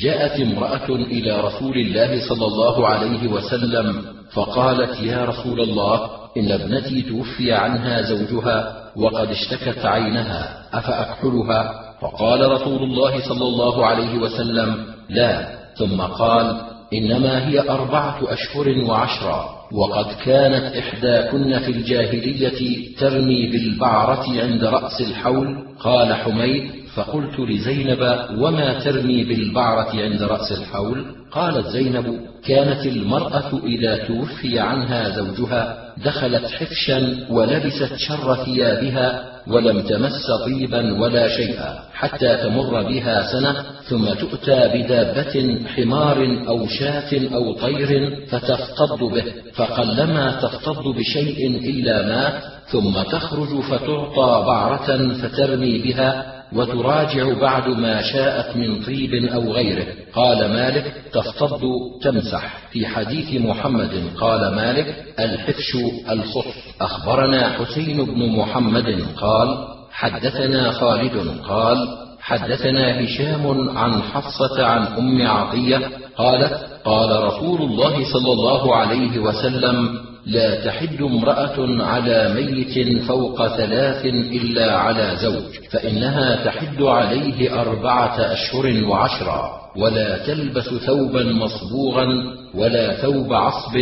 جاءت امرأة إلى رسول الله صلى الله عليه وسلم فقالت يا رسول الله إن ابنتي توفي عنها زوجها وقد اشتكت عينها أفأكحلها فقال رسول الله صلى الله عليه وسلم لا. ثم قال إنما هي أربعة أشهر وعشرا وقد كانت إحداكن في الجاهلية ترمي بالبعرة عند رأس الحول. قال حميد فقلت لزينب وما ترمي بالبعرة عند رأس الحول؟ قالت زينب كانت المرأة إذا توفي عنها زوجها دخلت حفشا ولبست شر ثيابها ولم تمس طيبا ولا شيئا حتى تمر بها سنة ثم تؤتى بدابة حمار أو شاة أو طير فتفتض به فقلما تفتض بشيء إلا مات ثم تخرج فتعطى بعرة فترمي بها وتراجع بعد ما شاءت من طيب أو غيره. قال مالك تفتض تمسح. في حديث محمد قال مالك الحفش الخف. أخبرنا حسين بن محمد قال حدثنا خالد قال حدثنا هشام عن حفصة عن أم عطية قالت قال رسول الله صلى الله عليه وسلم لا تحد امرأة على ميت فوق ثلاث إلا على زوج فإنها تحد عليه أربعة أشهر وعشرا ولا تلبس ثوبا مصبوغا ولا ثوب عصب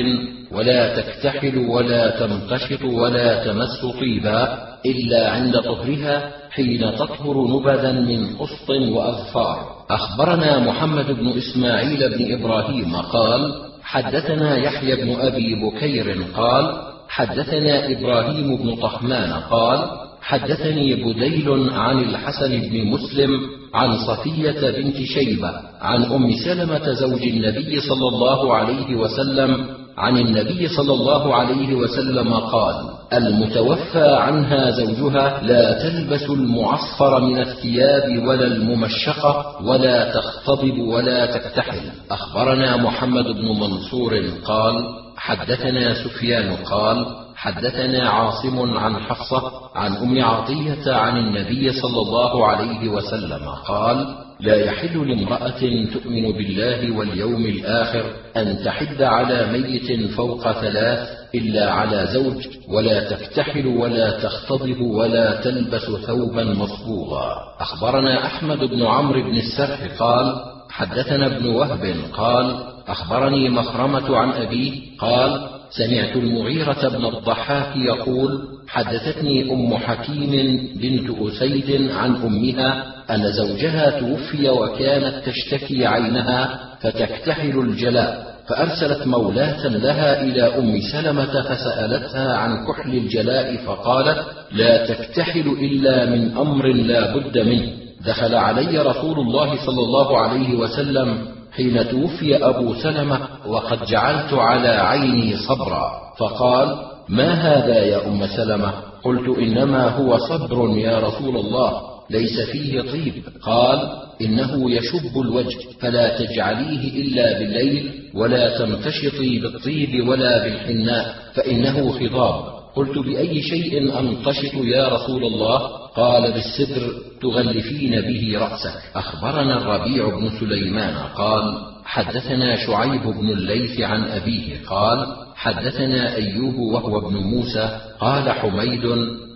ولا تكتحل ولا تمتشط ولا تمس طيبا إلا عند طهرها حين تطهر نبذا من قسط وأظفار. أخبرنا محمد بن إسماعيل بن إبراهيم قال حدثنا يحيى بن أبي بكير قال حدثنا إبراهيم بن طهمان قال حدثني بديل عن الحسن بن مسلم عن صفية بنت شيبة عن أم سلمة زوج النبي صلى الله عليه وسلم عن النبي صلى الله عليه وسلم قال المتوفى عنها زوجها لا تلبس المعصفر من الثياب ولا الممشقة ولا تختضب ولا تكتحل أخبرنا محمد بن منصور قال حدثنا سفيان قال حدثنا عاصم عن حفصة عن أم عطية عن النبي صلى الله عليه وسلم قال لا يحل لامرأة تؤمن بالله واليوم الآخر أن تحد على ميت فوق ثلاث إلا على زوج ولا تكتحل ولا تختضب ولا تلبس ثوبا مصبوغا. أخبرنا أحمد بن عمرو بن السرح قال حدثنا ابن وهب قال أخبرني مخرمة عن أبيه قال سمعت المغيرة بن الضحاك يقول: حدثتني أم حكيم بنت أسيد عن أمها أن زوجها توفي وكانت تشتكي عينها فتكتحل الجلاء، فأرسلت مولاة لها إلى أم سلمة فسألتها عن كحل الجلاء فقالت: لا تكتحل إلا من أمر لا بد منه. دخل علي رسول الله صلى الله عليه وسلم حين توفي أبو سلمة وقد جعلت على عيني صبرا فقال ما هذا يا أم سلمة قلت إنما هو صبر يا رسول الله ليس فيه طيب قال إنه يشب الوجه فلا تجعليه إلا بالليل ولا تمتشطي بالطيب ولا بالحناء فإنه خضاب. قلت بأي شيء أنتشط يا رسول الله؟ قال بالسدر تغلفين به رأسك. أخبرنا الربيع بن سليمان قال حدثنا شعيب بن الليث عن أبيه قال حدثنا أيوب وهو ابن موسى قال حميد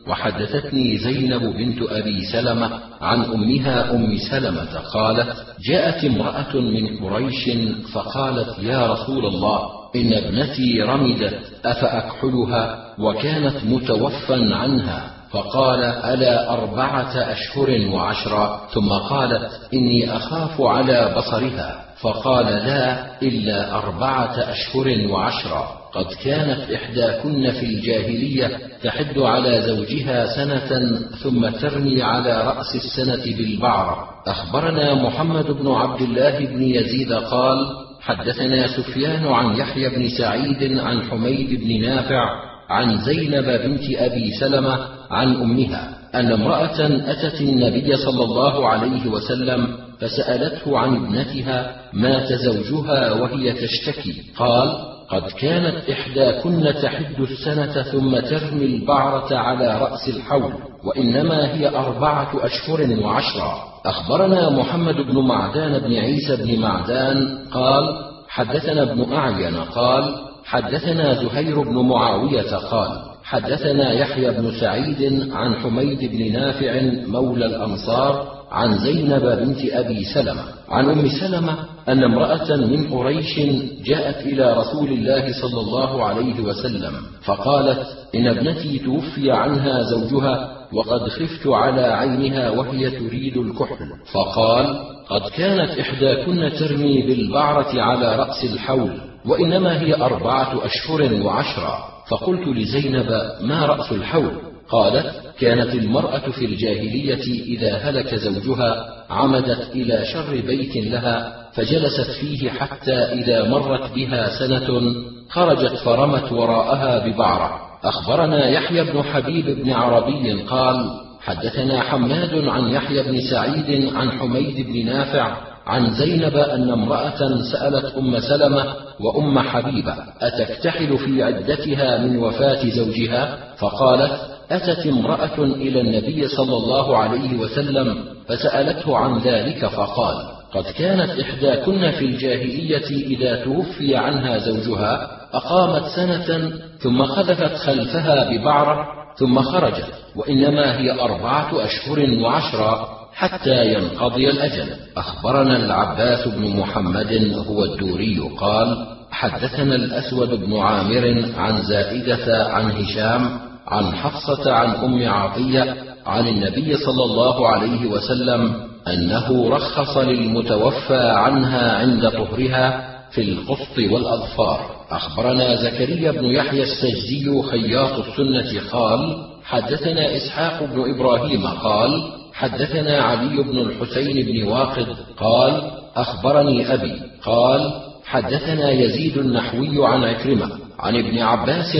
وحدثتني زينب بنت أبي سلمة عن أمها أم سلمة قالت جاءت امرأة من قريش فقالت يا رسول الله إن ابنتي رمدت أفأكحلها؟ وكانت متوفى عنها. فقال ألا أربعة أشهر وعشرا ثم قالت إني أخاف على بصرها. فقال لا إلا أربعة أشهر وعشرا قد كانت إحداكن في الجاهلية تحد على زوجها سنة ثم ترمي على رأس السنة بالبعرة أخبرنا محمد بن عبد الله بن يزيد قال حدثنا سفيان عن يحيى بن سعيد عن حميد بن نافع عن زينب بنت أبي سلمة عن أمها أن امرأة أتت النبي صلى الله عليه وسلم فسألته عن ابنتها مات زوجها وهي تشتكي؟ قال قد كانت إحداكن تحد السنة ثم ترمي البعرة على رأس الحول وإنما هي أربعة أشهر وعشرا أخبرنا محمد بن معدان بن عيسى بن معدان قال حدثنا ابن أعين قال حدثنا زهير بن معاوية قال حدثنا يحيى بن سعيد عن حميد بن نافع مولى الأنصار عن زينب بنت أبي سلمة عن أم سلمة أن امرأة من قريش جاءت إلى رسول الله صلى الله عليه وسلم فقالت إن ابنتي توفي عنها زوجها وقد خفت على عينها وهي تريد الكحل. فقال قد كانت إحداكن ترمي بالبعرة على رأس الحول وإنما هي أربعة أشهر وعشرا فقلت لزينب ما رأس الحول؟ قالت كانت المرأة في الجاهلية إذا هلك زوجها عمدت إلى شر بيت لها فجلست فيه حتى إذا مرت بها سنة خرجت فرمت وراءها ببعرة. أخبرنا يحيى بن حبيب بن عربي قال حدثنا حماد عن يحيى بن سعيد عن حميد بن نافع عن زينب أن امرأة سألت أم سلمة وأم حبيبة أتكتحل في عدتها من وفاة زوجها؟ فقالت أتت امرأة إلى النبي صلى الله عليه وسلم فسألته عن ذلك فقال قد كانت إحداكن في الجاهلية إذا توفي عنها زوجها أقامت سنة ثم خلفت خلفها ببعرة ثم خرجت وإنما هي أربعة أشهر وعشرا حتى ينقضي الأجل. أخبرنا العباس بن محمد هو الدوري قال حدثنا الأسود بن عامر عن زائدة عن هشام عن حفصة عن أم عطية عن النبي صلى الله عليه وسلم أنه رخص للمتوفى عنها عند طهرها في القسط والأظفار. أخبرنا زكريا بن يحيى السجدي خياط السنة قال حدثنا إسحاق بن إبراهيم قال حدثنا علي بن الحسين بن واقد قال أخبرني أبي قال حدثنا يزيد النحوي عن عكرمة عن ابن عباس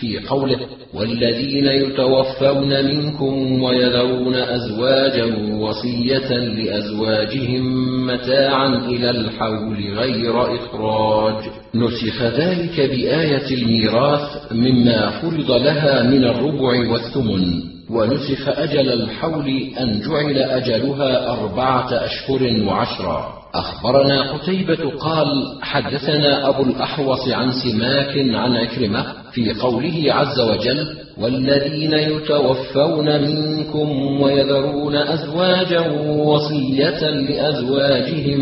في قوله والذين يتوفون منكم ويذرون أزواجا وصية لأزواجهم متاعا إلى الحول غير إخراج. نسخ ذلك بآية الميراث مما فرض لها من الربع والثمن. ونسخ أجل الحول أن جعل أجلها أربعة أشهر وعشرا أخبرنا قتيبة قال حدثنا أبو الأحوص عن سماك عن عكرمة في قوله عز وجل والذين يتوفون منكم ويذرون أزواجا وصية لأزواجهم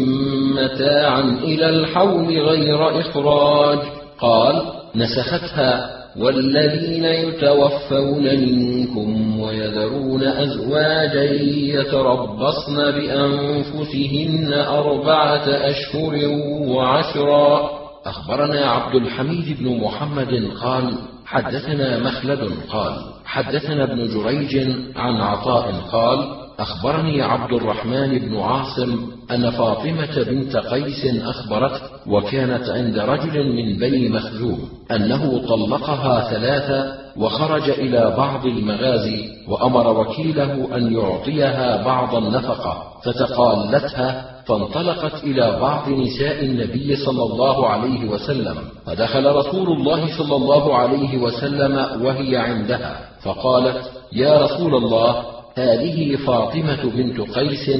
متاعا إلى الحول غير إخراج. قال نسختها والذين يتوفون منكم ويذرون أزواجا يتربصن بأنفسهن أربعة أشهر وعشرا. أخبرنا عبد الحميد بن محمد قال حدثنا مخلد قال حدثنا ابن جريج عن عطاء قال أخبرني عبد الرحمن بن عاصم أن فاطمة بنت قيس أخبرته وكانت عند رجل من بني مخزوم أنه طلقها ثلاثة وخرج إلى بعض المغازي وأمر وكيله أن يعطيها بعض النفقة فتقالتها فانطلقت إلى بعض نساء النبي صلى الله عليه وسلم فدخل رسول الله صلى الله عليه وسلم وهي عندها فقالت يا رسول الله هذه فاطمة بنت قيس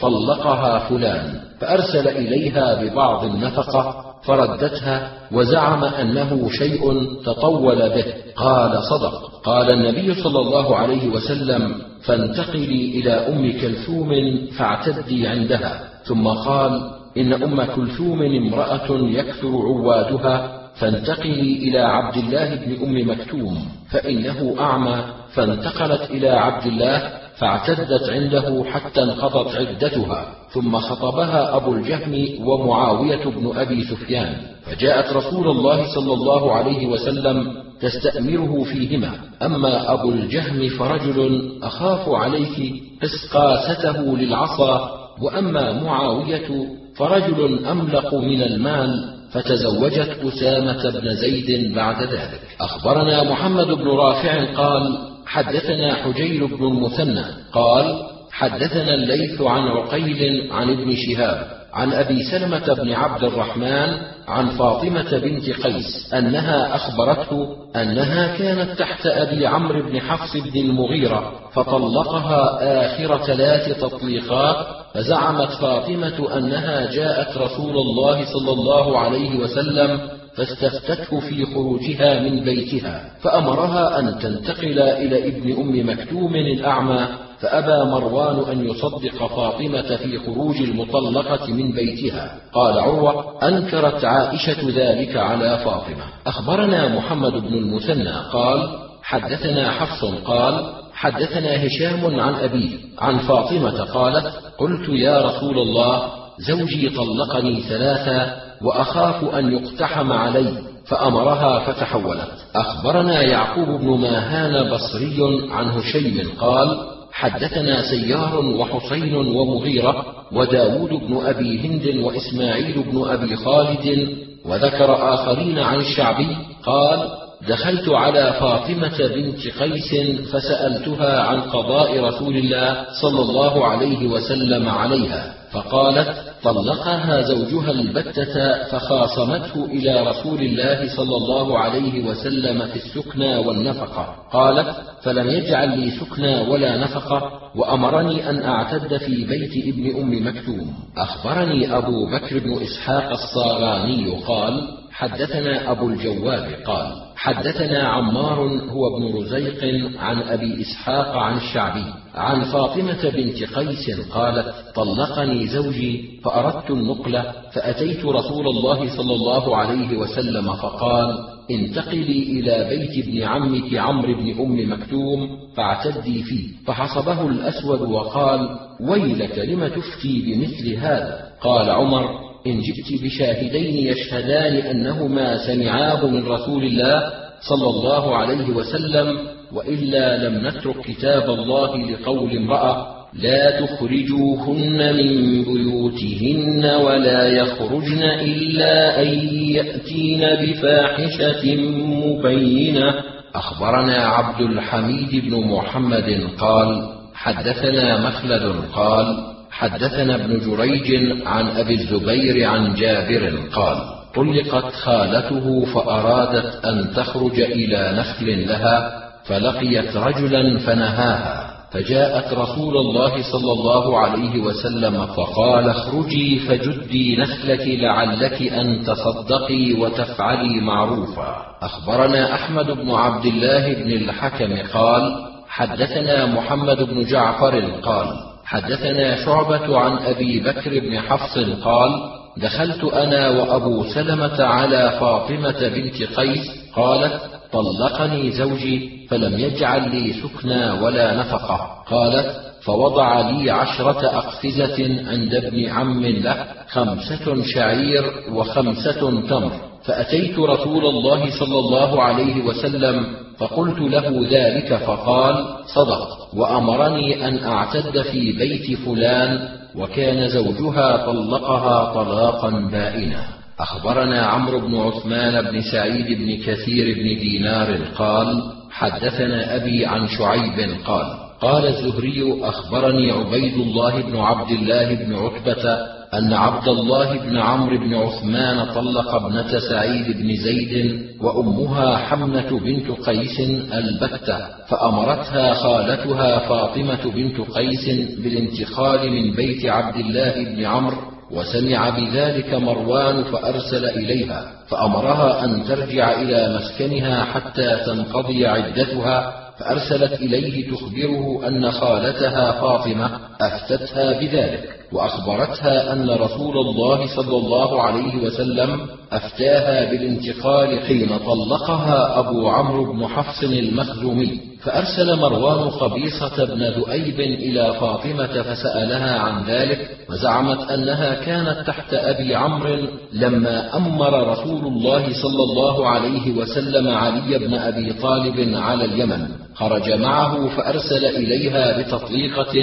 طلقها فلان فأرسل إليها ببعض النفقة فردتها وزعم أنه شيء تطول به قال صدق. قال النبي صلى الله عليه وسلم فانتقلي إلى أم كلثوم فاعتدي عندها. ثم قال إن أم كلثوم امرأة يكثر عوادها فانتقلي إلى عبد الله بن أم مكتوم فإنه أعمى فانتقلت إلى عبد الله فاعتدت عنده حتى انقضت عدتها ثم خطبها أبو الجهم ومعاوية بن أبي سفيان فجاءت رسول الله صلى الله عليه وسلم تستأمره فيهما أما أبو الجهم فرجل أخاف عليك اسقاسته للعصا وأما معاوية فرجل أملق من المال فتزوجت أسامة بن زيد بعد ذلك. أخبرنا محمد بن رافع قال حدثنا حجير بن المثنى قال حدثنا الليث عن عقيل عن ابن شهاب عن أبي سلمة بن عبد الرحمن عن فاطمة بنت قيس أنها أخبرته أنها كانت تحت أبي عمرو بن حفص بن المغيرة فطلقها اخر ثلاث تطليقات فزعمت فاطمة أنها جاءت رسول الله صلى الله عليه وسلم فاستفتته في خروجها من بيتها فأمرها أن تنتقل إلى ابن أم مكتوم الأعمى فأبى مروان أن يصدق فاطمة في خروج المطلقة من بيتها. قال عروة أنكرت عائشة ذلك على فاطمة. أخبرنا محمد بن المثنى قال حدثنا حفص قال حدثنا هشام عن أبيه عن فاطمة قالت قلت يا رسول الله زوجي طلقني ثلاثا وأخاف أن يقتحم علي فأمرها فتحولت. أخبرنا يعقوب بن ماهان بصري عن هشيم قال حدثنا سيار وحسين ومغيرة وداود بن أبي هند وإسماعيل بن أبي خالد وذكر آخرين عن الشعبي قال دخلت على فاطمة بنت قيس فسألتها عن قضاء رسول الله صلى الله عليه وسلم عليها فقالت طلقها زوجها البتة فخاصمته إلى رسول الله صلى الله عليه وسلم في السكنى والنفقة. قالت فلم يجعل لي سكنى ولا نفقة وأمرني أن أعتد في بيت ابن أم مكتوم. أخبرني أبو بكر بن إسحاق الصاغاني قال حدثنا أبو الجواب قال حدثنا عمار هو ابن رزيق عن أبي إسحاق عن الشعبي عن فاطمة بنت قيس قالت طلقني زوجي فأردت النقلة فأتيت رسول الله صلى الله عليه وسلم فقال انتقلي إلى بيت ابن عمك عمرو بن أم مكتوم فاعتدي فيه فحصبه الأسود وقال ويلك لم تفتي بمثل هذا؟ قال عمر إن جئت بشاهدين يشهدان أنهما سمعاه من رسول الله صلى الله عليه وسلم وإلا لم نترك كتاب الله لقول امرأة لا تخرجوهن من بيوتهن ولا يخرجن إلا أن يأتين بفاحشة مبينة. أخبرنا عبد الحميد بن محمد قال حدثنا مخلد قال حدثنا ابن جريج عن أبي الزبير عن جابر قال طلقت خالته فأرادت أن تخرج إلى نخل لها فلقيت رجلا فنهاها فجاءت رسول الله صلى الله عليه وسلم فقال اخرجي فجدي نخلك لعلك أن تصدقي وتفعلي معروفا. أخبرنا أحمد بن عبد الله بن الحكم قال حدثنا محمد بن جعفر قال حدثنا شعبة عن أبي بكر بن حفص قال: دخلت أنا وأبو سلمة على فاطمة بنت قيس قالت: طلقني زوجي فلم يجعل لي سكنى ولا نفقة، قالت: فوضع لي عشرة أقفزة عند ابن عم له خمسة شعير وخمسة تمر، فأتيت رسول الله صلى الله عليه وسلم فقلت له ذلك فقال صدق وأمرني أن أعتد في بيت فلان وكان زوجها طلقها طلاقا بائنا. أخبرنا عمرو بن عثمان بن سعيد بن كثير بن دينار قال حدثنا أبي عن شعيب قال قال الزهري أخبرني عبيد الله بن عبد الله بن عتبة أن عبد الله بن عمرو بن عثمان طلق ابنة سعيد بن زيد وأمها حمنة بنت قيس البتة فأمرتها خالتها فاطمة بنت قيس بالانتقال من بيت عبد الله بن عمرو وسمع بذلك مروان فأرسل إليها فأمرها أن ترجع إلى مسكنها حتى تنقضي عدتها فأرسلت إليه تخبره أن خالتها فاطمة أفتتها بذلك. وأخبرتها أن رسول الله صلى الله عليه وسلم أفتاها بالانتقال حين طلقها أبو عمرو بن حفص المخزومي فأرسل مروان خبيصة بن ذؤيب إلى فاطمة فسألها عن ذلك وزعمت أنها كانت تحت أبي عمرو لما أمر رسول الله صلى الله عليه وسلم علي بن أبي طالب على اليمن. خرج معه فأرسل إليها بتطليقة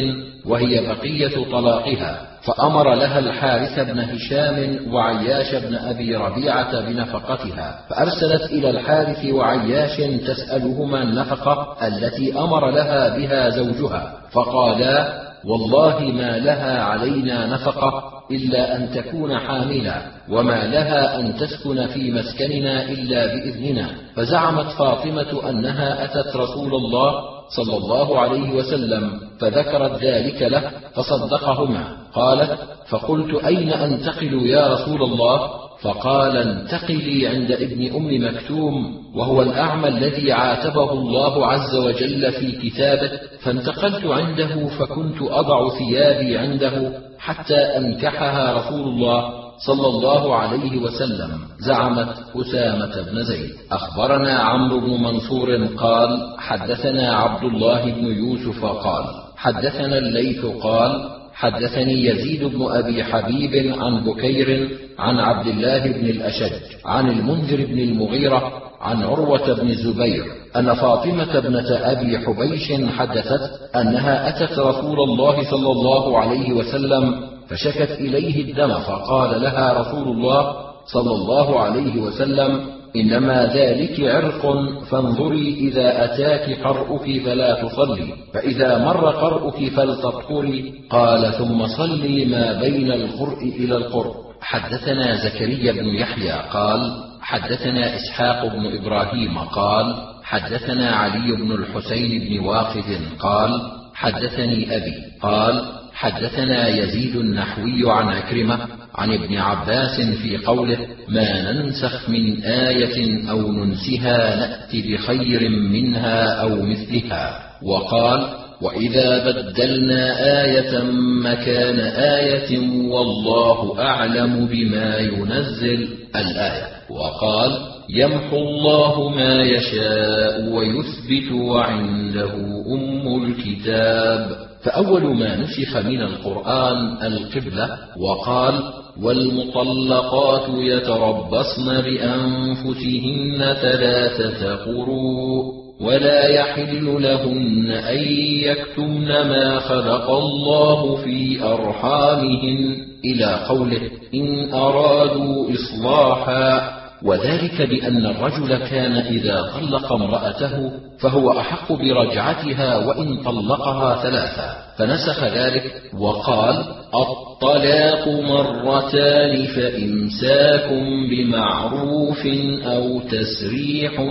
وهي بقية طلاقها فأمر لها الحارث بن هشام وعياش بن أبي ربيعة بنفقتها فأرسلت إلى الحارث وعياش تسألهما النفقة التي أمر لها بها زوجها فقالا والله ما لها علينا نفقة إلا أن تكون حاملا وما لها أن تسكن في مسكننا إلا بإذننا. فزعمت فاطمة أنها أتت رسول الله صلى الله عليه وسلم فذكرت ذلك له فصدقهما. قالت فقلت أين أنتقل يا رسول الله؟ فقال انتقلي عند ابن أم مكتوم وهو الأعمى الذي عاتبه الله عز وجل في كتابه فانتقلت عنده فكنت أضع ثيابي عنده حتى أنكحها رسول الله صلى الله عليه وسلم. زعمت أسامة بن زيد. أخبرنا عمرو بن منصور قال حدثنا عبد الله بن يوسف قال حدثنا الليث قال حدثني يزيد بن أبي حبيب عن بكير عن عبد الله بن الاشج عن المنذر بن المغيرة عن عروة بن الزبير أن فاطمة ابنة أبي حبيش حدثت أنها أتت رسول الله صلى الله عليه وسلم فشكت إليه الدم فقال لها رسول الله صلى الله عليه وسلم إنما ذلك عرق فانظري إذا أتاك قرؤك فلا تصلي فإذا مر قرؤك فلتطهري قال ثم صلي ما بين القرء إلى القرء. حدثنا زكريا بن يحيى قال حدثنا إسحاق بن إبراهيم قال حدثنا علي بن الحسين بن واقد قال حدثني أبي قال حدثنا يزيد النحوي عن عكرمة عن ابن عباس في قوله ما ننسخ من آية أو ننسها نات بخير منها أو مثلها وقال واذا بدلنا إيه مكان إيه والله اعلم بما ينزل الايه وقال يمحو الله ما يشاء ويثبت وعنده ام الكتاب فأول ما نسخ من القرآن القبلة وقال والمطلقات يتربصن بأنفسهن ثلاثة قروء ولا يحل لهن أن يكتمن ما خلق الله في أرحامهن إلى قوله إن أرادوا إصلاحا وذلك بأن الرجل كان إذا طلق امرأته فهو أحق برجعتها وإن طلقها ثلاثا فنسخ ذلك وقال الطلاق مرتان فإمساك بمعروف أو تسريح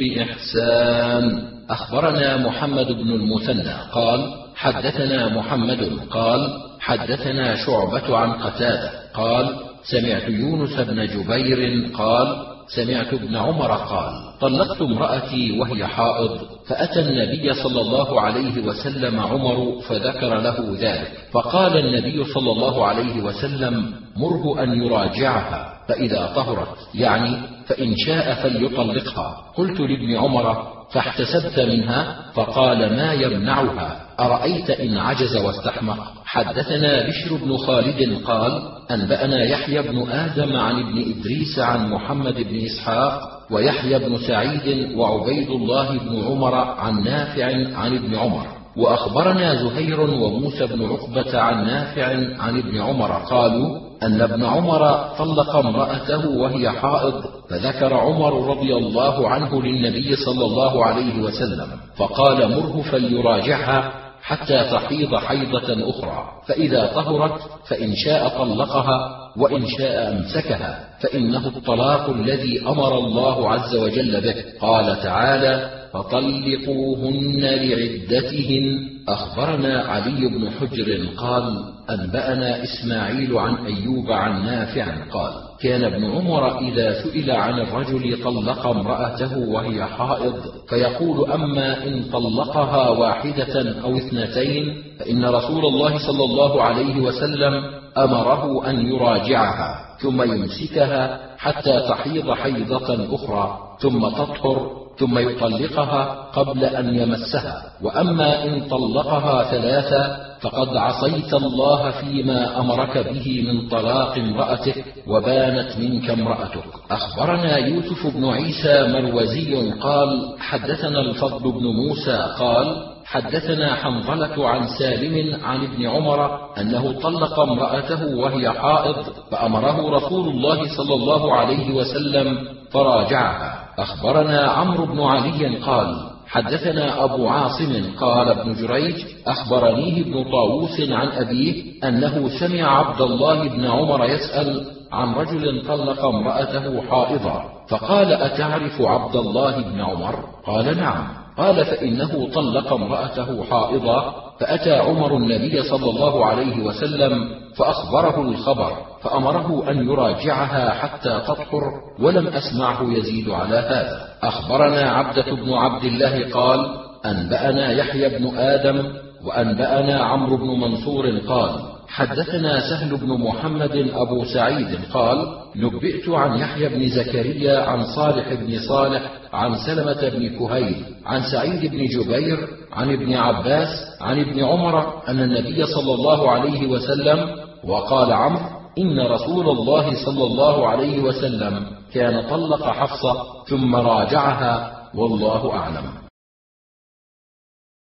بإحسان. أخبرنا محمد بن المثنى قال حدثنا محمد قال حدثنا شعبة عن قتادة قال سمعت يونس بن جبير قال سمعت ابن عمر قال طلقت امرأتي وهي حائض فأتى النبي صلى الله عليه وسلم عمر فذكر له ذلك. فقال النبي صلى الله عليه وسلم مره أن يراجعها فإذا طهرت. يعني فإن شاء فليطلقها. قلت لابن عمر فاحتسبت منها؟ فقال ما يمنعها؟ أرأيت إن عجز واستحمق؟ حدثنا بشر بن خالد قال أنبأنا يحيى بن آدم عن ابن إدريس عن محمد بن إسحاق ويحيى بن سعيد وعبيد الله بن عمر عن نافع عن ابن عمر. وأخبرنا زهير وموسى بن عقبة عن نافع عن ابن عمر. قالوا أن ابن عمر طلق امرأته وهي حائض فذكر عمر رضي الله عنه للنبي صلى الله عليه وسلم فقال مره فليراجعها حتى تحيض حيضة أخرى فإذا طهرت فإن شاء طلقها وإن شاء أمسكها فإنه الطلاق الذي أمر الله عز وجل به. قال تعالى فطلقوهن لعدتهن. أخبرنا علي بن حجر قال أنبأنا إسماعيل عن أيوب عن نافع قال كان ابن عمر إذا سئل عن الرجل طلق امرأته وهي حائض فيقول أما إن طلقها واحدة أو اثنتين فإن رسول الله صلى الله عليه وسلم أمره أن يراجعها ثم يمسكها حتى تحيض حيضة أخرى ثم تطهر ثم يطلقها قبل أن يمسها. وأما إن طلقها ثلاثا فقد عصيت الله فيما أمرك به من طلاق امرأتك وبانت منك امرأتك. أخبرنا يوسف بن عيسى مروزي قال حدثنا الفضل بن موسى قال حدثنا حنظلة عن سالم عن ابن عمر أنه طلق امرأته وهي حائض فأمره رسول الله صلى الله عليه وسلم فراجعها. أخبرنا عمرو بن علي قال حدثنا أبو عاصم قال ابن جريج أخبرنيه ابن طاووس عن أبيه أنه سمع عبد الله بن عمر يسأل عن رجل طلق امرأته حائضا فقال أتعرف عبد الله بن عمر؟ قال نعم. قال فإنه طلق امرأته حائضا فأتى عمر النبي صلى الله عليه وسلم فأخبره الخبر فأمره أن يراجعها حتى تطهر ولم أسمعه يزيد على هذا. أخبرنا عبدة بن عبد الله قال أنبأنا يحيى بن آدم وأنبأنا عمرو بن منصور قال حدثنا سهل بن محمد أبو سعيد قال نبئت عن يحيى بن زكريا عن صالح بن صالح عن سلمة بن كهيل عن سعيد بن جبير عن ابن عباس عن ابن عمر أن النبي صلى الله عليه وسلم وقال عمرو إن رسول الله صلى الله عليه وسلم كان طلق حفصة ثم راجعها والله أعلم.